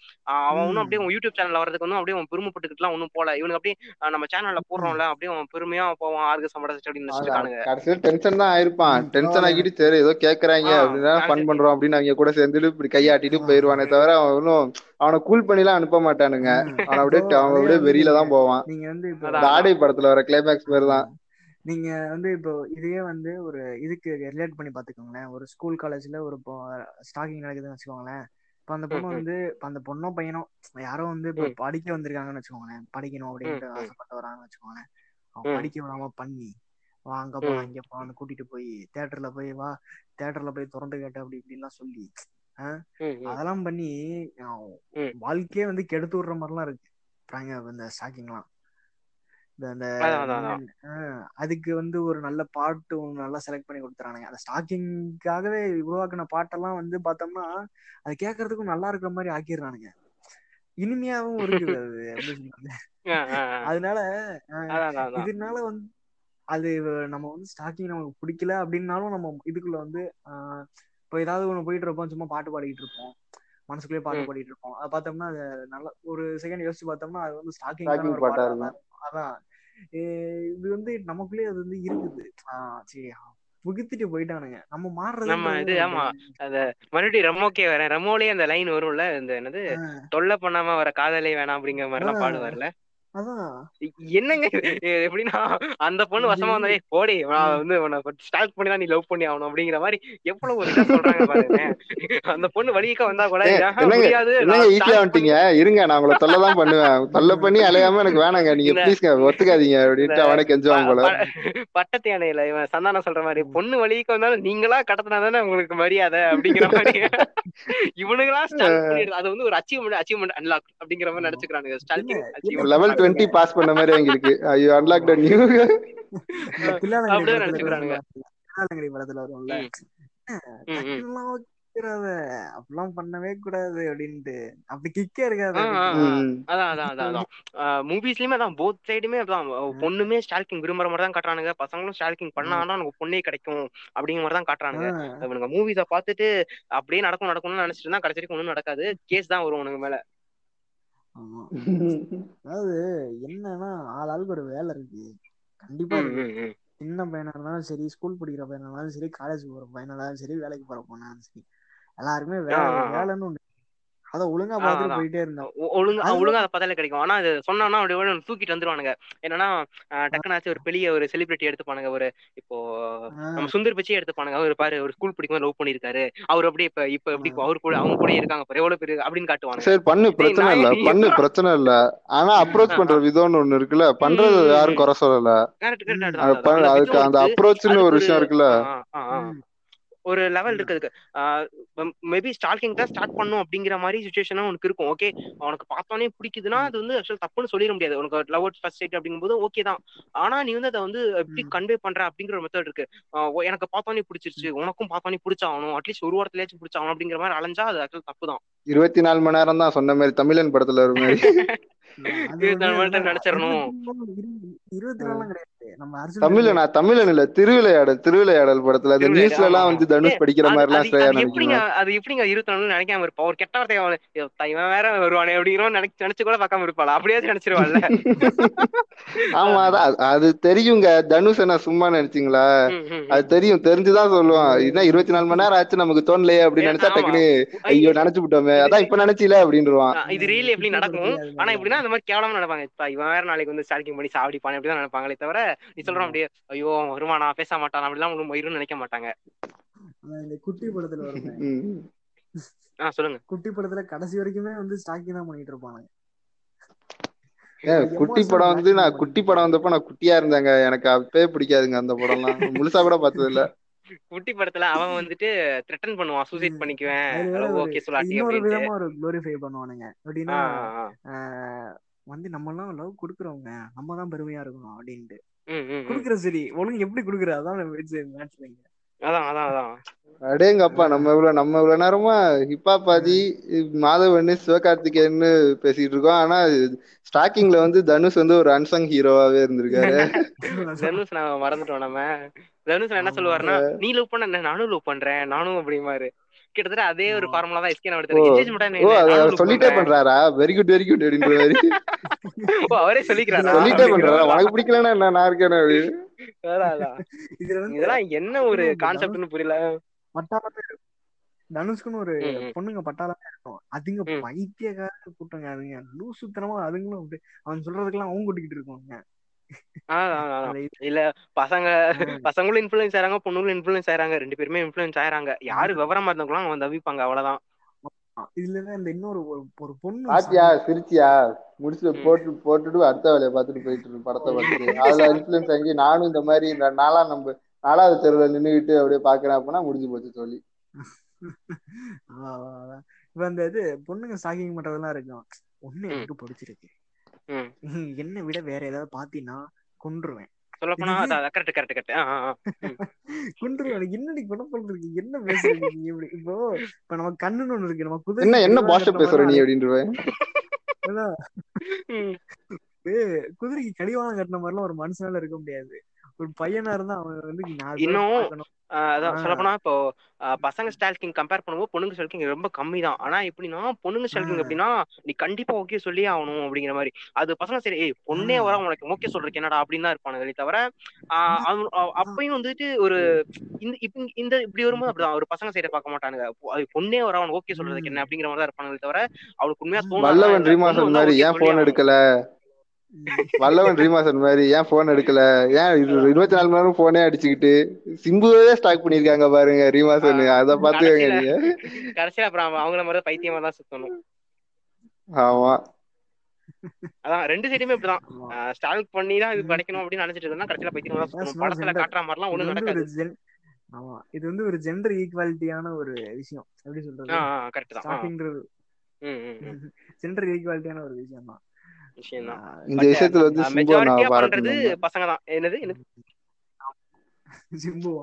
அவன் ஒன்னும் அப்படியே யூடியூப் சேனல்ல வரதுக்கு வந்து அப்படியே அவன் பெருமைப்பட்டுக்கிட்டுலாம் ஒன்னும் போல. இவனுக்கு அப்படியே நம்ம சேனல்ல. போடுறோம்ல அப்படியே அவன் பெருமையா போவான். ஆர்கு சம்படச்சு அப்படின்னு கடைசியில டென்ஷன் தான் ஆயிருப்பான். டென்ஷன் ஆகிட்டு சரி ஏதோ கேக்குறாங்க அப்படின்னா ஃபன் பண்றோம் அப்படின்னு அவங்க கூட சேர்ந்துட்டு இப்படி கையாட்டிட்டு போயிருவானே தவிர அவன் ஒன்றும் அவனை கூல் பண்ணிலாம் அனுப்ப மாட்டானுங்க. அவன் அப்படியே அவன் அப்படியே வெறியில தான் போவான். நீங்க வந்து இப்போ ஆடை படத்துல வர கிளைமேக்ஸ் மாதிரி தான் நீங்க வந்து இப்போ இதையே வந்து ஒரு இதுக்கு ரிலேட் பண்ணி பாத்துக்கோங்களேன் ஒரு ஸ்கூல் காலேஜ்ல ஒரு ஸ்டாக்கிங் நடக்குதுன்னு வச்சுக்கோங்களேன். இப்போ அந்த பொண்ணு வந்து அந்த பொண்ணோ பையனோ யாரோ வந்து இப்போ படிக்க வந்திருக்காங்கன்னு வச்சுக்கோங்களேன். படிக்கணும் அப்படின்ட்டு ஆசைப்பட்டு வராங்கன்னு வச்சுக்கோங்களேன். அவன் படிக்க விடாம பண்ணி வா அங்க ம். இங்க போலாம்னு கூட்டிட்டு போய் தேட்டர்ல போய் வா. தேட்டர்ல போய் திறந்து கேட்ட அப்படி இப்படின்லாம் சொல்லி அதெல்லாம் பண்ணி வாழ்க்கையே வந்து கெடுத்து விடுற மாதிரிலாம் இருக்கு. பிராங்க இந்த ஸ்டாக்கிங்லாம் அந்த அதுக்கு வந்து ஒரு நல்ல பாட்டு ஒன்று நல்லா செலக்ட் பண்ணி கொடுத்துறானுங்க. அந்த ஸ்டாக்கிங்காகவே உருவாக்குன பாட்டெல்லாம் வந்து பார்த்தோம்னா அது கேட்கறதுக்கும் நல்லா இருக்கிற மாதிரி ஆக்கிடுறானுங்க. இனிமையாவும் இருக்குது அது. [LAUGHS] அதனால இதனால வந்து அது நம்ம வந்து ஸ்டாக்கிங் நமக்கு பிடிக்கல அப்படின்னாலும் நம்ம இதுக்குள்ள வந்து ஆஹ் இப்போ ஏதாவது ஒன்று போயிட்டு இருப்போம் சும்மா பாட்டு பாடிக்கிட்டு இருப்போம் மனசுக்குள்ளேயே பாட்டு பாடிட்டு இருப்போம் அதை பார்த்தோம்னா அது நல்ல ஒரு செகண்ட் யோசிச்சு பார்த்தோம்னா அது வந்து ஸ்டாக்கிங் பாட்டா இருக்கும். அதான். இது வந்து நமக்குள்ளேயே அது வந்து இருக்குது. ஆஹ் சரி புகுத்திட்டு போயிட்டானுங்க. நம்ம மாறுறதே நம்ம இது ஆமா அந்த மறுபடியும் ரெமோக்கே வரேன். ரெமோலயே அந்த லைன் வரும்ல இந்த என்னது? தொல்லை பண்ணாம வர காதலே வேணாம் அப்படிங்கிற மாதிரி எல்லாம் பாடுவார்ல. என்னங்க எப்படின்னா அந்த பொண்ணு வசமா வந்தாலே போடி வந்து உன்னை ஸ்டாக் பண்ணி தான் நீ லவ் பண்ணி ஆகணும் அப்படிங்கிற மாதிரி எவ்வளவு ஒரு சொல்றாங்க பாருங்க அந்த பொண்ணு வழிக்க வந்தா கூட முடியாது பண்ணி வந்துட்டீங்க? இருங்க நான் உங்களை தொல்லை தான் பண்ணுவேன். [LAUGHS] தொல்லை பண்ணி அலையாம எனக்கு வேணாங்க. நீங்க ப்ளீஸ்ங்க ஒத்துக்காதீங்க அப்படின்ட்டு அவனே போல. ப- பட்டத்து யானையில இவன் சந்தானம் சொல்ற மாதிரி. பொண்ணு வழிக்கு வந்தாலும் நீங்களா கடத்தினா தானே உங்களுக்கு மரியாதை? அப்படிங்கிற மாதிரி. இவனுங்களா அது வந்து ஒரு அச்சீவ்மெண்ட் அச்சீவ்மெண்ட் அன்லாக் அப்படிங்கிற மாதிரி. நினைச்சுக்கிறானுங்க லெவல் டுவெண்ட்டி பாஸ் பண்ண மாதிரி அங்க இருக்கு ஐயோ அன்லாக் நியூ அப்படிதான் படத்துல வரும்ல அப்படிலாம் பண்ணவே கூடாது அப்படின்ட்டு. அப்படி கிக்கே இருக்காது அதான் அதான் அதான் அதான். மூவிஸ்லயுமே அதான் போத் சைடுமே அதான். பொண்ணுமே ஸ்டால்கிங் விரும்புற மாதிரி தான் காட்டுறானுங்க. பசங்களும் ஸ்டால்கிங் பண்ணாங்கன்னா நமக்கு பொண்ணே கிடைக்கும் அப்படிங்கிற மாதிரி தான் காட்டுறானுங்க. இவனுங்க மூவிஸை பார்த்துட்டு அப்படியே நடக்கும் நடக்கும்னு நினைச்சிட்டு இருந்தா கடைசி வரைக்கும் ஒன்றும் நடக்காது. கேஸ் தான் வரும் உனக்கு மேல. ஆமா. [LAUGHS] அதாவது என்னன்னா ஆள் ஆளுக்கு ஒரு வேலை இருக்கு. கண்டிப்பா சின்ன பையனா இருந்தாலும் சரி ஸ்கூல் படிக்கிற பையனா இருந்தாலும் சரி காலேஜ் போற பையனா இருந்தாலும் சரி வேலைக்கு போற பொண்ணாலும் சரி எல்லாருக்குமே வேலை வேலைன்னு ஒண்ணு அதை ஒழுங்கா அதான். போயிட்டே இருந்தா ஒ- ஒழுங்கா ஒழுங்கா அதை பார்த்தாலே கிடைக்கும். ஆனா அது சொன்னான்னா அப்படியே தூக்கிட்டு வந்துருவானுங்க. என்னன்னா அஹ், டக்குனாச்சும் ஒரு பெரிய ஒரு செலிபிரிட்டி எடுத்துப்பானுங்க ஒரு இப்போ நம்ம சுந்தர் பிச்சை எடுத்துப்பானுங்க. அவர் பாரு ஒரு ஸ்கூல் படிக்கும் லவ் பண்ணிருக்காரு அவர் அப்படியே இப்ப இப்ப எப்படி அவர் கூட அவங்க கூட இருக்காங்க பாரு எவ்வளவு பேரு அப்படின்னு காட்டுவானுங்க. சரி பண்ணு பிரச்சனை இல்ல பண்ணு [LAUGHS] பிரச்சனை இல்ல. ஆனா அப்ரோச் பண்ற விதம்னு ஒண்ணு இருக்குல்ல. பண்றது யாரும் குறை சொல்லல. அதுக்கு அந்த அப்ரோச்னு ஒரு விஷயம் இருக்குல்ல. ஒரு லெவல் இருக்கு அதுக்கு மேபி ஸ்டார்டிங் தான் ஸ்டார்ட் பண்ணும் அப்படிங்கிற மாதிரி சுச்சுவேஷனும் உனக்கு இருக்கும். ஓகே அவனுக்கு பார்த்தோன்னே பிடிக்குதுன்னா அது வந்து ஆக்சுவல் தப்புன்னு சொல்லிட முடியாது. உனக்கு லவ் அட் ஃபர்ஸ்ட் சைட் அப்படிங்கும்போது ஓகே தான். ஆனா நீ வந்து அதை வந்து எப்படி கன்வே பண்ற அப்படிங்கிற ஒரு மெத்தட் இருக்கு. எனக்கு பார்த்தோன்னே பிடிச்சிருச்சு. உனக்கும் பார்த்தோன்னே பிடிச்சாகணும். அட்லீஸ்ட் ஒரு வாரத்திலேயாச்சும் பிடிச்சாகணும் அப்படிங்கிற மாதிரி அலைஞ்சா அது ஆக்சுவல் தப்பு தான். இருபத்தி நாலு மணி நேரம் தான் சொன்ன மாதிரி தமிழன் படத்துல ஒரு மாதிரி. [LAUGHS] தமிழ்ல நான் தமிழன் இல்ல திருவிளையாடல் திருவிளையாடல் படத்துல அந்த நியூஸ்ல எல்லாம் வந்து தனுஷ் படிக்கிற மாதிரி எல்லாம் அது ஸ்ரேயா அது எப்படிங்க நினைக்கணும் அது எப்படிங்க இருபத்தி நாலு நினைக்காம இருப்பா? ஒரு கெட்ட வார்த்தை இவன் வேற வருவானே அப்படிங்கிற நினைச்சு நினைச்சு கூட பார்க்காம இருப்பாளா? அப்படியே நினைச்சிருவாள்ல. [LAUGHS] ஆமா அதான் அது அது தெரியுங்க. தனுஷ் என்ன சும்மா நினைச்சீங்களா? அது. தெரியும் தெரிஞ்சுதான் சொல்லுவான். என்ன இருபத்தி நாலு மணி நேரம் ஆச்சு நமக்கு தோணலையே அப்படின்னு நினைச்சா டக்குனு ஐயோ நினைச்சு விட்டோமே. அதான் இப்ப நினைச்சில அப்படின்றான் ஆ, இது ரீல் எப்படி நடக்கும். ஆனா எப்படின்னா அந்த மாதிரி கேவலமா நினைப்பாங்க இப்ப இவன் வேற நாளைக்கு வந்து ஸ்டார்டிங் பண்ணி சாவடிப்பான் அப்படிதான் நினைப்பாங்களே தவிர நீ சொல்ற ஆமா அப்படியே ஐயோ வருவானா பேச மாட்டான் அப்படிலாம் ஒன்றும் நினைக்க மாட்டாங்க. இந்த குட்டி படத்துல வருமே. [LAUGHS] ம். ஆ சொல்லுங்க. குட்டி படத்துல கடைசி வரைக்குமே வந்து ஸ்டாக்கிங் தான் பண்ணிட்டு இருப்பானுங்க. ஒரு குட்டி படம் வந்து நான் குட்டி படம் வந்தப்ப நான் குட்டியா இருந்தேங்க. எனக்கு அப்பவே பிடிக்காதுங்க அந்த படம்லாம். முழுசா கூட பார்த்தது இல்ல குட்டி படத்துல அவன் வந்துட்டு த்ரெட்டன் பண்ணுவான் சூசைட். பண்ணிக்குவேன் ஒரு ஓகே சொல்லாட்டி அப்படின்ட்டு. விதமா ஒரு குளோரிஃபை பண்ணுவானுங்க. ஆஹ் வந்து நம்ம எல்லாம் லவ் கொடுக்குறவங்க நம்ம தான் பெருமையா இருக்கணும் அப்படின்ட்டு. குடுக்குற சரி ஒழுங்கு எப்படி குடுக்குற அதான் மேட்ச்லங்க அதான் அதான் அதான். அடேங்கப்பா நம்ம இவ்வளவு நம்ம இவ்வளவு நேரமா ஹிப்பா பாதி மாதவன் சிவகார்த்திகேயன்னு பேசிட்டு இருக்கோம். ஆனா ஸ்டாக்கிங்ல வந்து தனுஷ் வந்து ஒரு அன்சங் ஹீரோவாவே இருந்திருக்காரு. [LAUGHS] தனுஷ் நான் மறந்துட்டோம் நம்ம. தனுஷ் என்ன. சொல்லுவாருன்னா நீ லவ் பண்ண என்ன, நானும் லவ் பண்றேன். நானும் அப்படிமாரு கிட்டத்தட்ட அதே ஒரு. ஃபார்முலா தான் எஸ்கே எடுத்தாரு சொல்லிட்டே பண்றாரா? வெரி குட் வெரி குட் அப்படின்ற மாதிரி. ஓ அவரே சொல்லிக்கிறாரா? சொல்லிட்டே பண்றாரா? உனக்கு பிடிக்கலன்னா என்ன? நான் இருக்கேன் இதெல்லாம் என்ன ஒரு கான்செப்ட்னு புரியல. பட்டாளமே தனுஷ்குன்னு ஒரு பொண்ணுங்க பட்டாளமே இருக்கும். அதுங்க. பைத்தியக்கார கூட்டங்க. அதுங்க லூசுத்தனமா அதுங்களும் அப்படி அவன் சொல்றதுக்கெல்லாம் அவங்க கூட்டிக்கிட்டு இருக்கோங்க இல்ல பசங்க பசங்களும் இன்ஃபுளுன்ஸ் ஆறாங்க பொண்ணுங்களும் இன்ஃபுளுன்ஸ் ஆறாங்க ரெண்டு பேருமே இன்ஃபுளுன்ஸ் ஆறாங்க யாரு விவரமா இருந்தவங்களும் அவங்க தவிப்பாங்க அவ்வளவுதான். இதுல இந்த இன்னொரு ஒரு பொண்ணு பாத்தியா சிரிச்சியா? முடிச்சுட்டு. போட்டு போட்டுட்டு அடுத்த வேலையை பார்த்துட்டு போயிட்டு இருக்கு படத்தை பார்த்துட்டு. அதுல [LAUGHS] இன்ஃபுளுன்ஸ் ஆகி நானும் இந்த மாதிரி இந்த நாளா நம்ம நாலாவது தெருவில் நின்றுகிட்டு அப்படியே பாக்குறேன் அப்படின்னா முடிஞ்சு போச்சு சொல்லி. [LAUGHS] இப்ப அந்த இது பொண்ணுங்க ஸ்டாக்கிங் பண்றதெல்லாம் இருக்கும். ஒண்ணு எனக்கு பிடிச்சிருக்கு. நீ [LAUGHS] என்னை விட வேற ஏதாவது பாத்தீங்கன்னா கொன்றுவேன். சொல்லப் போனா கரெக்ட் கரெக்ட் கரெக்ட் கொன்றுவேன். எனக்கு என்னடி கொலை பண்றதுக்கு என்ன பேசுறீங்க நீ? இப்படி இப்போ இப்ப நம்ம கண்ணுன்னு ஒண்ணு இருக்கு. நம்ம குதிரை என்ன என்ன பாஷை கட்டின பேசுற நீ அப்படின்றவன். குதிரைக்கு கடிவாளம் கட்டின மாதிரிலாம் ஒரு மனுஷனால இருக்க முடியாது. ஒரு பையனா இருந்தா அவன் வந்து இன்னும் அதான் ஆஹ் சொல்லப் போனா இப்போ பசங்க ஸ்டால்கிங் கம்பேர் பண்ணும்போது பொண்ணுங்க ஸ்டால்கிங் ரொம்ப கம்மி தான். ஆனா எப்படின்னா பொண்ணுங்க ஸ்டால்கிங் ஆஹ் எப்படின்னா நீ கண்டிப்பா ஓகே சொல்லியே ஆகணும் அப்படிங்கிற மாதிரி. அது பசங்க சரி ஏய் பொண்ணே வர உனக்கு ஓகே சொல்றதுக்கு என்னடா? அப்படின்னு தான் இருப்பானுங்களே தவிர ஆஹ் அவன். அப்பயும் வந்துட்டு ஒரு இந்த இப்ப இந்த இப்படி வரும்போது அப்படிதான். ஒரு பசங்க சைட பார்க்க மாட்டானுங்க. பொண்ணே வர அவனுக்கு ஓகே சொல்றதுக்கு என்ன அப்படிங்கிற மாதிரி தான் இருப்பானுங்களே தவிர அவனுக்கு உண்மையா மாதிரி ஓகே ஏன் சொல்லி போன் எடுக்கல? வல்லவன் ரீமாசன் மாதிரி ஏன் போன் எடுக்கல? ஏன் இருபத்தி நாலு மணி நேரம் போனே அடிச்சுக்கிட்டு சிம்புவே ஸ்டாக் பண்ணிருக்காங்க பாருங்க ரீமாசன் அத பாத்துக்கங்க கடைசியில நீங்க. கடைசியில அப்புறம் அவங்கள மாதிரி பைத்தியமா தான் சுத்தணும். ஆமா. அதான் ரெண்டு சைடுமே இப்படிதான். ஆமா. ஸ்டாலிக் பண்ணி தான் இது கிடைக்கணும் அப்படின்னு நினைச்சிட்டு இருந்தா கடைசியில பைத்தியமா தான் சுத்தணும். படத்துல காட்டுற மாதிரிலாம் ஒண்ணும் நடக்காது. ஆமா இது வந்து ஒரு ஜெண்டர் ஈக்குவாலிட்டியான ஒரு விஷயம். எப்படி சொல்றது? கரெக்ட் தான். ஜெண்டர் ஈக்குவாலிட்டியான [LAUGHS] ஒரு விஷயம் தான் விஷயம் தான் இந்த விஷயத்துல வந்து பசங்க தான் என்னது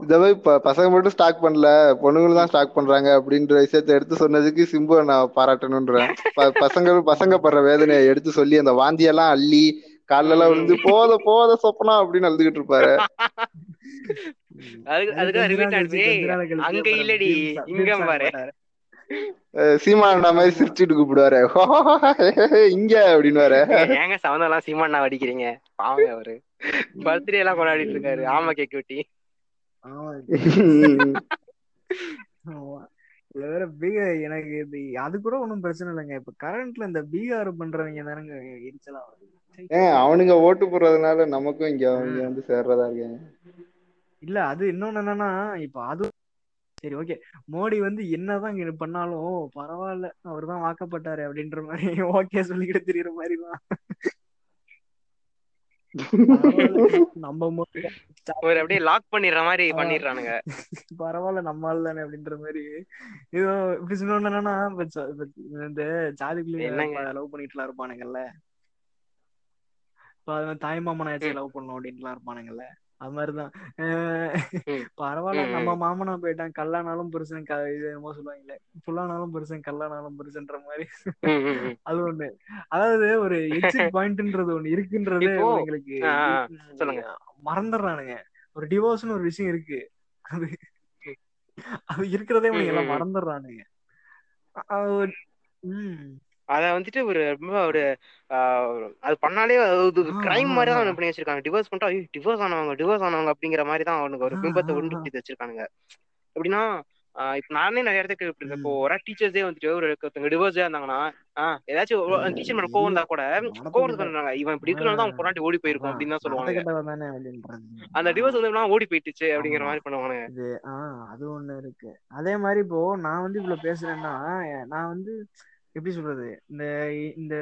இந்த மாதிரி பசங்க மட்டும் ஸ்டாக் பண்ணல பொண்ணுங்களும் தான் ஸ்டாக் பண்றாங்க அப்படின்ற விஷயத்த எடுத்து சொன்னதுக்கு சிம்பு நான் பாராட்டணுன்றேன். ப- பசங்க பசங்க படுற வேதனையை எடுத்து சொல்லி அந்த வாந்தியெல்லாம் அள்ளி கால்ல ம். எல்லாம் ம் விழுந்து போத போத சொப்பனா அப்படின்னு அழுதுகிட்டு இருப்பாரு. அதுக்கு அது அதுக்கு அங்க இல்லடி இங்க பாரு. [LAUGHS] சீமானண்டா மாதிரி சிரிச்சுட்டு கூப்பிடுவாரு. [LAUGHS] இங்க அப்படின்னு வர ஏங்க சவுண்ட் எல்லாம் சீமாண்ணா அடிக்கிறீங்க பாவங்க அவரு. பர்த்டே எல்லாம் கொண்டாடிட்டு இருக்காரு. ஆமா கேக் வெட்டி இதுல வேற பீகார் எனக்கு இது அது கூட ஒண்ணும் பிரச்சனை இல்லைங்க. இப்ப கரண்ட்ல இந்த பீகார் பண்றவங்க தானங்க எரிச்சலா. ஏன் அவனுங்க ஓட்டு போடுறதுனால நமக்கும் இங்க ஆஹ் வந்து சேர்றதா இருக்காங்க. இல்ல அது இன்னொன்னு என்னன்னா இப்ப அது சரி ஓகே மோடி வந்து என்னதான் பண்ணாலும் பரவாயில்ல அவர்தான் வாக்கப்பட்டாரு அப்படின்ற மாதிரி [LAUGHS] ஓகே சொல்லிக்கிட்டு திரியுற மாதிரி தான். நம்ம மோடி ஒரு அப்படியே லாக் பண்ணிடுற மாதிரி பண்ணிடுறானுங்க. பரவாயில்ல நம்ம ஆள் தானே அப்படின்ற மாதிரி. இது இப்படி சொன்னோன்னு என்னன்னா இப்ப ச- இப்ப இந்த ஜாதிக்குள்ளேயே என்னங்க? லவ் பண்ணிட்டுலாம் இருப்பானுங்கல்ல. இப்ப அது தாய் மாமன் ஆச்சு ம். லவ் பண்ணும் அப்படின்ட்டுலாம் இருப்பானுங்கல்ல. அது மாதிரிதான். பரவாயில்ல நம்ம மாமனா போயிட்டான் கல்லானாலும் புருஷன் இது என்னமோ சொல்லுவாங்களே புல்லானாலும் புருஷன் கல்லானாலும் புருஷன்ற மாதிரி. அது ஒண்ணு. அதாவது ஒரு எக்ஸிட் பாயிண்ட்ன்றது ஒண்ணு இருக்குன்றதே சொல்லுங்க. மறந்துடுறானுங்க. ஒரு டிவோர்ஸ்னு ஒரு விஷயம் இருக்கு. அது அது இருக்கிறதே இவனுங்க எல்லாம் மறந்துடுறானுங்க. அ- அது வந்துட்டு ஒரு ரொம்ப ஒரு ஆஹ், அது பண்ணாலே அது கிரைம் மாதிரி தான் பண்ணி வச்சிருக்காங்க. டிவோர்ஸ் பண்ணிட்டா ஐயோ டிவோர்ஸ் ஆனவங்க டிவோர்ஸ் ஆனவங்க அப்படிங்கிற மாதிரி தான் அவனுக்கு ஒரு பிம்பத்தை உண்டு வச்சிருக்கானுங்க. எப்படின்னா இப்ப நானே நிறைய இடத்துக்கு இப்படி இப்போ ஒரு டீச்சர்ஸே வந்துட்டு ஒரு ஒருத்தவங்க டிவோர்ஸே இருந்தாங்கன்னா ஆஹ் ஏதாச்சும் டீச்சர் மேல கோவம் இருந்தா கூட கோவம் பண்ணுவாங்க இவன் இப்படி இருக்கிறனால தான் அவன் பொண்டாட்டி ஓடி போயிருக்கும் அப்படின்னு தான் சொல்லுவாங்க. அந்த டிவோர்ஸ் வந்து ஓடி போயிட்டுச்சு அப்படிங்கிற மாதிரி பண்ணுவானுங்க. அது ஒண்ணு இருக்கு. அதே மாதிரி இப்போ நான் வந்து இவ்வளவு பேசுறேன்னா நான் வந்து எப்படி சொல்றது? இந்த இந்த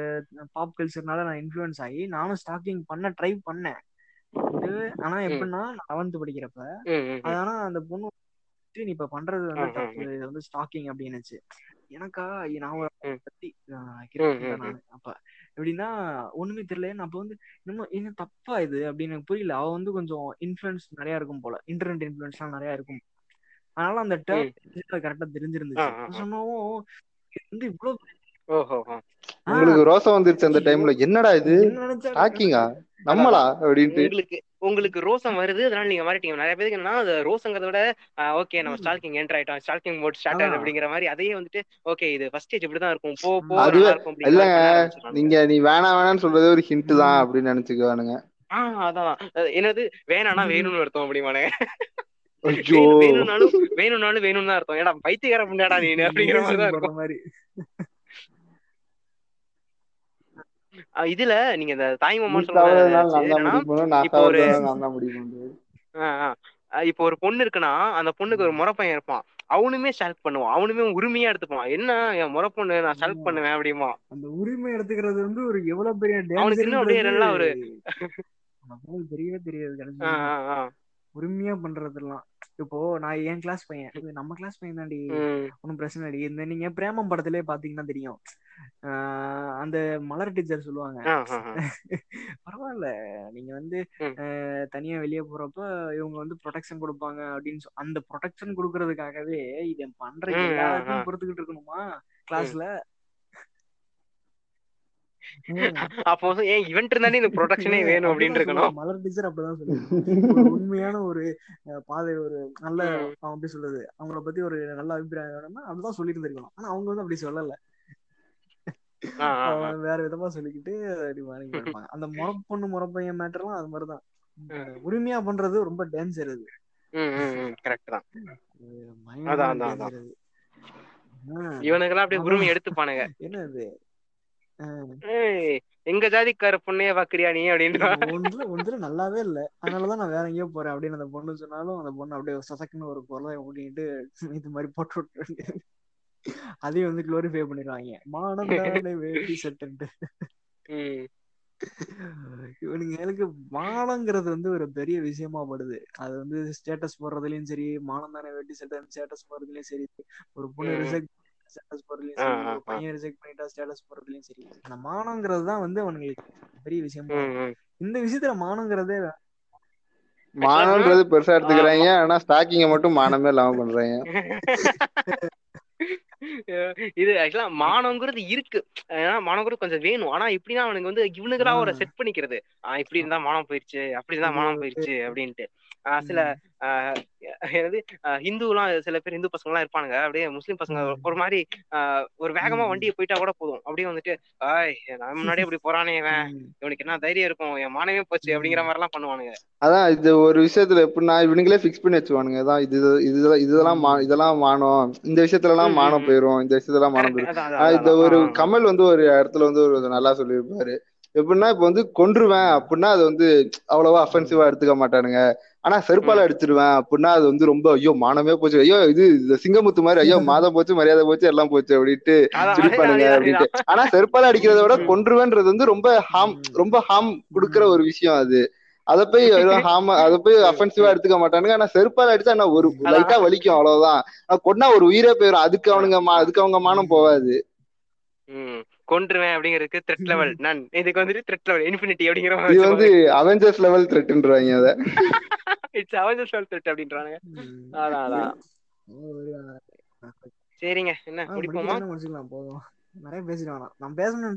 பாப் கல்ச்சர்னால நான் இன்ஃப்ளூயன்ஸ் ஆகி நானும் ஸ்டாக்கிங் பண்ண ட்ரை பண்ணேன். இது ஆனா எப்படின்னா லெவன்த் படிக்கிறப்ப அது ஆனா அந்த பொண்ணு நீ இப்ப பண்றது வந்து தப்பு. இது வந்து ஸ்டாக்கிங் அப்படின்னுச்சு. எனக்கா நான் பத்தி நான். அப்ப எப்படின்னா ஒண்ணுமே தெரியல அப்ப வந்து இன்னும் என்ன தப்பா இது? அப்படின்னு எனக்கு புரியல. அவ வந்து கொஞ்சம் இன்ஃபுளுன்ஸ் நிறைய இருக்கும் போல. இன்டர்நெட் இன்ஃபுளுன்ஸ்லாம் நிறைய இருக்கும். அதனால அந்த டேர்ம் கரெக்டா தெரிஞ்சிருந்துச்சு. சொன்னவும் வந்து இவ்வளவு உங்களுக்கு ரோசம் வந்துருச்சு அந்த டைம்ல என்னடா இது? அதான் நம்மளா? அப்படின்ட்டு. உங்களுக்கு உங்களுக்கு ரோசம் வருது அதனால நீங்க மாறிட்டீங்க. நிறைய பேருக்கு என்னன்னா அது ரோசங்கிறத விட ஓகே நம்ம ம், ஸ்டால்கிங் என்டர் ஆயிட்டோம். ஸ்டால்கிங் மோட் ஸ்டார்ட் அதான் அப்படிங்கிற மாதிரி அதையே வந்துட்டு ஓகே இது ஃபர்ஸ்ட் ஸ்டேஜ் இப்படிதான் இருக்கும். போ போ இருக்கும் இல்லங்க. நீங்க நீ வேணாம் வேணாம்னு சொல்றதே ஒரு ஹிண்ட் தான் அப்படின்னு நினைச்சுக்குவானுங்க. ஆ அதான். என்னது? வேணாம்னா ம். வேணும்னு அர்த்தம் அப்படிமானே வேணும்னாலும் வேணும்னாலும் வேணும்னு தான் அர்த்தம். ஏடா பைத்தியக்கார முன்னாடா நீ அப்படிங்கிற [LAUGHS] மாதிரி தான் Invasion இருக்கும் பண்ற மாதிரி அஹ் இதுல நீங்க இந்த தாய் மாமான்னு நான் இப்போ ஒரு பொண்ணு இருக்குன்னா அந்த பொண்ணுக்கு ஒரு முறை பையன் இருப்பான். அவனுமே செலக்ட் பண்ணுவான். அவனுமே உரிமையா எடுத்துப்பான். என்ன என் முறை பொண்ணு நான் செலக்ட். பண்ணுவேன் அப்படிமா? அந்த உரிமை எடுத்துக்கிறது வந்து ஒரு எவ்வளவு பெரிய அவனுக்கு இன்னும் அப்படியே நல்லா ஒரு தெரியவே தெரியாது. உரிமையா பண்றதெல்லாம். இப்போ நான் என் கிளாஸ் பையன். இது நம்ம கிளாஸ் பையன் தாண்டி ஒன்றும் பிரச்சனை இல்லை இந்த நீங்க பிரேமம் படத்திலே பாத்தீங்கன்னா தெரியும். ஆஹ் அந்த மலர் டீச்சர் சொல்லுவாங்க. பரவாயில்ல. நீங்க வந்து தனியா வெளியே போறப்ப இவங்க வந்து ப்ரொடெக்ஷன் கொடுப்பாங்க அப்படின்னு அந்த ப்ரொடெக்ஷன் கொடுக்கறதுக்காகவே இவன் பண்ற. பொறுத்துக்கிட்டு இருக்கணுமா கிளாஸ்ல அப்போ வந்து ஏன் இவன்ட் இருந்தானே இந்த ப்ரொடெக்ஷனே வேணும் அப்படின்னு இருக்கணும் மலர் டீச்சர் அப்படிதான் சொல்லுவாங்க. உண்மையான ஒரு பாதை ஒரு நல்ல. அவன் எப்படி சொல்றது? அவங்கள பத்தி ஒரு நல்ல அபிப்பிராயம் வேணும்னா அப்படிதான் சொல்லி இருந்திருக்கணும். ஆனா அவங்க வந்து அப்படி சொல்லல. வேற விதமா சொல்லிக்கிட்டு அந்த முறை பொண்ணு முறை பையன் மேட்டர்லாம் அது மாதிரிதான். உரிமையா பண்றது ரொம்ப டேஞ்சர் அது. இவனுக்கெல்லாம் அப்படியே. உரிமை எடுத்துப்பானுங்க. என்ன இது ஏய் எங்க ஜாதிக்கார பொண்ணைய பாக்குறியா நீ அப்படின்னு. ஒன்றுல ஒன்றுல நல்லாவே இல்ல. அதனாலதான் நான் வேற எங்கேயோ போறேன் அப்படின்னு அந்த பொண்ணு சொன்னாலும் அந்த பொண்ணு அப்படியே சசக்குன்னு ஒரு குரலை ஓட்டிட்டு இது மாதிரி போட்டு விட்டு அதையும் வந்து குளோரிஃபை பண்ணிடுவாங்க. மானம் வேட்டி சட்டுன்ட்டு ம். இவனுங்க எனக்கு மானங்கிறது வந்து ஒரு பெரிய விஷயமா படுது. அது வந்து ஸ்டேட்டஸ் போடுறதுலயும் சரி மானம் தானே வேட்டி சட்டை ஸ்டேட்டஸ் போடுறதுலயும் சரி. ஒரு பொண்ணு ம். ஸ்டேட்டஸ் போடுறதுலயும் சரி. பையன் ரிஜெக்ட் பண்ணிட்டா ஸ்டேட்டஸ் போடுறதுலயும் சரி. அந்த மானங்கிறது தான் வந்து அவனுங்களுக்கு பெரிய விஷயமா இந்த விஷயத்துல மானங்கிறதே மானம்ன்றது பெருசா எடுத்துக்கிறாங்க ஆனா ஸ்டாக்கிங்க மட்டும் மானமே இல்லாம பண்றாங்க இது ஆக்சுவலா மானங்கிறது இருக்கு. ஏன்னா மானங்கிறது கொஞ்சம் வேணும். ஆனா இப்படின்னா அவனுக்கு வந்து இவனுங்களா ஒரு. செட் பண்ணிக்கிறது. ஆஹ் இப்படி இருந்தா மானம் போயிடுச்சு அப்படி இருந்தா மானம் போயிடுச்சு அப்படின்ட்டு. சில ஆஹ் என்னது ஹிந்துலாம் சில பேர் இந்து பசங்க எல்லாம் இருப்பானுங்க அப்படியே முஸ்லீம் பசங்க. ஒரு மாதிரி ஒரு வேகமா. வண்டியை போயிட்டா கூட போதும் அப்படியே வந்துட்டு ஆய் நான் முன்னாடியே இப்படி போறானே இவன். இவனுக்கு என்ன தைரியம் இருக்கும் என் மானமே போச்சு. அப்படிங்கிற மாதிரி எல்லாம் பண்ணுவானுங்க அதான் இது ஒரு விஷயத்துல எப்படின்னா இவனுங்களே ஃபிக்ஸ் பண்ணி வச்சுவானுங்க இதான் இது இது இதெல்லாம் இதெல்லாம் மானம் இந்த விஷயத்துல எல்லாம் மானம். போயிரும் இந்த விஷயத்துல மானம் Correct. போயிரும் இந்த. ஒரு. கமல் வந்து ஒரு இடத்துல வந்து ஒரு நல்லா சொல்லியிருப்பாரு எப்படின்னா இப்ப வந்து கொன்றுவேன் அப்படின்னா அது வந்து அவ்வளவா அஃபென்சிவா எடுத்துக்க மாட்டானுங்க ஆனா செருப்பால அடிச்சிருவேன் அப்படின்னா அது வந்து ரொம்ப ஐயோ மானமே போச்சு ஐயோ இது சிங்கமுத்து மாதிரி ஐயோ [LAUGHS] மாதம் போச்சு மரியாதை போச்சு எல்லாம் போச்சு அப்படின்ட்டு சிரிப்பானுங்க அப்படின்ட்டு. ஆனா செருப்பால அடிக்கிறத விட. கொன்றுவேன்றது வந்து ரொம்ப ஹார்ம் ம். ரொம்ப ஹார்ம் கொடுக்குற. ஒரு விஷயம் அது அத போய் ஹார்ம் [LAUGHS] அத போய் அஃபென்சிவா எடுத்துக்க மாட்டானுங்க ஆனா செருப்பால அடிச்சா என்ன ஒரு. லைட்டா வலிக்கும் அவ்வளவுதான் கொன்னா ஒரு உயிரே போயிடும் அதுக்கு அவனுங்க அதுக்கு அவங்க மானம் போவாது. கொன்றுவேன் அப்படிங்கிறதுக்கு த்ரெட் லெவல் நன் இதுக்கு வந்துட்டு த்ரெட் லெவல் இன்ஃபினிட்டி அப்படிங்கிற இது வந்து மாதிரி அவெஞ்சர்ஸ் லெவல் த்ரெட்ன்றாங்க அத. இட்ஸ் அவஞ்சர்ஸ் லெவல் த்ரெட் அப்படின்றானுங்க. ம். அதான் அதான். சரிங்க என்ன முடிப்போமா? முடிச்சுக்கலாம் போதும். நிறைய பேசிட்டு வேணாம் நான் பேசணும்